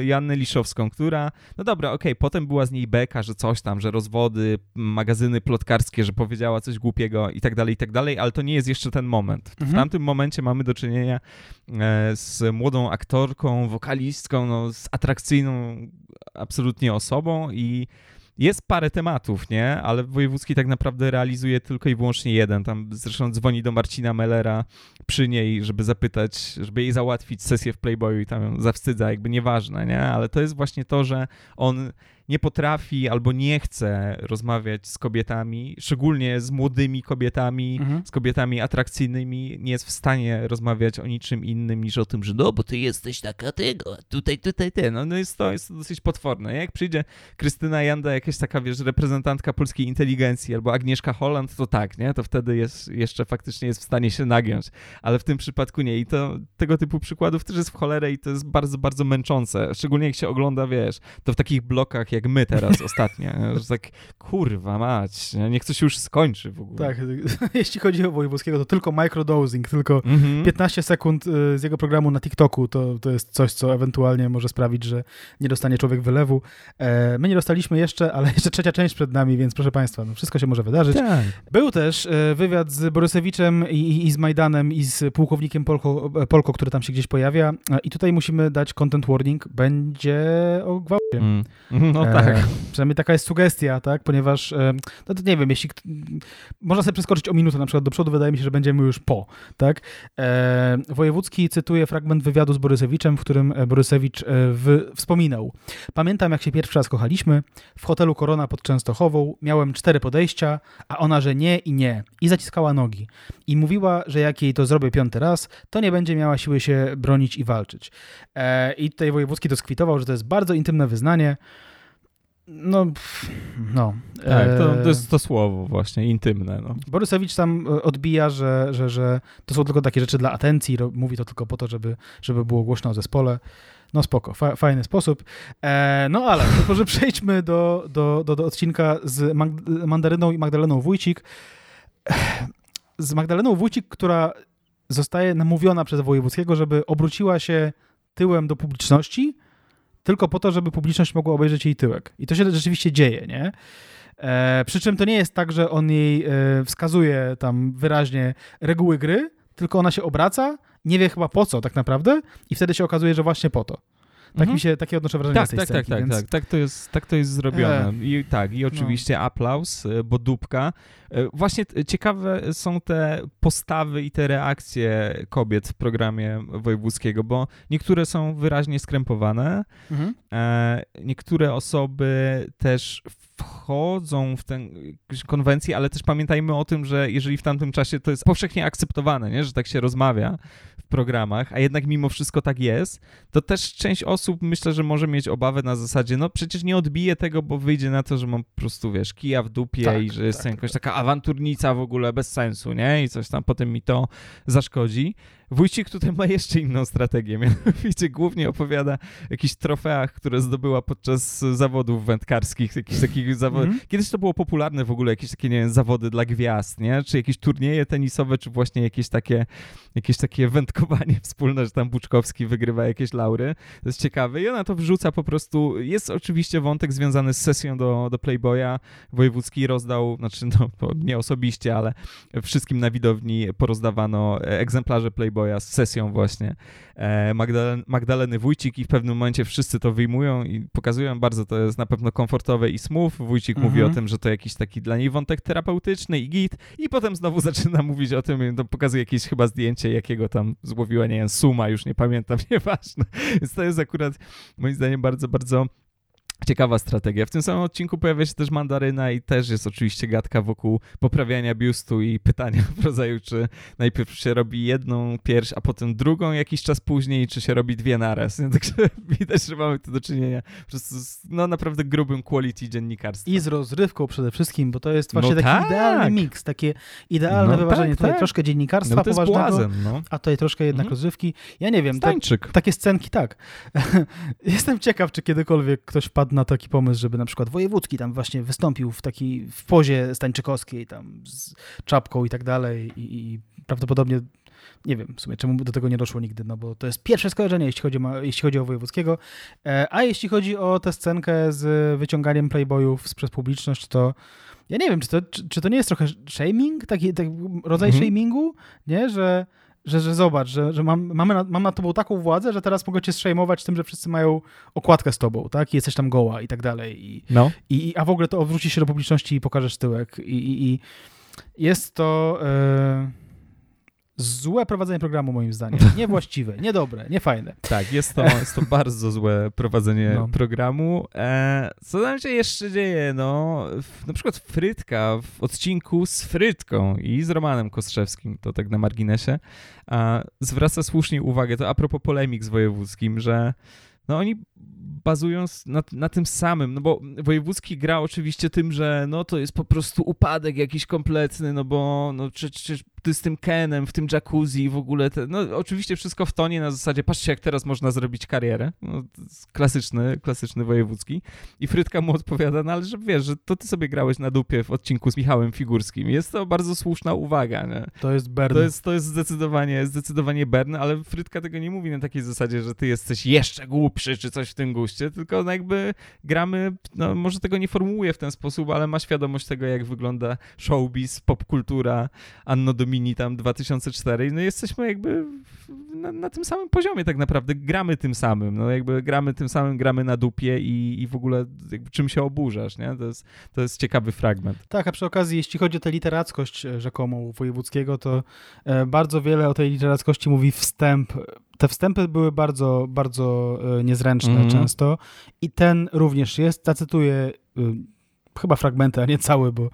y, Jannę Liszowską, która no dobra, okej, okay, potem była z niej beka, że coś tam, że rozwody, magazyny plotkarskie, że powiedziała coś głupiego i tak dalej, i tak dalej, ale to nie jest jeszcze ten moment. Mhm. W tamtym momencie mamy do czynienia e, z młodą aktorką, wokalistką, no, z atrakcyjną absolutnie osobą i jest parę tematów, nie? Ale Wojewódzki tak naprawdę realizuje tylko i wyłącznie jeden. Tam zresztą dzwoni do Marcina Mellera przy niej, żeby zapytać, żeby jej załatwić sesję w Playboyu i tam ją zawstydza, jakby nieważne, nie? Ale to jest właśnie to, że on nie potrafi albo nie chce rozmawiać z kobietami, szczególnie z młodymi kobietami, mhm. z kobietami atrakcyjnymi, nie jest w stanie rozmawiać o niczym innym niż o tym, że no, bo ty jesteś taka tego, tutaj, tutaj, ty. No, no jest to jest to dosyć potworne. Jak przyjdzie Krystyna Janda, jakaś taka, wiesz, reprezentantka polskiej inteligencji, albo Agnieszka Holland, to tak, nie? To wtedy jest, jeszcze faktycznie jest w stanie się nagiąć, ale w tym przypadku nie. I to tego typu przykładów też jest w cholerę i to jest bardzo, bardzo męczące. Szczególnie jak się ogląda, wiesz, to w takich blokach jak my teraz ostatnio, [LAUGHS] że tak kurwa mać, niech to się już skończy w ogóle. Tak, [LAUGHS] jeśli chodzi o Wojewódzkiego, to tylko microdosing, tylko mhm. 15 sekund y, z jego programu na TikToku to, to jest coś, co ewentualnie może sprawić, że nie dostanie człowiek wylewu. E, my nie dostaliśmy jeszcze, ale [LAUGHS] jeszcze trzecia część przed nami, więc proszę Państwa, no wszystko się może wydarzyć. Tak. Był też e, wywiad z Borysewiczem i, i, z Majdanem i z pułkownikiem Polko, e, Polko, który tam się gdzieś pojawia i tutaj musimy dać content warning, będzie o gwałcie. Mm. [LAUGHS] No tak. Przynajmniej taka jest sugestia, tak? Ponieważ, e, no to nie wiem, jeśli można sobie przeskoczyć o minutę na przykład do przodu, wydaje mi się, że będziemy już po, tak? E, Wojewódzki cytuje fragment wywiadu z Borysewiczem, w którym e, Borysewicz e, w, wspominał. Pamiętam, jak się pierwszy raz kochaliśmy, w hotelu Korona pod Częstochową, miałem cztery podejścia, a ona, że nie i nie. I zaciskała nogi. I mówiła, że jak jej to zrobię piąty raz, to nie będzie miała siły się bronić i walczyć. E, I tutaj Wojewódzki to skwitował, że to jest bardzo intymne wyznanie, no, no. Tak, to, to jest to słowo właśnie, intymne. No. Borysewicz tam e, odbija, że, że, że to są tylko takie rzeczy dla atencji, mówi to tylko po to, żeby, żeby było głośno o zespole. No spoko, fa fajny sposób. E, no ale może [LAUGHS] przejdźmy do, do, do, do odcinka z Mag Mandaryną i Magdaleną Wójcik. Z Magdaleną Wójcik, która zostaje namówiona przez Wojewódzkiego, żeby obróciła się tyłem do publiczności, tylko po to, żeby publiczność mogła obejrzeć jej tyłek. I to się rzeczywiście dzieje, nie? E, przy czym to nie jest tak, że on jej e, wskazuje tam wyraźnie reguły gry, tylko ona się obraca, nie wie chyba po co tak naprawdę i wtedy się okazuje, że właśnie po to. Tak mhm. mi się, takie odnoszę wrażenie tak, z tej tak, scenki, tak, więc... tak, tak, to jest, tak to jest zrobione. E. I tak, i oczywiście no. aplauz, e, bo dupka. E, właśnie ciekawe są te postawy i te reakcje kobiet w programie wojewódzkiego, bo niektóre są wyraźnie skrępowane, mhm. niektóre osoby też wchodzą w tę konwencję, ale też pamiętajmy o tym, że jeżeli w tamtym czasie to jest powszechnie akceptowane, nie? że tak się rozmawia programach, a jednak mimo wszystko tak jest, to też część osób myślę, że może mieć obawę na zasadzie, no przecież nie odbije tego, bo wyjdzie na to, że mam po prostu, wiesz, kija w dupie Tak, i że jestem tak, jakaś taka awanturnica w ogóle bez sensu, nie? I coś tam potem mi to zaszkodzi. Wójcik tutaj ma jeszcze inną strategię, [LAUGHS] mianowicie głównie opowiada o jakichś trofeach, które zdobyła podczas zawodów wędkarskich, jakichś takich zawodów. Mhm. Kiedyś to było popularne w ogóle, jakieś takie, nie wiem, zawody dla gwiazd, nie? Czy jakieś turnieje tenisowe, czy właśnie jakieś takie, jakieś takie wędkowanie [LAUGHS] wspólne, że tam Buczkowski wygrywa jakieś laury. To jest ciekawe i ona to wrzuca po prostu. Jest oczywiście wątek związany z sesją do, do Playboya. Wojewódzki rozdał, znaczy no, nie osobiście, ale wszystkim na widowni porozdawano egzemplarze Playboya z sesją właśnie e, Magdalen, Magdaleny Wójcik i w pewnym momencie wszyscy to wyjmują i pokazują bardzo, to jest na pewno komfortowe i smooth. Wójcik mówi Mhm. o tym, że to jakiś taki dla niej wątek terapeutyczny i git i potem znowu [LAUGHS] zaczyna mówić o tym, to pokazuje jakieś chyba zdjęcie, jakiego tam złowiła, nie wiem, suma, już nie pamiętam, [LAUGHS] nieważne. Więc to jest akurat moim zdaniem bardzo, bardzo Ciekawa strategia. W tym samym odcinku pojawia się też mandaryna i też jest oczywiście gadka wokół poprawiania biustu i pytania w rodzaju, czy najpierw się robi jedną pierś, a potem drugą jakiś czas później, czy się robi dwie naraz. [LAUGHS] Nie? Także widać, że mamy tu do czynienia z no, naprawdę grubym quality dziennikarstwa. I z rozrywką przede wszystkim, bo to jest właśnie No taki tak. idealny miks, takie idealne No wyważenie. tak, Tutaj tak. troszkę dziennikarstwa no, to jest poważnego, błazen, no. a tutaj troszkę jednak Mhm. rozrywki. Ja nie wiem, Stańczyk. takie scenki, tak. [LAUGHS] Jestem ciekaw, czy kiedykolwiek ktoś wpadł na taki pomysł, żeby na przykład Wojewódzki tam właśnie wystąpił w takiej, w pozie stańczykowskiej, tam z czapką i tak dalej i, i prawdopodobnie nie wiem w sumie, czemu do tego nie doszło nigdy, no bo to jest pierwsze skojarzenie, jeśli chodzi, ma, jeśli chodzi o Wojewódzkiego. E, a jeśli chodzi o tę scenkę z wyciąganiem playboyów przez publiczność, to ja nie wiem, czy to, czy, czy to nie jest trochę shaming, taki, taki rodzaj Mhm. shamingu, nie, że że, że zobacz, że, że mam, mamy na, mam nad tobą taką władzę, że teraz mogę cię szejmować tym, że wszyscy mają okładkę z tobą, tak? I jesteś tam goła i tak dalej. I, No. i, a w ogóle to odwrócisz się do publiczności i pokażesz tyłek. I, i, i jest to e, złe prowadzenie programu, moim zdaniem. [LAUGHS] Niewłaściwe, niedobre, niefajne. Tak, jest to, [LAUGHS] jest to bardzo złe prowadzenie No. programu. E, co tam się jeszcze dzieje? No, w, na przykład Frytka w odcinku z Frytką i z Romanem Kostrzewskim, to tak na marginesie, a, zwraca słusznie uwagę, to a propos polemik z Wojewódzkim, że no oni bazują s- na, na tym samym, no bo Wojewódzki gra oczywiście tym, że no to jest po prostu upadek jakiś kompletny, no bo no czy, czy ty z tym Kenem w tym jacuzzi w ogóle, te, no oczywiście wszystko w tonie na zasadzie, patrzcie jak teraz można zrobić karierę, no, klasyczny, klasyczny Wojewódzki i Frytka mu odpowiada, no ale że wiesz, że to ty sobie grałeś na dupie w odcinku z Michałem Figurskim, jest to bardzo słuszna uwaga, nie? To jest Bern. To jest, to jest zdecydowanie, zdecydowanie Bern, ale Frytka tego nie mówi na takiej zasadzie, że ty jesteś jeszcze głupszy, czy coś w tym guście, tylko no jakby gramy, no może tego nie formułuje w ten sposób, ale ma świadomość tego, jak wygląda showbiz, popkultura, Anno Domini tam 2004 no jesteśmy jakby na, na tym samym poziomie tak naprawdę, gramy tym samym, no jakby gramy tym samym, gramy na dupie i, i w ogóle czym się oburzasz, nie? To jest, to jest ciekawy fragment. Tak, a przy okazji, jeśli chodzi o tę literackość e, rzekomą Wojewódzkiego, to e, bardzo wiele o tej literackości mówi wstęp. Te wstępy były bardzo, bardzo e, niezręczne Mhm. często i ten również jest. Zacytuję chyba fragmenty, a nie cały, bo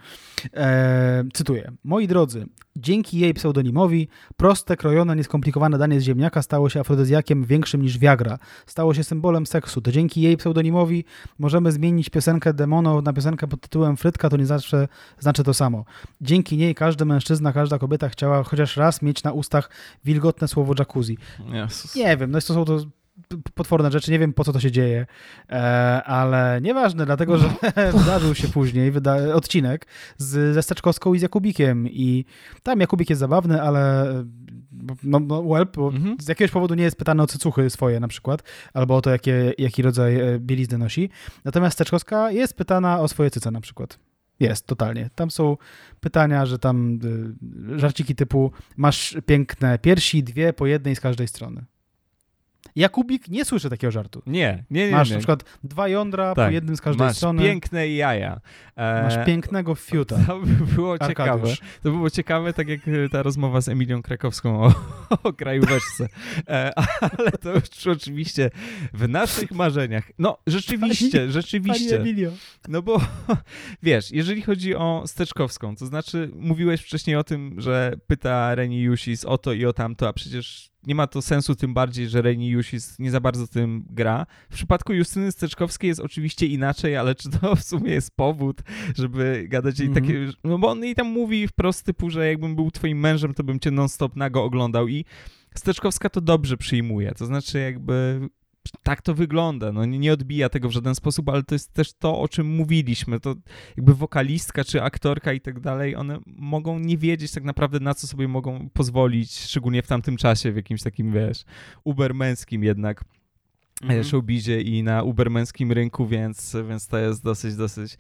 e, cytuję. Moi drodzy, dzięki jej pseudonimowi proste, krojone, nieskomplikowane danie z ziemniaka stało się afrodyzjakiem większym niż Viagra. Stało się symbolem seksu. To dzięki jej pseudonimowi możemy zmienić piosenkę Demono na piosenkę pod tytułem Frytka, to nie zawsze znaczy to samo. Dzięki niej każdy mężczyzna, każda kobieta chciała chociaż raz mieć na ustach wilgotne słowo jacuzzi. Jezus. Nie wiem, no to są to potworne rzeczy, nie wiem po co to się dzieje, e, ale nieważne, dlatego że [LAUGHS] wydarzył się później odcinek z, ze Steczkowską i z Jakubikiem i tam Jakubik jest zabawny, ale e, no, no bo Mhm. z jakiegoś powodu nie jest pytany o cycuchy swoje na przykład, albo o to, jakie, jaki rodzaj e, bielizny nosi. Natomiast Steczkowska jest pytana o swoje cyce na przykład. Jest, totalnie. Tam są pytania, że tam żarciki typu masz piękne piersi, dwie po jednej z każdej strony. Jakubik nie słyszy takiego żartu. Nie, nie, nie. Masz nie. na przykład dwa jądra Tak. po jednym z każdej Masz strony. piękne jaja. E, Masz pięknego fiuta. To by było ciekawe. Arkadiusz. To by było ciekawe, tak jak e, ta rozmowa z Emilią Krakowską o, [LAUGHS] o krajóweczce. E, ale to już oczywiście w naszych marzeniach. No, rzeczywiście, Pani rzeczywiście. Emilio. No bo [LAUGHS] wiesz, jeżeli chodzi o Steczkowską, to znaczy mówiłeś wcześniej o tym, że pyta Reni Jusis o to i o tamto, a przecież nie ma to sensu tym bardziej, że Reni Jusis nie za bardzo tym gra. W przypadku Justyny Steczkowskiej jest oczywiście inaczej, ale czy to w sumie jest powód, żeby gadać jej Mhm. takie... No bo on jej tam mówi wprost typu, że jakbym był twoim mężem, to bym cię non-stop nago oglądał i Steczkowska to dobrze przyjmuje, to znaczy jakby tak to wygląda, no nie, nie odbija tego w żaden sposób, ale to jest też to, o czym mówiliśmy, to jakby wokalistka czy aktorka i tak dalej, one mogą nie wiedzieć tak naprawdę na co sobie mogą pozwolić, szczególnie w tamtym czasie, w jakimś takim, wiesz, ubermęskim jednak Mhm. showbizie i na ubermęskim rynku, więc, więc to jest dosyć, dosyć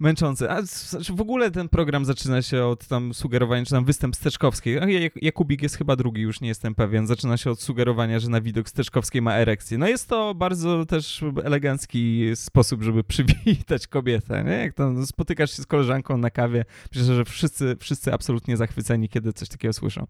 męczące. A znaczy w ogóle ten program zaczyna się od tam sugerowania, czy tam występ Steczkowskiej. Jakubik jest chyba drugi, już nie jestem pewien. Zaczyna się od sugerowania, że na widok Steczkowskiej ma erekcję. No jest to bardzo też elegancki sposób, żeby [LAUGHS] przywitać kobietę, nie? Jak tam spotykasz się z koleżanką na kawie, myślę, że wszyscy, wszyscy absolutnie zachwyceni, kiedy coś takiego słyszą.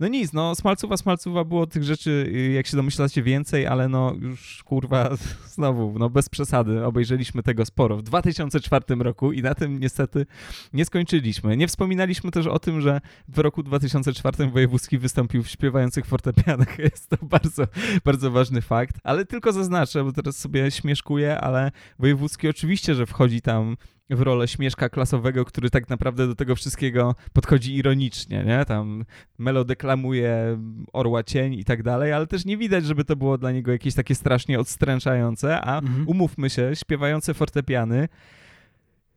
No nic, no Smalcowa, Smalcowa było tych rzeczy, y, jak się domyślacie, więcej, ale no już kurwa, [LAUGHS] znowu, no bez przesady, obejrzeliśmy tego sporo w 2004 roku i na tym niestety nie skończyliśmy. Nie wspominaliśmy też o tym, że w roku 2004 Wojewódzki wystąpił w śpiewających fortepianach. [LAUGHS] Jest to bardzo, bardzo ważny fakt, ale tylko zaznaczę, bo teraz sobie śmieszkuję, ale Wojewódzki oczywiście, że wchodzi tam w rolę śmieszka klasowego, który tak naprawdę do tego wszystkiego podchodzi ironicznie, nie? Tam Melo deklamuje Orła Cień i tak dalej, ale też nie widać, żeby to było dla niego jakieś takie strasznie odstręczające, a Mhm. umówmy się, śpiewające fortepiany,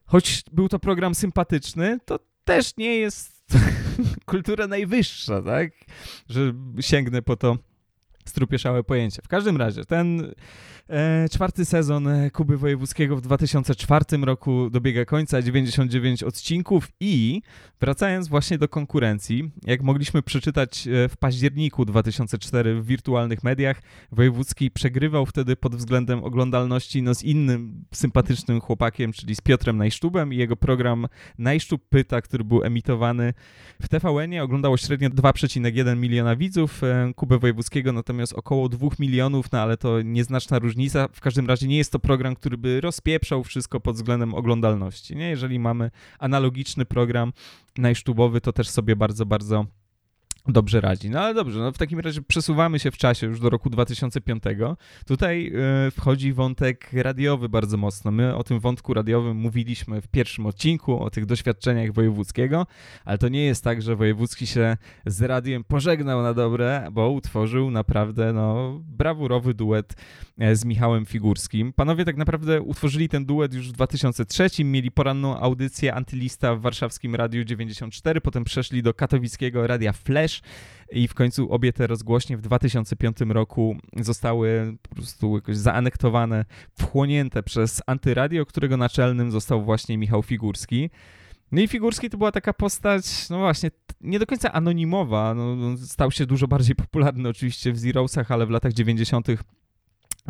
choć był to program sympatyczny, to też nie jest [LAUGHS] kultura najwyższa, tak? Że sięgnę po to strupieszałe pojęcie. W każdym razie, ten e, czwarty sezon e, Kuby Wojewódzkiego w 2004 roku dobiega końca, 99 odcinków i wracając właśnie do konkurencji, jak mogliśmy przeczytać e, w październiku 2004 w wirtualnych mediach, Wojewódzki przegrywał wtedy pod względem oglądalności no, z innym sympatycznym chłopakiem, czyli z Piotrem Najsztubem i jego program Najsztub Pyta, który był emitowany w TVN-ie. Oglądało średnio 2,1 miliona widzów e, Kubę Wojewódzkiego, natomiast około 2 milionów, no ale to nieznaczna różnica. W każdym razie nie jest to program, który by rozpieprzał wszystko pod względem oglądalności. Nie? Jeżeli mamy analogiczny program najsztubowy, to też sobie bardzo, bardzo dobrze radzi. No ale dobrze, no w takim razie przesuwamy się w czasie już do roku 2005. Tutaj e, wchodzi wątek radiowy bardzo mocno. My o tym wątku radiowym mówiliśmy w pierwszym odcinku, o tych doświadczeniach wojewódzkiego, ale to nie jest tak, że wojewódzki się z radiem pożegnał na dobre, bo utworzył naprawdę no, brawurowy duet e, z Michałem Figurskim. Panowie tak naprawdę utworzyli ten duet już w 2003, mieli poranną audycję Antylista w warszawskim Radiu 94, potem przeszli do katowickiego Radia Flash i w końcu obie te rozgłośnie w 2005 roku zostały po prostu jakoś zaanektowane, wchłonięte przez Antyradio, którego naczelnym został właśnie Michał Figurski. No i Figurski to była taka postać, no właśnie, nie do końca anonimowa. No, stał się dużo bardziej popularny oczywiście w Zeroesach, ale w latach 90.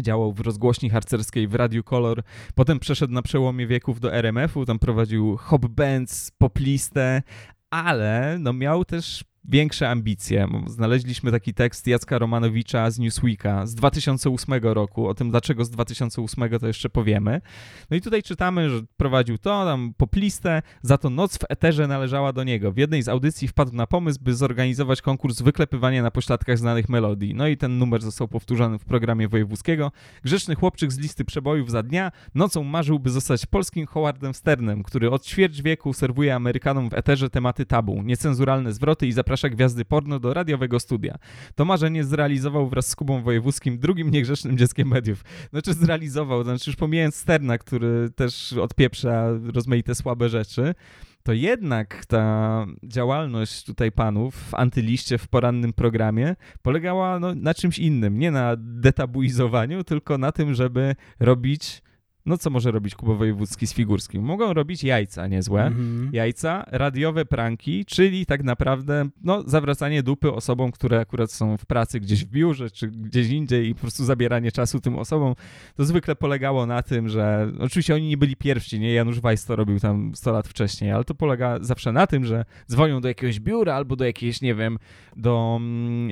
Działał w rozgłośni harcerskiej w Radiu Kolor, potem przeszedł na przełomie wieków do RMF-u, tam prowadził hop bands, poplistę, ale no miał też większe ambicje. Znaleźliśmy taki tekst Jacka Romanowicza z Newsweeka z 2008 roku. O tym, dlaczego z 2008 to jeszcze powiemy. No i tutaj czytamy, że prowadził to, tam poplistę, za to noc w eterze należała do niego. W jednej z audycji wpadł na pomysł, by zorganizować konkurs wyklepywania na pośladkach znanych melodii. No i ten numer został powtórzony w programie wojewódzkiego. Grzeczny chłopczyk z listy przebojów za dnia nocą marzył, by zostać polskim Howardem Sternem, który od ćwierć wieku serwuje Amerykanom w eterze tematy tabu, niecenzuralne zwroty i zaprasza gwiazdy porno do radiowego studia. To marzenie zrealizował wraz z Kubą Wojewódzkim, drugim niegrzecznym dzieckiem mediów. Znaczy zrealizował, znaczy już pomijając Sterna, który też odpieprza rozmaite słabe rzeczy, to jednak ta działalność tutaj panów w antyliście w porannym programie polegała no, na czymś innym. Nie na detabuizowaniu, tylko na tym, żeby robić No co może robić Kuba Wojewódzki z Figurskim? Mogą robić jajca niezłe, Mhm. jajca, radiowe pranki, czyli tak naprawdę no, zawracanie dupy osobom, które akurat są w pracy gdzieś w biurze, czy gdzieś indziej i po prostu zabieranie czasu tym osobom. To zwykle polegało na tym, że oczywiście oni nie byli pierwsi, nie? Janusz Weiss to robił tam 100 lat wcześniej, ale to polega zawsze na tym, że dzwonią do jakiegoś biura albo do jakiejś, nie wiem, do mm,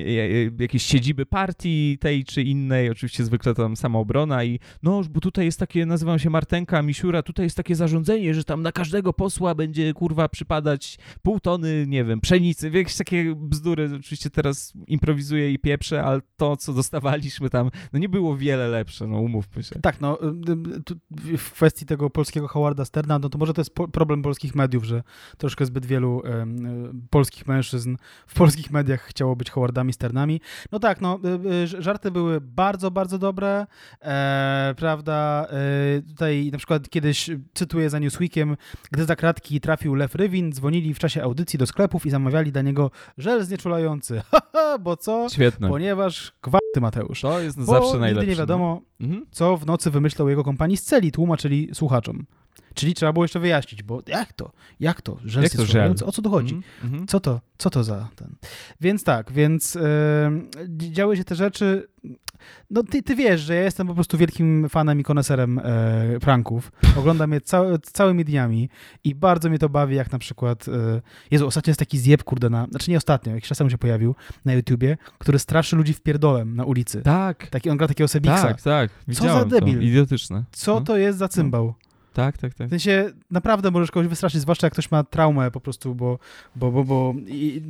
jakiejś siedziby partii tej czy innej, oczywiście zwykle tam samoobrona i no, bo tutaj jest takie, nazywam się Martenka Misiura, tutaj jest takie zarządzenie, że tam na każdego posła będzie, kurwa, przypadać pół tony, nie wiem, pszenicy, jakieś takie bzdury, oczywiście teraz improwizuję i pieprzę, ale to, co dostawaliśmy tam, no nie było wiele lepsze, no umówmy się. Tak, no y, y, w kwestii tego polskiego Howarda Sterna, no to może to jest problem polskich mediów, że troszkę zbyt wielu y, polskich mężczyzn w polskich mediach chciało być Howardami Sternami. No tak, no żarty były bardzo, bardzo dobre, e, prawda, tutaj na przykład kiedyś, cytuję za Newsweekiem, gdy za kratki trafił Lew Rywin, dzwonili w czasie audycji do sklepów i zamawiali dla niego żel znieczulający, [LAUGHS] haha, bo co? Świetne. Ponieważ gwarty Mateusz. To jest Bo zawsze nigdy najlepsze. nie wiadomo, No. Co w nocy wymyślał jego kompanii z celi, tłumaczyli słuchaczom. Czyli trzeba było jeszcze wyjaśnić, bo jak to? Jak to? Żel Jak to żel? O co tu chodzi? Mhm. Mhm. Co to? Co to za ten? Więc tak, więc em, działy się te rzeczy. No ty, ty wiesz, że ja jestem po prostu wielkim fanem i koneserem e, pranków. Oglądam je całymi dniami i bardzo mnie to bawi, jak na przykład e, Jezu, ostatnio jest taki zjeb, kurde, na, znaczy nie ostatnio, jakiś czas temu się pojawił na YouTubie, który straszy ludzi wpierdolem na ulicy. Tak. Taki, on gra takiego Sebiksa. Tak, tak. Widziałem debil? To. Idiotyczne. Co No. to jest za cymbał? Tak, tak, tak. W sensie naprawdę możesz kogoś wystraszyć, zwłaszcza jak ktoś ma traumę po prostu, bo, bo, bo, bo i,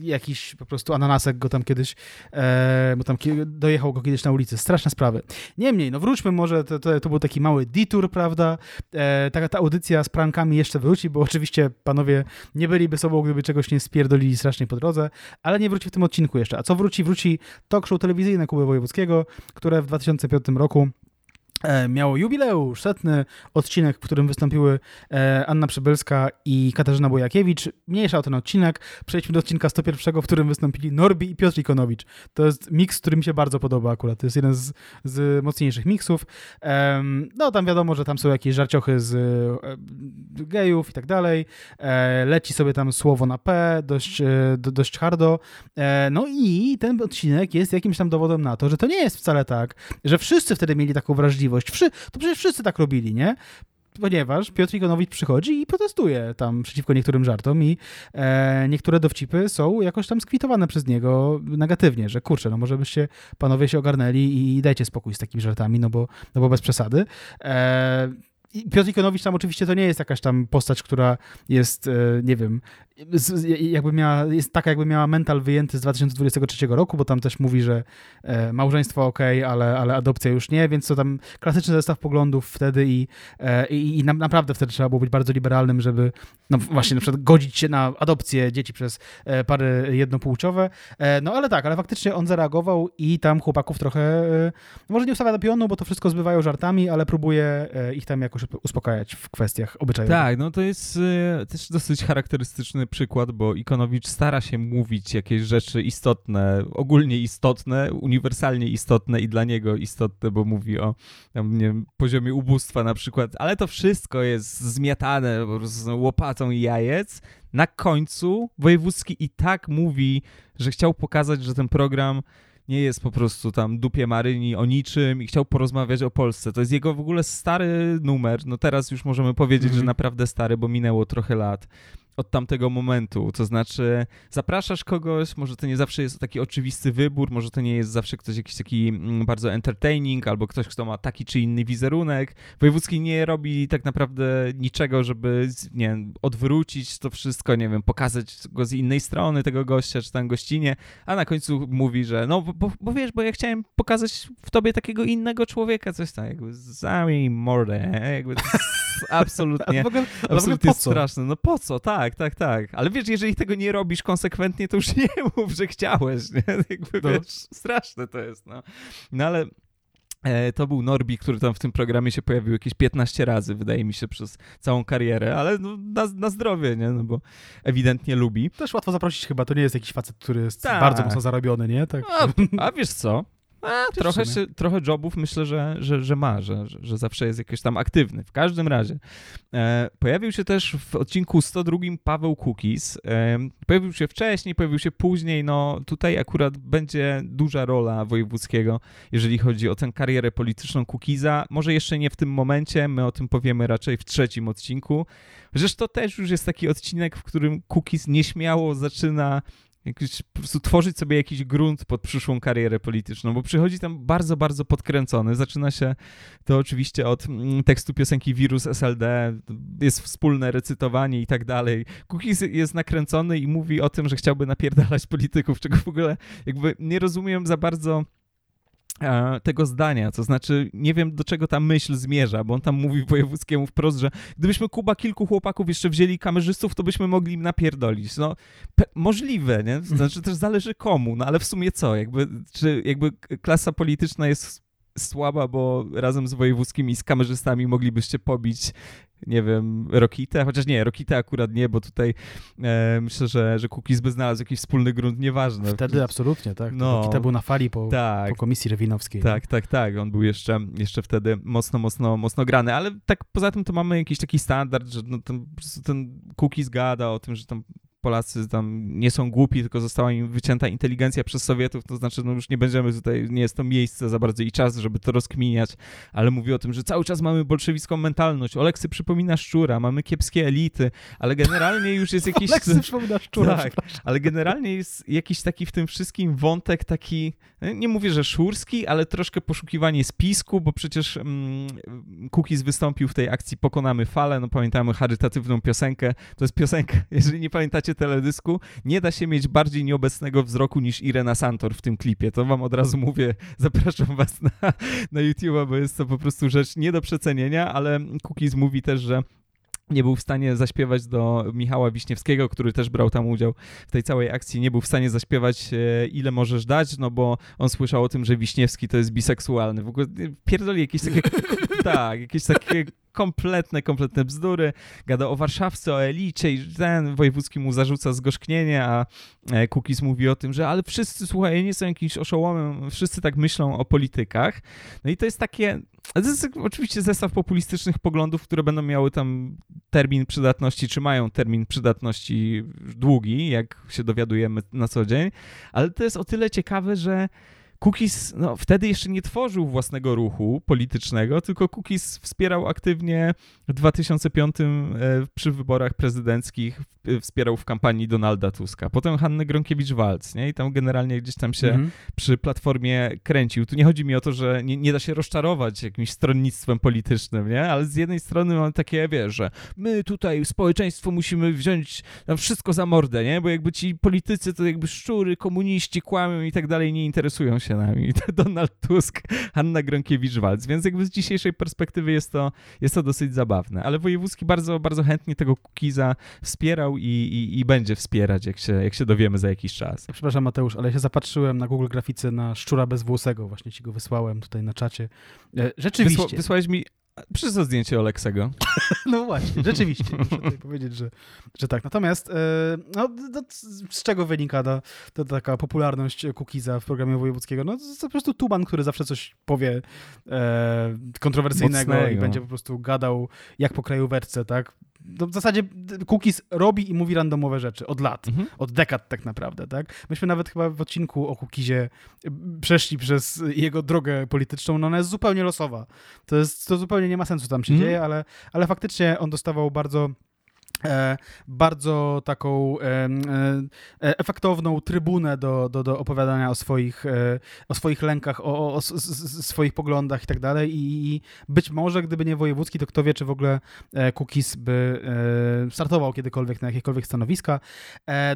jakiś po prostu ananasek go tam kiedyś, e, bo tam dojechał go kiedyś na ulicy. Straszne sprawy. Niemniej, no wróćmy może, to, to, to był taki mały detour, prawda? E, taka ta audycja z prankami jeszcze wróci, bo oczywiście panowie nie byliby sobą, gdyby czegoś nie spierdolili strasznie po drodze, ale nie wróci w tym odcinku jeszcze. A co wróci? Wróci talk show telewizyjne Kuby Wojewódzkiego, które w 2005 roku miało jubileusz, setny odcinek, w którym wystąpiły e, Anna Przybylska i Katarzyna Bojakiewicz. Mniejsza o ten odcinek. Przejdźmy do odcinka 101, w którym wystąpili Norbi i Piotr Ikonowicz. To jest miks, który mi się bardzo podoba akurat. To jest jeden z, z mocniejszych miksów. No tam wiadomo, że tam są jakieś żarciochy z e, gejów i tak dalej. E, leci sobie tam słowo na P, dość, e, do, dość hardo. E, no i ten odcinek jest jakimś tam dowodem na to, że to nie jest wcale tak, że wszyscy wtedy mieli taką wrażliwość. Wszy, to przecież wszyscy tak robili, nie? Ponieważ Piotr Igonowicz przychodzi i protestuje tam przeciwko niektórym żartom i e, niektóre dowcipy są jakoś tam skwitowane przez niego negatywnie, że kurczę, no może byście panowie się ogarnęli i dajcie spokój z takimi żartami, no bo, no bo bez przesady. E, Piotr Ikonowicz tam oczywiście to nie jest jakaś tam postać, która jest, e, nie wiem, jakby miała, jest taka, jakby miała mental wyjęty z 2023 roku, bo tam też mówi, że e, małżeństwo ok, ale, ale adopcja już nie, więc to tam klasyczny zestaw poglądów wtedy i, e, i, i na, naprawdę wtedy trzeba było być bardzo liberalnym, żeby no właśnie na przykład godzić się na adopcję dzieci przez e, pary jednopłciowe. No ale tak, ale faktycznie on zareagował i tam chłopaków trochę, może nie ustawia do pionu, bo to wszystko zbywają żartami, ale próbuje ich tam jakoś uspokajać w kwestiach obyczajowych. Tak, no to jest też dosyć charakterystyczny przykład, bo Ikonowicz stara się mówić jakieś rzeczy istotne, ogólnie istotne, uniwersalnie istotne i dla niego istotne, bo mówi o tam, nie wiem, poziomie ubóstwa na przykład, ale to wszystko jest zmiatane po prostu łopatą i jajec. Na końcu Wojewódzki i tak mówi, że chciał pokazać, że ten program nie jest po prostu tam dupie Maryni o niczym i chciał porozmawiać o Polsce. To jest jego w ogóle stary numer. No teraz już możemy powiedzieć, Mhm. że naprawdę stary, bo minęło trochę lat od tamtego momentu. To znaczy, zapraszasz kogoś, może to nie zawsze jest taki oczywisty wybór, może to nie jest zawsze ktoś jakiś taki mm, bardzo entertaining, albo ktoś, kto ma taki czy inny wizerunek. Wojewódzki nie robi tak naprawdę niczego, żeby nie wiem, odwrócić to wszystko, nie wiem, pokazać go z innej strony tego gościa, czy tam gościnie, a na końcu mówi, że no, bo, bo wiesz, bo ja chciałem pokazać w tobie takiego innego człowieka, coś tam, jakby zamknij mordę, jakby absolutnie... [LAUGHS] w ogóle, w Absolutnie co? straszne. No po co? Tak, tak, tak. Ale wiesz, jeżeli tego nie robisz konsekwentnie, to już [LAUGHS] nie mów, że chciałeś, nie? [LAUGHS] Jakby, No. wiesz, straszne to jest, no. No ale e, to był Norbi, który tam w tym programie się pojawił jakieś 15 razy, wydaje mi się, przez całą karierę, ale no, na, na zdrowie, nie? No bo ewidentnie lubi. Też łatwo zaprosić chyba, to nie jest jakiś facet, który jest Tak. bardzo mocno zarobiony, nie? Tak. A, a wiesz co? A, trochę, trochę jobów myślę, że, że, że ma, że, że, że zawsze jest jakiś tam aktywny. W każdym razie e, pojawił się też w odcinku 102 Paweł Kukis. E, pojawił się wcześniej, pojawił się później. No tutaj akurat będzie duża rola Wojewódzkiego, jeżeli chodzi o tę karierę polityczną Kukiza. Może jeszcze nie w tym momencie, my o tym powiemy raczej w trzecim odcinku. Chociaż to też już jest taki odcinek, w którym Kukiz nieśmiało zaczyna jakiś, po prostu tworzyć sobie jakiś grunt pod przyszłą karierę polityczną, bo przychodzi tam bardzo, bardzo podkręcony. Zaczyna się to oczywiście od mm, tekstu piosenki Wirus SLD, jest wspólne recytowanie i tak dalej. Cookies jest nakręcony i mówi o tym, że chciałby napierdalać [LAUGHS] polityków, czego w ogóle jakby nie rozumiem za bardzo tego zdania, to znaczy nie wiem do czego ta myśl zmierza, bo on tam mówi wojewódzkiemu wprost, że gdybyśmy Kuba kilku chłopaków jeszcze wzięli kamerzystów, to byśmy mogli im napierdolić. No, możliwe, nie? Znaczy też zależy komu, no ale w sumie co? Jakby, czy jakby klasa polityczna jest słaba, bo razem z wojewódzkimi i z kamerzystami moglibyście pobić nie wiem, Rokitę, chociaż nie, Rokitę akurat nie, bo tutaj e, myślę, że, że Kukiz by znalazł jakiś wspólny grunt, nieważne. Wtedy absolutnie, tak. No, Rokita był na fali po, tak, po komisji rewinowskiej. Tak, tak, tak, on był jeszcze, jeszcze wtedy mocno, mocno, mocno grany, ale tak poza tym to mamy jakiś taki standard, że no, ten, ten Kukiz gada o tym, że tam Polacy tam nie są głupi, tylko została im wycięta inteligencja przez Sowietów, to znaczy, no już nie będziemy tutaj, nie jest to miejsce za bardzo i czas, żeby to rozkminiać, ale mówi o tym, że cały czas mamy bolszewicką mentalność. Oleksy przypomina szczura, mamy kiepskie elity, ale generalnie już jest jakiś... [LAUGHS] Oleksy przypomina szczura, Tak, ale generalnie jest jakiś taki w tym wszystkim wątek taki, nie mówię, że szurski, ale troszkę poszukiwanie spisku, bo przecież mm, Kukiz wystąpił w tej akcji Pokonamy Falę, no pamiętamy charytatywną piosenkę, to jest piosenka, [LAUGHS] jeżeli nie pamiętacie teledysku, nie da się mieć bardziej nieobecnego wzroku niż Irena Santor w tym klipie. To wam od razu mówię, [LAUGHS] zapraszam was na, na YouTube'a, bo jest to po prostu rzecz nie do przecenienia, ale Cookies mówi też, że nie był w stanie zaśpiewać do Michała Wiśniewskiego, który też brał tam udział w tej całej akcji, nie był w stanie zaśpiewać e, ile możesz dać, no bo on słyszał o tym, że Wiśniewski to jest biseksualny. W ogóle pierdoli jakieś takie, [LAUGHS] tak, jakieś takie kompletne, kompletne bzdury. Gada o warszawce, o elicie i ten wojewódzki mu zarzuca zgorzknienie, a e, Kukis mówi o tym, że ale wszyscy, słuchaj, nie są jakimś oszołomem, wszyscy tak myślą o politykach. No i to jest takie, to jest oczywiście zestaw populistycznych poglądów, które będą miały tam termin przydatności, czy mają termin przydatności długi, jak się dowiadujemy na co dzień, ale to jest o tyle ciekawe, że Cookies no, wtedy jeszcze nie tworzył własnego ruchu politycznego, tylko Cookies wspierał aktywnie w 2005 e, przy wyborach prezydenckich, wspierał w kampanii Donalda Tuska. Potem Hannę Gronkiewicz-Walc, nie? I tam generalnie gdzieś tam się mhm. przy Platformie kręcił. Tu nie chodzi mi o to, że nie, nie, da się rozczarować jakimś stronnictwem politycznym, nie? Ale z jednej strony mam takie, wiesz, że my tutaj, społeczeństwo musimy wziąć wszystko za mordę, nie? Bo jakby ci politycy to jakby szczury, komuniści, kłamią i tak dalej, nie interesują się nami. Donald Tusk, Hanna Gronkiewicz-Walc, więc jakby z dzisiejszej perspektywy jest to, jest to dosyć zabawne. Ale Wojewódzki bardzo, bardzo chętnie tego Kukiza wspierał i, i, i będzie wspierać, jak się, jak się dowiemy za jakiś czas. Przepraszam Mateusz, ale ja się zapatrzyłem na Google Grafice na szczura bezwłosego, właśnie ci go wysłałem tutaj na czacie. E, rzeczywiście. Wysła, wysłałeś mi Przyszło zdjęcie Oleksego. [LAUGHS] No właśnie, rzeczywiście. Muszę tutaj powiedzieć, że, że tak. Natomiast e, no, z czego wynika ta, ta taka popularność Kukiza w programie wojewódzkiego? No to po prostu Tuban, który zawsze coś powie e, kontrowersyjnego Mocnego. i będzie po prostu gadał jak po kraju werce, tak? No w zasadzie Cookies robi i mówi randomowe rzeczy od lat, mhm. od dekad tak naprawdę, tak? Myśmy nawet chyba w odcinku o Cookiesie przeszli przez jego drogę polityczną, no ona jest zupełnie losowa. To jest, to zupełnie nie ma sensu tam się mhm. dzieje, ale, ale faktycznie on dostawał bardzo bardzo taką e, e, efektowną trybunę do, do, do opowiadania o swoich, o swoich lękach, o, o, o swoich poglądach i tak dalej. I być może, gdyby nie Wojewódzki, to kto wie, czy w ogóle Kukis by startował kiedykolwiek na jakiekolwiek stanowiska.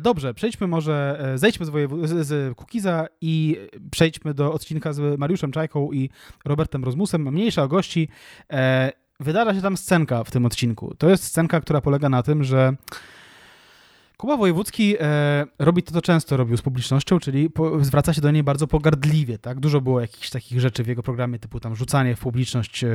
Dobrze, przejdźmy może, zejdźmy z, Wojew- z Kukiza i przejdźmy do odcinka z Mariuszem Czajką i Robertem Rozmusem. Mniejsza o gości wydarza się tam scenka w tym odcinku. To jest scenka, która polega na tym, że Kuba Wojewódzki e, robi to, co często robił z publicznością, czyli po, zwraca się do niej bardzo pogardliwie, tak? Dużo było jakichś takich rzeczy w jego programie, typu tam rzucanie w publiczność e,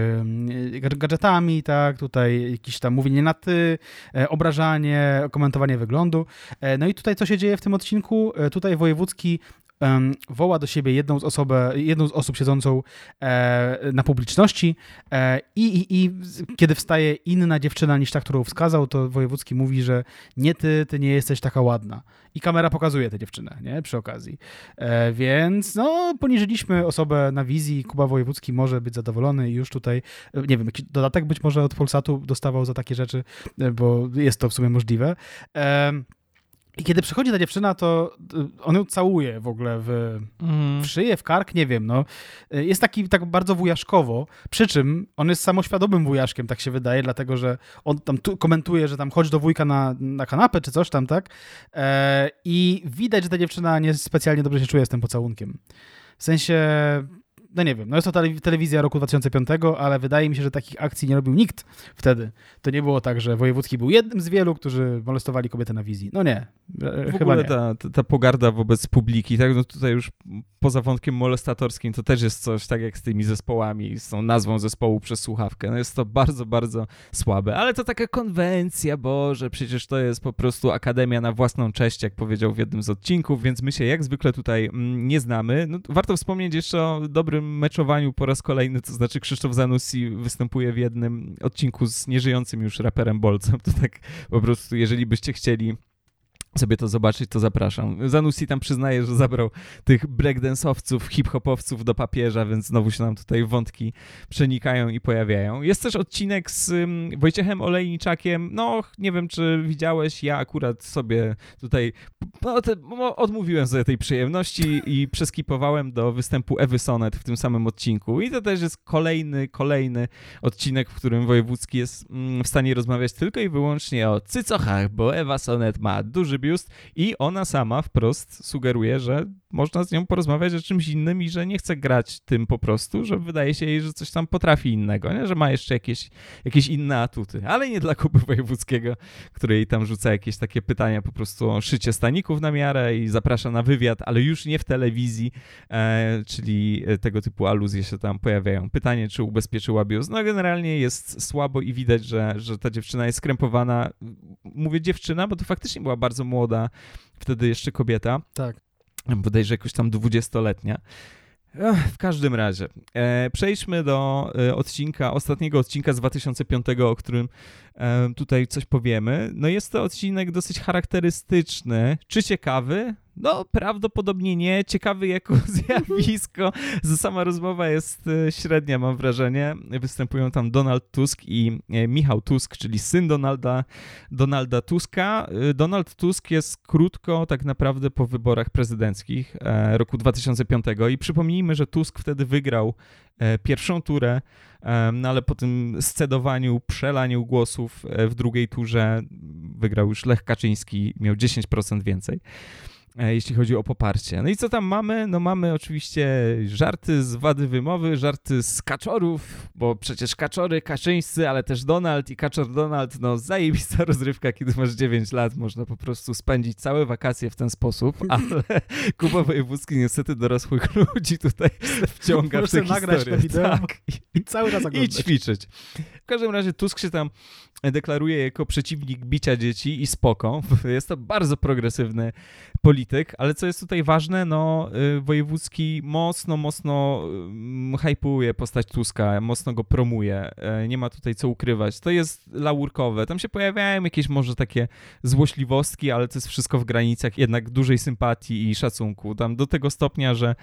gadżetami, tak? Tutaj jakieś tam mówienie na ty, e, obrażanie, komentowanie wyglądu. E, no i tutaj co się dzieje w tym odcinku? E, tutaj Wojewódzki um, woła do siebie jedną z, osobę, jedną z osób siedzącą e, na publiczności e, i, i, kiedy wstaje inna dziewczyna niż ta, którą wskazał, to Wojewódzki mówi, że nie ty, ty nie jesteś taka ładna. I kamera pokazuje tę dziewczynę, nie? Przy okazji. E, więc no, poniżyliśmy osobę na wizji. Kuba Wojewódzki może być zadowolony już tutaj, e, nie wiem, dodatek być może od Polsatu dostawał za takie rzeczy, e, bo jest to w sumie możliwe. I kiedy przychodzi ta dziewczyna, to y, on ją całuje w ogóle w, mm. w szyję, w kark, nie wiem, no. Y, jest taki tak bardzo wujaszkowo, przy czym on jest samoświadomym wujaszkiem, tak się wydaje, dlatego, że on tam komentuje, że tam chodź do wujka na, na kanapę, czy coś tam, tak? E, I widać, że ta dziewczyna nie specjalnie dobrze się czuje z tym pocałunkiem. W sensie, no nie wiem, no jest to telewizja roku 2005, ale wydaje mi się, że takich akcji nie robił nikt wtedy. To nie było tak, że Wojewódzki był jednym z wielu, którzy molestowali kobiety na wizji. No nie, w chyba ogóle nie. Ta, ta pogarda wobec publiki, tak, no tutaj już poza wątkiem molestatorskim, to też jest coś tak jak z tymi zespołami, z tą nazwą zespołu przez słuchawkę. No jest to bardzo, bardzo słabe, ale to taka konwencja, Boże, przecież to jest po prostu akademia na własną cześć, jak powiedział w jednym z odcinków, więc my się jak zwykle tutaj mm, nie znamy. No, warto wspomnieć jeszcze o dobrym meczowaniu po raz kolejny, to znaczy Krzysztof Zanussi występuje w jednym odcinku z nieżyjącym już raperem Bolcem. [LAUGHS] To tak po prostu, jeżeli byście chcieli sobie to zobaczyć, to zapraszam. Zanussi tam przyznaje, że zabrał tych breakdance'owców, hip-hopowców do papieża, więc znowu się nam tutaj wątki przenikają i pojawiają. Jest też odcinek z um, Wojciechem Olejniczakiem. No, nie wiem, czy widziałeś, ja akurat sobie tutaj no, te, odmówiłem sobie tej przyjemności i przeskipowałem do występu Ewy Sonet w tym samym odcinku. I to też jest kolejny, kolejny odcinek, w którym Wojewódzki jest mm, w stanie rozmawiać tylko i wyłącznie o cycochach, bo Ewa Sonet ma duży i ona sama wprost sugeruje, że można z nią porozmawiać o czymś innym i że nie chce grać tym po prostu, że wydaje się jej, że coś tam potrafi innego, nie? że ma jeszcze jakieś, jakieś inne atuty, ale nie dla Kuby Wojewódzkiego, który jej tam rzuca jakieś takie pytania po prostu o szycie staników na miarę i zaprasza na wywiad, ale już nie w telewizji, e, czyli tego typu aluzje się tam pojawiają. Pytanie, czy ubezpieczyła biust? No generalnie jest słabo i widać, że, że ta dziewczyna jest skrępowana. Mówię dziewczyna, bo to faktycznie była bardzo młoda, wtedy jeszcze kobieta. Tak bodajże jakoś tam dwudziestoletnia. W każdym razie, e, przejdźmy do e, odcinka, ostatniego odcinka z 2005, o którym tutaj coś powiemy. No jest to odcinek dosyć charakterystyczny. Czy ciekawy? No, prawdopodobnie nie. Ciekawy jako [LAUGHS] zjawisko. Sama rozmowa jest e, średnia, mam wrażenie. Występują tam Donald Tusk i e, Michał Tusk, czyli syn Donalda, Donalda Tuska. E, Donald Tusk jest krótko tak naprawdę po wyborach prezydenckich roku 2005 i przypomnijmy, że Tusk wtedy wygrał pierwszą turę, no ale po tym scedowaniu, przelaniu głosów w drugiej turze wygrał już Lech Kaczyński, miał 10% więcej. E, jeśli chodzi o poparcie. No i co tam mamy? No mamy oczywiście żarty z wady wymowy, żarty z kaczorów, bo przecież kaczory kaczyńscy, ale też Donald i kaczor Donald, no zajebista [LAUGHS] rozrywka, kiedy masz 9 lat, można po prostu spędzić całe wakacje w ten sposób, [LAUGHS] ale [LAUGHS] Kuba Wojewódzki niestety dorosłych ludzi tutaj wciąga w tę nagrać na wideo tak. i, cały raz oglądać. I ćwiczyć. W każdym razie Tusk się tam deklaruje jako przeciwnik bicia dzieci i spoko. Jest to bardzo progresywny polityk, ale co jest tutaj ważne, no y, Wojewódzki mocno, mocno mm, hypuje postać Tuska, mocno go promuje. E, nie ma tutaj co ukrywać. To jest laurkowe. Tam się pojawiają jakieś może takie złośliwostki, ale to jest wszystko w granicach jednak dużej sympatii i szacunku. Tam do tego stopnia, że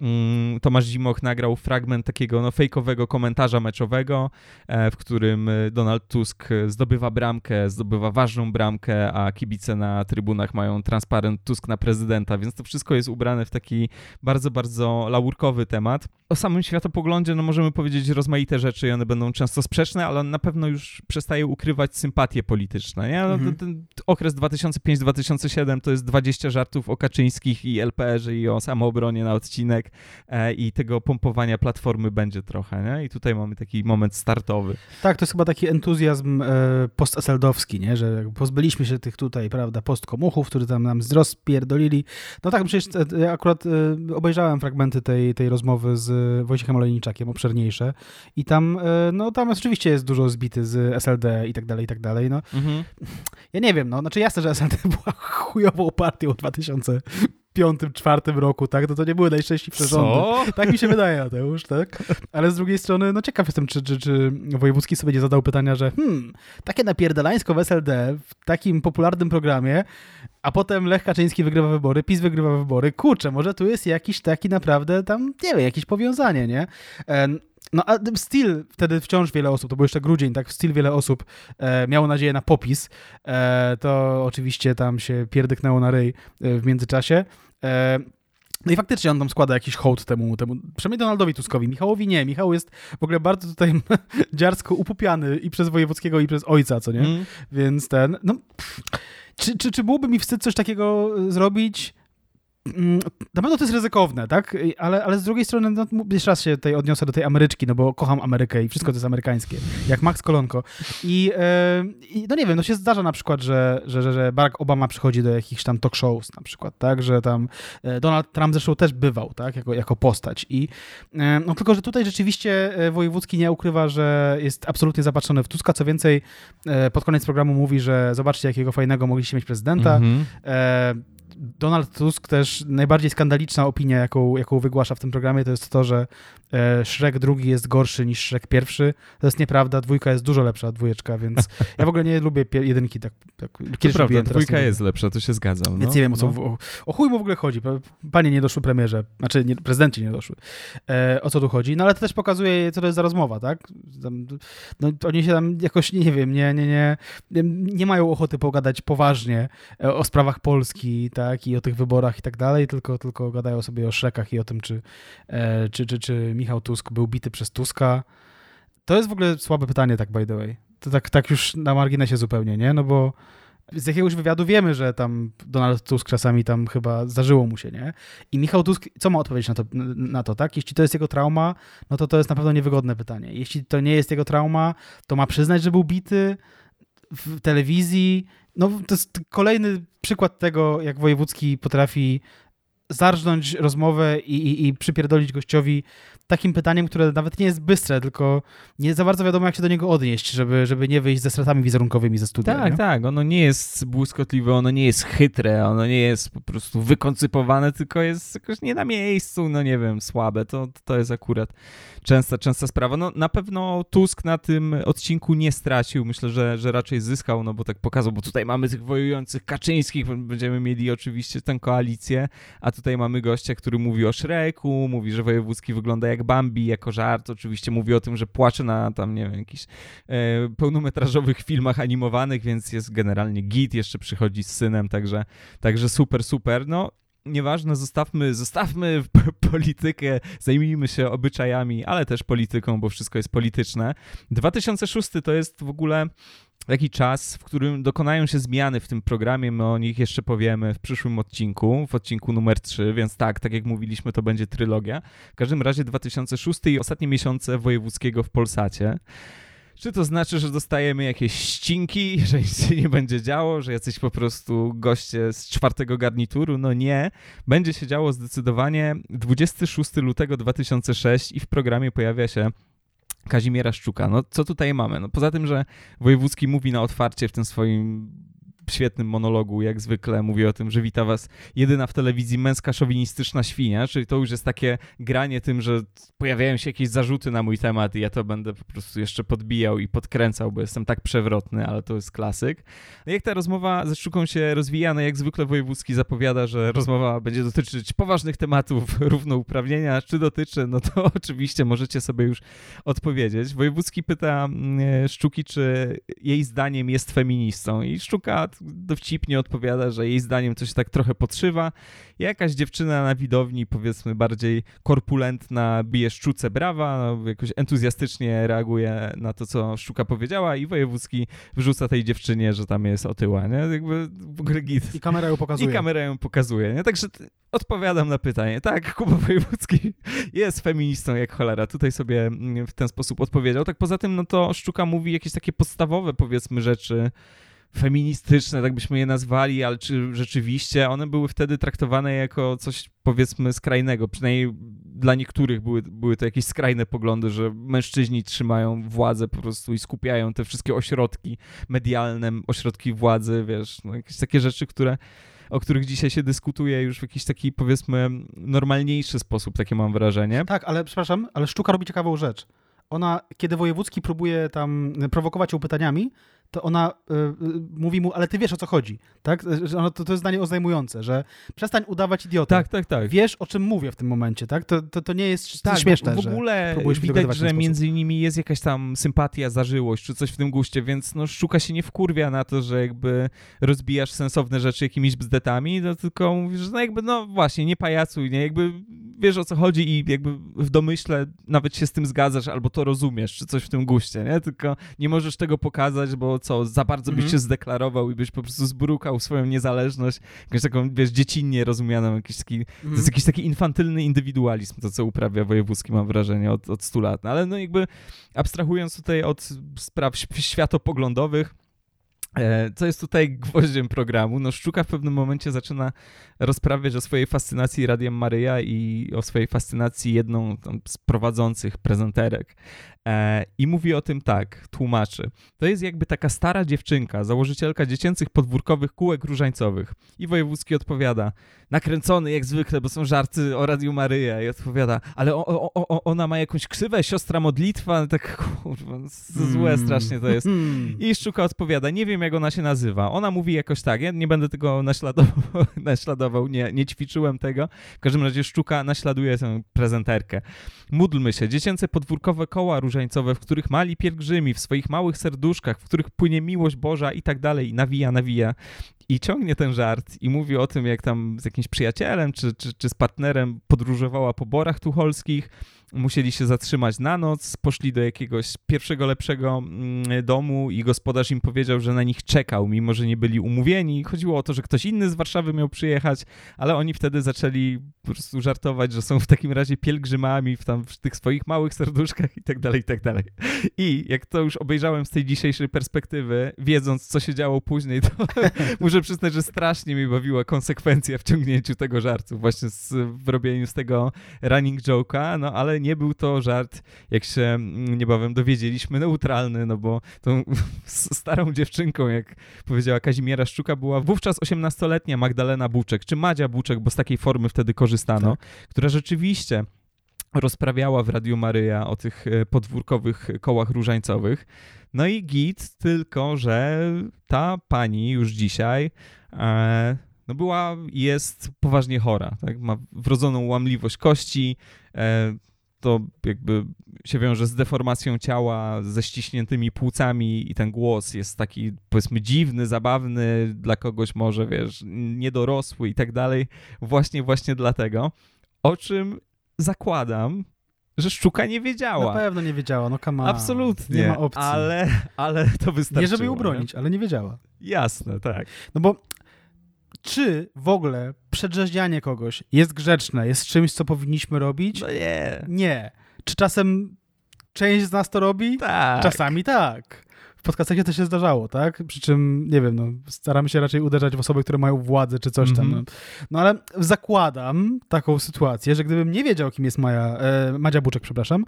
mm, Tomasz Zimoch nagrał fragment takiego no fejkowego komentarza meczowego, e, w którym y, Donald Tusk zdobywa bramkę, zdobywa ważną bramkę, a kibice na trybunach mają transparent Tusk na prezydenta, więc to wszystko jest ubrane w taki bardzo, bardzo laurkowy temat. O samym światopoglądzie no możemy powiedzieć rozmaite rzeczy i one będą często sprzeczne, ale on na pewno już przestaje ukrywać sympatie polityczne. Nie? No, mhm. ten, okres 2005-2007 to jest 20 żartów o Kaczyńskich i LPR-ze i o samoobronie na odcinek e, i tego pompowania platformy będzie trochę. Nie? I tutaj mamy taki moment startowy. Tak, to jest chyba taki entuzjazm e, post-eseldowski, nie? że pozbyliśmy się tych tutaj, prawda, postkomuchów, którzy tam nam rozpierdolili. No tak, przecież e, akurat e, obejrzałem fragmenty tej, tej rozmowy z Wojciechem Olejniczakiem, obszerniejsze i tam, no tam oczywiście jest dużo zbity z SLD i tak dalej, i tak dalej, no. Mhm. Ja nie wiem, no, znaczy jasne, że SLD była [LAUGHS] chujową partią w 2000 piątym, czwartym roku, tak? No to nie były najszczęśliwsze rządy. Tak mi się wydaje, Mateusz, tak? Ale z drugiej strony, no ciekaw jestem, czy, czy, czy Wojewódzki sobie nie zadał pytania, że hmm, takie napierdalańsko w SLD w takim popularnym programie, a potem Lech Kaczyński wygrywa wybory, PiS wygrywa wybory. Kurczę, może tu jest jakiś taki naprawdę tam, nie wiem, jakieś powiązanie, nie? No a still wtedy wciąż wiele osób, to był jeszcze grudzień, tak, still wiele osób e, miało nadzieję na popis. E, to oczywiście tam się pierdyknęło na ryj e, w międzyczasie. E, no i faktycznie on tam składa jakiś hołd temu, temu, przynajmniej Donaldowi Tuskowi. Michałowi nie. Michał jest w ogóle bardzo tutaj [LAUGHS] dziarsko upupiany i przez Wojewódzkiego, i przez ojca, co nie? Mm. Więc ten, no... Pff, czy, czy, czy byłoby mi wstyd coś takiego e, zrobić? Mm, Na pewno to jest ryzykowne, tak? Ale, ale z drugiej strony, no, jeszcze raz się tutaj odniosę do tej Ameryczki, no bo kocham Amerykę i wszystko to jest amerykańskie, jak Max Kolonko. I, i no nie wiem, no się zdarza na przykład, że, że, że, Barack Obama przychodzi do jakichś tam talk shows na przykład, tak? Że tam e, Donald Trump zresztą też bywał, tak? Jako, jako postać. I e, no tylko, że tutaj rzeczywiście e, Wojewódzki nie ukrywa, że jest absolutnie zapatrzony w Tuska. Co więcej, e, pod koniec programu mówi, że zobaczcie, jakiego fajnego mogliście mieć prezydenta. Mhm. E, Donald Tusk też najbardziej skandaliczna opinia, jaką, jaką wygłasza w tym programie, to jest to, że Shrek drugi jest gorszy niż Shrek pierwszy. To jest nieprawda, dwójka jest dużo lepsza dwójeczka, więc ja w ogóle nie lubię jedynki. Tak, tak. To Kiedyś prawda, lubiłem, teraz dwójka jest lepsza, to się zgadzam. No. Więc nie wiem, o co, No. o, o chuj mu w ogóle chodzi. Panie nie doszły premierze, znaczy nie, prezydenci nie doszły. E, o co tu chodzi? No ale to też pokazuje, co to jest za rozmowa, tak? Tam, no, oni się tam jakoś, nie wiem, nie, nie, nie, nie mają ochoty pogadać poważnie e, o sprawach Polski, tak? I o tych wyborach i tak dalej, tylko, tylko gadają sobie o Szrekach i o tym, czy, e, czy, czy, czy Michał Tusk był bity przez Tuska. To jest w ogóle słabe pytanie, tak by the way. To tak, tak już na marginesie zupełnie, nie? No bo z jakiegoś wywiadu wiemy, że tam Donald Tusk czasami tam chyba zdarzyło mu się, nie? I Michał Tusk, co ma odpowiedzieć na to, na to, tak? Jeśli to jest jego trauma, no to to jest na pewno niewygodne pytanie. Jeśli to nie jest jego trauma, to ma przyznać, że był bity w telewizji. No to jest kolejny przykład tego, jak Wojewódzki potrafi zarżnąć rozmowę i, i, i przypierdolić gościowi takim pytaniem, które nawet nie jest bystre, tylko nie za bardzo wiadomo, jak się do niego odnieść, żeby, żeby nie wyjść ze stratami wizerunkowymi ze studia. Tak, nie? tak. Ono nie jest błyskotliwe, ono nie jest chytre, ono nie jest po prostu wykoncypowane, tylko jest jakoś nie na miejscu, no nie wiem, słabe. To, to jest akurat częsta, częsta sprawa. No na pewno Tusk na tym odcinku nie stracił. Myślę, że, że raczej zyskał, no bo tak pokazał, bo tutaj mamy tych wojujących Kaczyńskich, będziemy mieli oczywiście tę koalicję, a tutaj mamy gościa, który mówi o Szreku, mówi, że Wojewódzki wygląda jak Bambi, jako żart. Oczywiście mówi o tym, że płacze na tam, nie wiem, jakichś e, pełnometrażowych filmach animowanych, więc jest generalnie git, jeszcze przychodzi z synem, także, także super, super. No, nieważne, zostawmy, zostawmy politykę, zajmijmy się obyczajami, ale też polityką, bo wszystko jest polityczne. 2006 to jest w ogóle taki czas, w którym dokonają się zmiany w tym programie. My o nich jeszcze powiemy w przyszłym odcinku, w odcinku numer 3, więc tak, tak jak mówiliśmy, to będzie trylogia. W każdym razie 2006 i ostatnie miesiące wojewódzkiego w Polsacie. Czy to znaczy, że dostajemy jakieś ścinki, [LAUGHS] że nic się nie będzie działo, że jacyś po prostu goście z czwartego garnituru? No nie. Będzie się działo zdecydowanie 26 lutego 2006 i w programie pojawia się Kazimiera Szczuka. No co tutaj mamy? No poza tym, że Wojewódzki mówi na otwarcie w tym swoim świetnym monologu, jak zwykle mówi o tym, że wita was jedyna w telewizji męska szowinistyczna świnia, czyli to już jest takie granie tym, że pojawiają się jakieś zarzuty na mój temat i ja to będę po prostu jeszcze podbijał i podkręcał, bo jestem tak przewrotny, ale to jest klasyk. No jak ta rozmowa ze Szczuką się rozwija, no jak zwykle Wojewódzki zapowiada, że rozmowa będzie dotyczyć poważnych tematów [LAUGHS] równouprawnienia, czy dotyczy, no to [LAUGHS] oczywiście możecie sobie już odpowiedzieć. Wojewódzki pyta mm, Szczuki, czy jej zdaniem jest feministą i Szczuka dowcipnie odpowiada, że jej zdaniem coś tak trochę podszywa. Jakaś dziewczyna na widowni, powiedzmy bardziej korpulentna, bije Szczuce brawa, no, jakoś entuzjastycznie reaguje na to, co Szczuka powiedziała i Wojewódzki wrzuca tej dziewczynie, że tam jest otyła, nie? Jakby w ogóle git. I kamera ją pokazuje. I kamera ją pokazuje, nie? Także odpowiadam na pytanie. Tak, Kuba Wojewódzki jest feministą jak cholera. Tutaj sobie mm, w ten sposób odpowiedział. Tak poza tym, no to Szczuka mówi jakieś takie podstawowe, powiedzmy, rzeczy feministyczne, tak byśmy je nazwali, ale czy rzeczywiście one były wtedy traktowane jako coś, powiedzmy, skrajnego. Przynajmniej dla niektórych były, były to jakieś skrajne poglądy, że mężczyźni trzymają władzę po prostu i skupiają te wszystkie ośrodki medialne, ośrodki władzy, wiesz, no jakieś takie rzeczy, które o których dzisiaj się dyskutuje już w jakiś taki, powiedzmy, normalniejszy sposób, takie mam wrażenie. Tak, ale przepraszam, ale sztuka robi ciekawą rzecz. Ona, kiedy wojewódzki próbuje tam prowokować ją pytaniami, to ona y, y, mówi mu, ale ty wiesz o co chodzi, tak? Że ono, to, to jest zdanie oznajmujące, że przestań udawać idiotę. Tak, tak, tak. Wiesz o czym mówię w tym momencie, tak? To, to, to nie jest tak, śmieszne, w ogóle że widać, że między nimi jest jakaś tam sympatia, zażyłość, czy coś w tym guście, więc no Szczuka się nie wkurwia na to, że jakby rozbijasz sensowne rzeczy jakimiś bzdetami, no tylko mówisz, że no jakby, no właśnie, nie pajacuj, nie? Jakby wiesz o co chodzi i jakby w domyśle nawet się z tym zgadzasz albo to rozumiesz, czy coś w tym guście, nie? Tylko nie możesz tego pokazać, bo co, za bardzo byś mm -hmm. się zdeklarował i byś po prostu zbrukał swoją niezależność, jakąś taką, wiesz, dziecinnie rozumianą, jakiś taki, mm -hmm. to jest mhm. jakiś taki infantylny indywidualizm, to co uprawia Wojewódzki, mam wrażenie, od, od 100 lat. No, ale no jakby abstrahując tutaj od spraw światopoglądowych, co jest tutaj gwoździem programu? No Szczuka w pewnym momencie zaczyna rozprawiać o swojej fascynacji Radiem Maryja i o swojej fascynacji jedną z prowadzących prezenterek. E, I mówi o tym tak, tłumaczy. To jest jakby taka stara dziewczynka, założycielka dziecięcych podwórkowych kółek różańcowych. I Wojewódzki odpowiada, nakręcony jak zwykle, bo są żarty o Radiu Maryja. I odpowiada, ale o, o, o, ona ma jakąś ksywę, siostra modlitwa, tak kurwa, złe mm. strasznie to jest. I Szczuka odpowiada, nie wiem jak ona się nazywa. Ona mówi jakoś tak, ja nie będę tego naśladował, [LAUGHS] naśladował nie, nie ćwiczyłem tego. W każdym razie Szczuka naśladuje tę prezenterkę. Módlmy się, dziecięce podwórkowe koła różańcowe, w których mali pielgrzymi, w swoich małych serduszkach, w których płynie miłość Boża i tak dalej, nawija, nawija. I ciągnie ten żart i mówi o tym, jak tam z jakimś przyjacielem czy, czy, czy z partnerem podróżowała po borach tucholskich, musieli się zatrzymać na noc, poszli do jakiegoś pierwszego lepszego mm, domu i gospodarz im powiedział, że na nich czekał, mimo że nie byli umówieni. Chodziło o to, że ktoś inny z Warszawy miał przyjechać, ale oni wtedy zaczęli po prostu żartować, że są w takim razie pielgrzymami w, tam, w tych swoich małych serduszkach i tak dalej, i tak dalej. I jak to już obejrzałem z tej dzisiejszej perspektywy, wiedząc, co się działo później, to [LAUGHS] muszę przyznać, że strasznie mi bawiła konsekwencja w ciągnięciu tego żartu, właśnie z, w robieniu z tego running joke'a, no ale nie był to żart, jak się niebawem dowiedzieliśmy, neutralny, no bo tą starą dziewczynką, jak powiedziała Kazimiera Szczuka, była wówczas 18-letnia Magdalena Buczek, czy Madzia Buczek, bo z takiej formy wtedy korzystano, tak. która rzeczywiście rozprawiała w Radiu Maryja o tych e, podwórkowych kołach różańcowych. No i git, tylko że ta pani już dzisiaj e, no była, jest poważnie chora, tak? ma wrodzoną łamliwość kości, e, to jakby się wiąże z deformacją ciała, ze ściśniętymi płucami i ten głos jest taki powiedzmy dziwny, zabawny, dla kogoś może, wiesz, niedorosły i tak dalej. Właśnie, właśnie dlatego. O czym zakładam, że Szczuka nie wiedziała. Na pewno nie wiedziała, no come Absolutnie. Nie ma opcji. Ale, ale to wystarczyło. Nie żeby ją bronić, ale nie wiedziała. Jasne, tak. No bo czy w ogóle przedrzeźnianie kogoś jest grzeczne, jest czymś, co powinniśmy robić? No nie. Nie. Czy czasem część z nas to robi? Tak. Czasami tak. Podcastach to się zdarzało, tak? Przy czym, nie wiem, no, staramy się raczej uderzać w osoby, które mają władzę czy coś tam. Mm -hmm. no. no. ale zakładam taką sytuację, że gdybym nie wiedział, kim jest Maja, e, Madzia Buczek, przepraszam,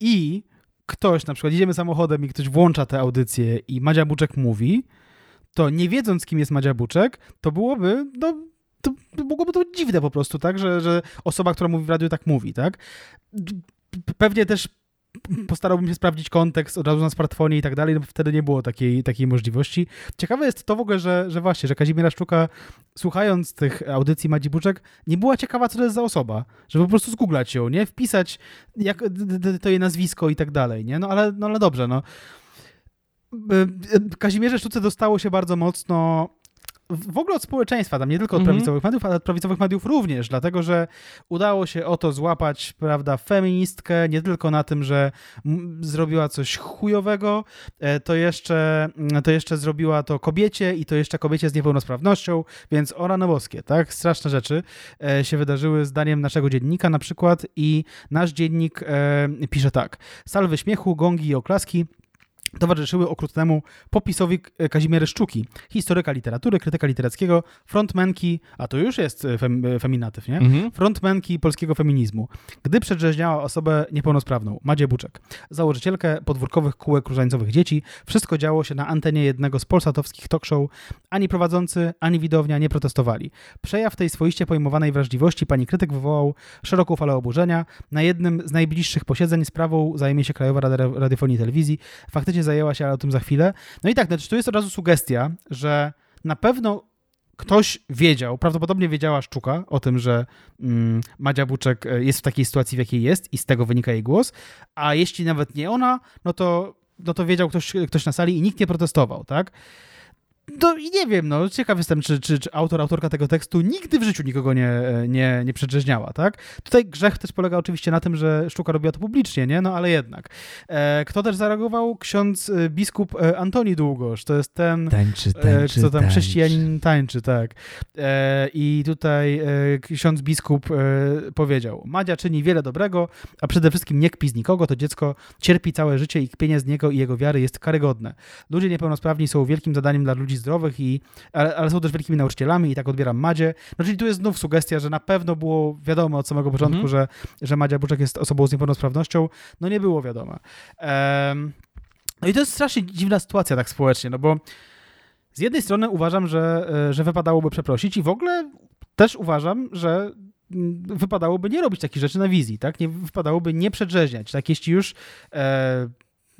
i ktoś, na przykład idziemy samochodem i ktoś włącza tę audycję i Madzia Buczek mówi, to nie wiedząc, kim jest Madzia Buczek, to byłoby, no, to mogłoby to dziwne po prostu, tak, że, że osoba, która mówi w radiu, tak mówi, tak. Pewnie też postarałbym się sprawdzić kontekst od razu na smartfonie i tak dalej, no wtedy nie było takiej, takiej możliwości. Ciekawe jest to w ogóle, że, że właśnie, że Kazimiera Szczuka słuchając tych audycji Madzi Buczek nie była ciekawa, co to jest za osoba, żeby po prostu zgooglać ją, nie? Wpisać jak, to jej nazwisko i tak dalej, nie? No ale, no ale dobrze, no. Kazimierze Sztuce dostało się bardzo mocno w ogóle od społeczeństwa, tam nie tylko od mm -hmm. prawicowych mediów, ale od prawicowych mediów również, dlatego że udało się o to złapać, prawda, feministkę, nie tylko na tym, że zrobiła coś chujowego, e, to jeszcze, to jeszcze zrobiła to kobiecie i to jeszcze kobiecie z niepełnosprawnością, więc o rano boskie, tak? Straszne rzeczy e, się wydarzyły zdaniem naszego dziennika na przykład i nasz dziennik e, pisze tak. Salwy śmiechu, gongi i oklaski towarzyszyły okrutnemu popisowi Kazimiery Szczuki, historyka literatury, krytyka literackiego, frontmenki, a to już jest fem, feminatyw, nie? Mhm. Frontmenki polskiego feminizmu, gdy przedrzeźniała osobę niepełnosprawną, Madzie Buczek, założycielkę podwórkowych kółek różańcowych dzieci. Wszystko działo się na antenie jednego z polsatowskich talk show. Ani prowadzący, ani widownia nie protestowali. Przejaw tej swoiście pojmowanej wrażliwości pani krytyk wywołał szeroką falę oburzenia. Na jednym z najbliższych posiedzeń sprawą zajmie się Krajowa Rada Radiofonii i Telewizji. Faktycznie zajęła się, ale o tym za chwilę. No i tak, znaczy tu jest od razu sugestia, że na pewno ktoś wiedział, prawdopodobnie wiedziała Szczuka o tym, że mm, Madzia Buczek e, jest w takiej sytuacji, w jakiej jest i z tego wynika jej głos, a jeśli nawet nie ona, no to, no to wiedział ktoś, ktoś na sali i nikt nie protestował, tak? No i nie wiem, no ciekaw jestem, czy, czy, czy, autor, autorka tego tekstu nigdy w życiu nikogo nie, nie, nie przedrzeźniała, tak? Tutaj grzech też polega oczywiście na tym, że sztuka robiła to publicznie, nie? No ale jednak. E, kto też zareagował? Ksiądz e, biskup e, Antoni Długosz, to jest ten, tańczy, tańczy, e, co tam tańczy. chrześcijanin tańczy, tak. E, I tutaj e, ksiądz biskup powiedział, Madzia czyni wiele dobrego, a przede wszystkim nie kpi z nikogo, to dziecko cierpi całe życie i kpienie z niego i jego wiary jest karygodne. Ludzie niepełnosprawni są wielkim zadaniem dla ludzi zdrowych, i, ale, ale, są też wielkimi nauczycielami i tak odbieram Madzie. No czyli tu jest znów sugestia, że na pewno było wiadomo od samego początku, mhm. że, że Madzia Buczek jest osobą z niepełnosprawnością. No nie było wiadomo. Um, no i to jest strasznie dziwna sytuacja tak społecznie, no bo z jednej strony uważam, że, e, że wypadałoby przeprosić i w ogóle też uważam, że mm, wypadałoby nie robić takich rzeczy na wizji, tak? Nie wypadałoby nie przedrzeźniać, tak? Jeśli już e,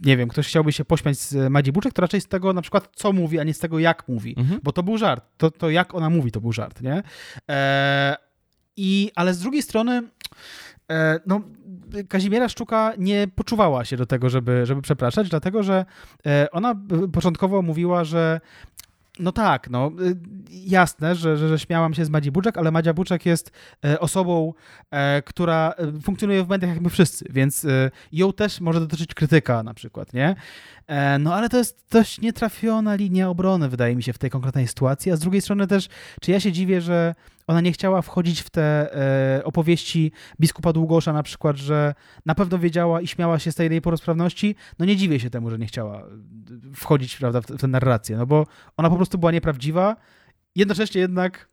nie wiem, ktoś chciałby się pośmiać z Madzi Buczek, to raczej z tego na przykład co mówi, a nie z tego jak mówi, mhm. bo to był żart. To, to jak ona mówi, to był żart, nie? E, i, ale z drugiej strony e, no, Kazimiera Szczuka nie poczuwała się do tego, żeby, żeby przepraszać, dlatego że e, ona początkowo mówiła, że no tak, no y, jasne, że, że, że śmiałam się z Madzi Buczek, ale Madzia Buczek jest e, osobą, e, która e, funkcjonuje w mediach jak my wszyscy, więc ją też może dotyczyć krytyka na przykład, nie? No ale to jest dość nietrafiona linia obrony, wydaje mi się, w tej konkretnej sytuacji, a z drugiej strony też, czy ja się dziwię, że ona nie chciała wchodzić w te e, opowieści biskupa Długosza na przykład, że na pewno wiedziała i śmiała się z tej niepełnosprawności. No nie dziwię się temu, że nie chciała wchodzić prawda, w, w tę narrację, no bo ona po prostu była nieprawdziwa. Jednocześnie jednak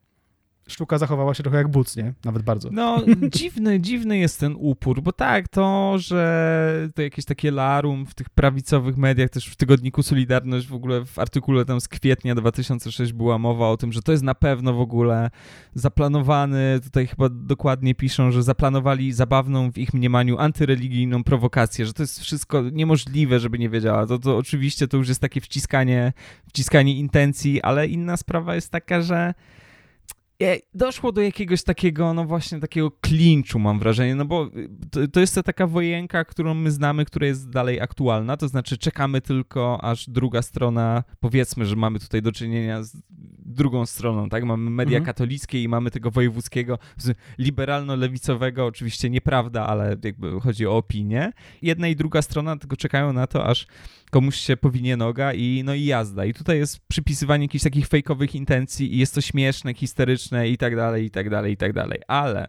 sztuka zachowała się trochę jak buc, nie? Nawet bardzo. No, [LAUGHS] dziwny, dziwny jest ten upór, bo tak, to, że to jakieś takie larum w tych prawicowych mediach, też w tygodniku Solidarność, w ogóle w artykule tam z kwietnia 2006 była mowa o tym, że to jest na pewno w ogóle zaplanowany, tutaj chyba dokładnie piszą, że zaplanowali zabawną w ich mniemaniu antyreligijną prowokację, że to jest wszystko niemożliwe, żeby nie wiedziała. To, to oczywiście to już jest takie wciskanie, wciskanie intencji, ale inna sprawa jest taka, że doszło do jakiegoś takiego, no właśnie takiego klinczu, mam wrażenie, no bo y, to, to jest ta taka wojenka, którą my znamy, która jest dalej aktualna, to znaczy czekamy tylko, aż druga strona, powiedzmy, że mamy tutaj do czynienia z drugą stroną, tak? Mamy media mhm. katolickie i mamy tego wojewódzkiego, liberalno-lewicowego, oczywiście nieprawda, ale jakby chodzi o opinię. Jedna i druga strona tylko czekają na to, aż komuś się powinie noga i no i jazda. I tutaj jest przypisywanie jakichś takich fejkowych intencji i jest to śmieszne, histeryczne i tak dalej, i tak dalej, i tak dalej. Ale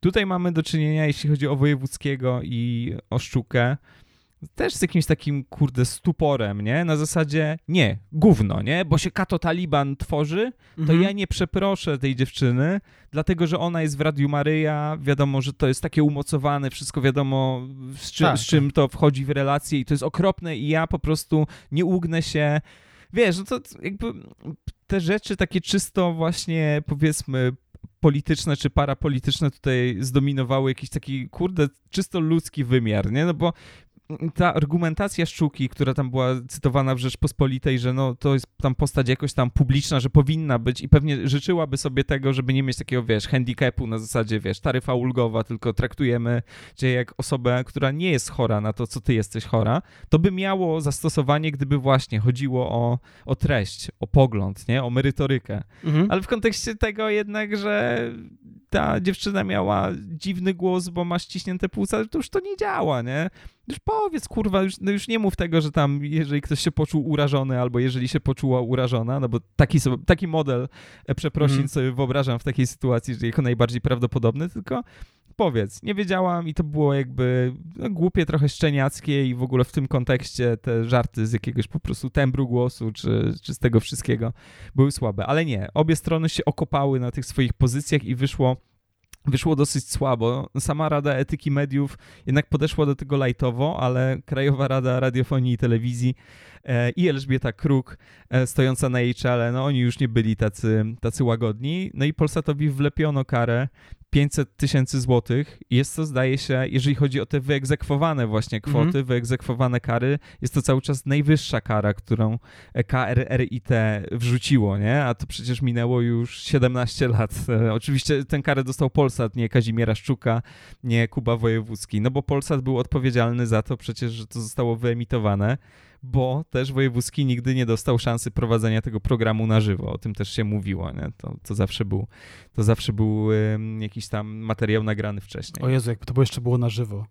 tutaj mamy do czynienia, jeśli chodzi o Wojewódzkiego i o Szczukę, też z jakimś takim, kurde, stuporem, nie? Na zasadzie, nie, gówno, nie? Bo się Kato Taliban tworzy, to mhm. ja nie przeproszę tej dziewczyny, dlatego, że ona jest w Radiu Maryja, wiadomo, że to jest takie umocowane, wszystko wiadomo, z, czym, tak. z czym to wchodzi w relacje i to jest okropne i ja po prostu nie ugnę się wiesz, no to jakby te rzeczy takie czysto właśnie powiedzmy polityczne czy parapolityczne tutaj zdominowały jakiś taki, kurde, czysto ludzki wymiar, nie? No bo ta argumentacja Szczuki, która tam była cytowana w Rzeczpospolitej, że no to jest tam postać jakoś tam publiczna, że powinna być i pewnie życzyłaby sobie tego, żeby nie mieć takiego, wiesz, handicapu na zasadzie, wiesz, taryfa ulgowa, tylko traktujemy cię jak osobę, która nie jest chora na to, co ty jesteś chora, to by miało zastosowanie, gdyby właśnie chodziło o, o treść, o pogląd, nie, o merytorykę. Mhm. Ale w kontekście tego jednak, że ta dziewczyna miała dziwny głos, bo ma ściśnięte płuca, to już to nie działa, nie? Już powiedz, kurwa, już, no już nie mów tego, że tam, jeżeli ktoś się poczuł urażony, albo jeżeli się poczuła urażona, no bo taki, taki model e, przeprosin mm. sobie wyobrażam w takiej sytuacji, że jako najbardziej prawdopodobny, tylko powiedz, nie wiedziałam i to było jakby no, głupie, trochę szczeniackie i w ogóle w tym kontekście te żarty z jakiegoś po prostu tembru głosu czy, czy z tego wszystkiego były słabe. Ale nie, obie strony się okopały na tych swoich pozycjach i wyszło wyszło dosyć słabo. Sama Rada Etyki Mediów jednak podeszła do tego lajtowo, ale Krajowa Rada Radiofonii i Telewizji e, i Elżbieta Kruk e, stojąca na jej czele, no oni już nie byli tacy, tacy łagodni. No i Polsatowi wlepiono karę 500 tysięcy złotych. Jest to, zdaje się, jeżeli chodzi o te wyegzekwowane właśnie kwoty, mm. wyegzekwowane kary, jest to cały czas najwyższa kara, którą KRRIT wrzuciło, nie? A to przecież minęło już 17 lat. E, oczywiście tę karę dostał Polsat, nie Kazimiera Szczuka, nie Kuba Wojewódzki, no bo Polsat był odpowiedzialny za to przecież, że to zostało wyemitowane bo też wojewódzki nigdy nie dostał szansy prowadzenia tego programu na żywo. O tym też się mówiło. Nie? To, to zawsze był, to zawsze był jakiś tam materiał nagrany wcześniej. O Jezu, jakby to jeszcze było na żywo.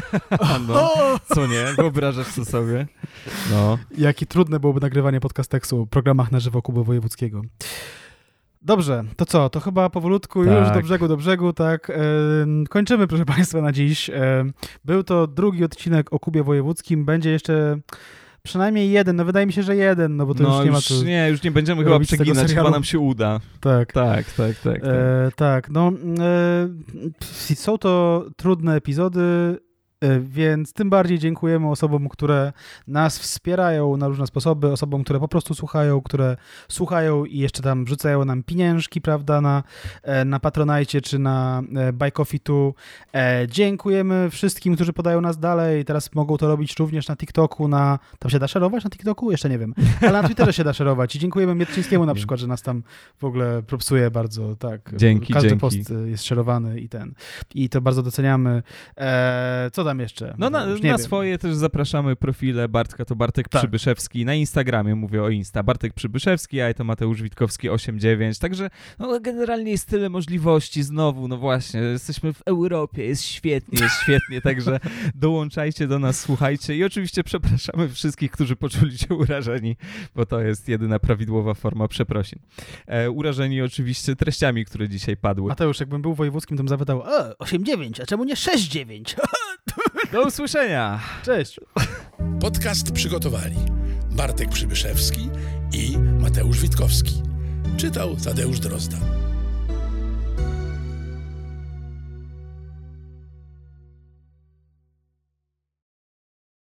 [LAUGHS] no, co nie? Wyobrażasz to sobie? No. Jakie trudne byłoby nagrywanie podcasteksu o programach na żywo Kuby Wojewódzkiego. Dobrze, to co? To chyba powolutku tak. już do brzegu, do brzegu, tak. E, kończymy, proszę Państwa, na dziś. E, był to drugi odcinek o Kubie Wojewódzkim. Będzie jeszcze przynajmniej jeden, no wydaje mi się, że jeden, no bo to no, już nie już, ma tu... Nie, już nie będziemy chyba przeginać, chyba nam się uda. Tak. Tak, tak, tak. Tak, e, tak no e, są to trudne epizody, więc tym bardziej dziękujemy osobom, które nas wspierają na różne sposoby, osobom, które po prostu słuchają, które słuchają i jeszcze tam wrzucają nam pieniążki, prawda, na, e, na Patronajcie czy na e, Buy Coffee Tu. Dziękujemy wszystkim, którzy podają nas dalej. Teraz mogą to robić również na TikToku, na... Tam się da szerować na TikToku? Jeszcze nie wiem. Ale na Twitterze się da szerować. I dziękujemy Mietrzyńskiemu na przykład, że nas tam w ogóle propsuje bardzo, tak. Dzięki, Każdy dzięki. post jest szerowany i ten. I to bardzo doceniamy. Co tam jeszcze? No na, na swoje też zapraszamy profile Bartka, to Bartek tak. Przybyszewski. Na Instagramie mówię o Insta. Bartek Przybyszewski, a to Mateusz Witkowski 89. Także no, generalnie jest tyle możliwości znowu. No właśnie, jesteśmy w Europie, jest świetnie, jest świetnie, także [LAUGHS] dołączajcie do nas, słuchajcie i oczywiście przepraszamy wszystkich, którzy poczuli się urażeni, bo to jest jedyna prawidłowa forma przeprosin. E, urażeni oczywiście treściami, które dzisiaj padły. Mateusz, jakbym był wojewódzkim, to bym zapytał, 8-9, a czemu nie 6-9? [LAUGHS] Do usłyszenia. Cześć. Podcast przygotowali Bartek Przybyszewski i Mateusz Witkowski. Czytał Tadeusz Drozda.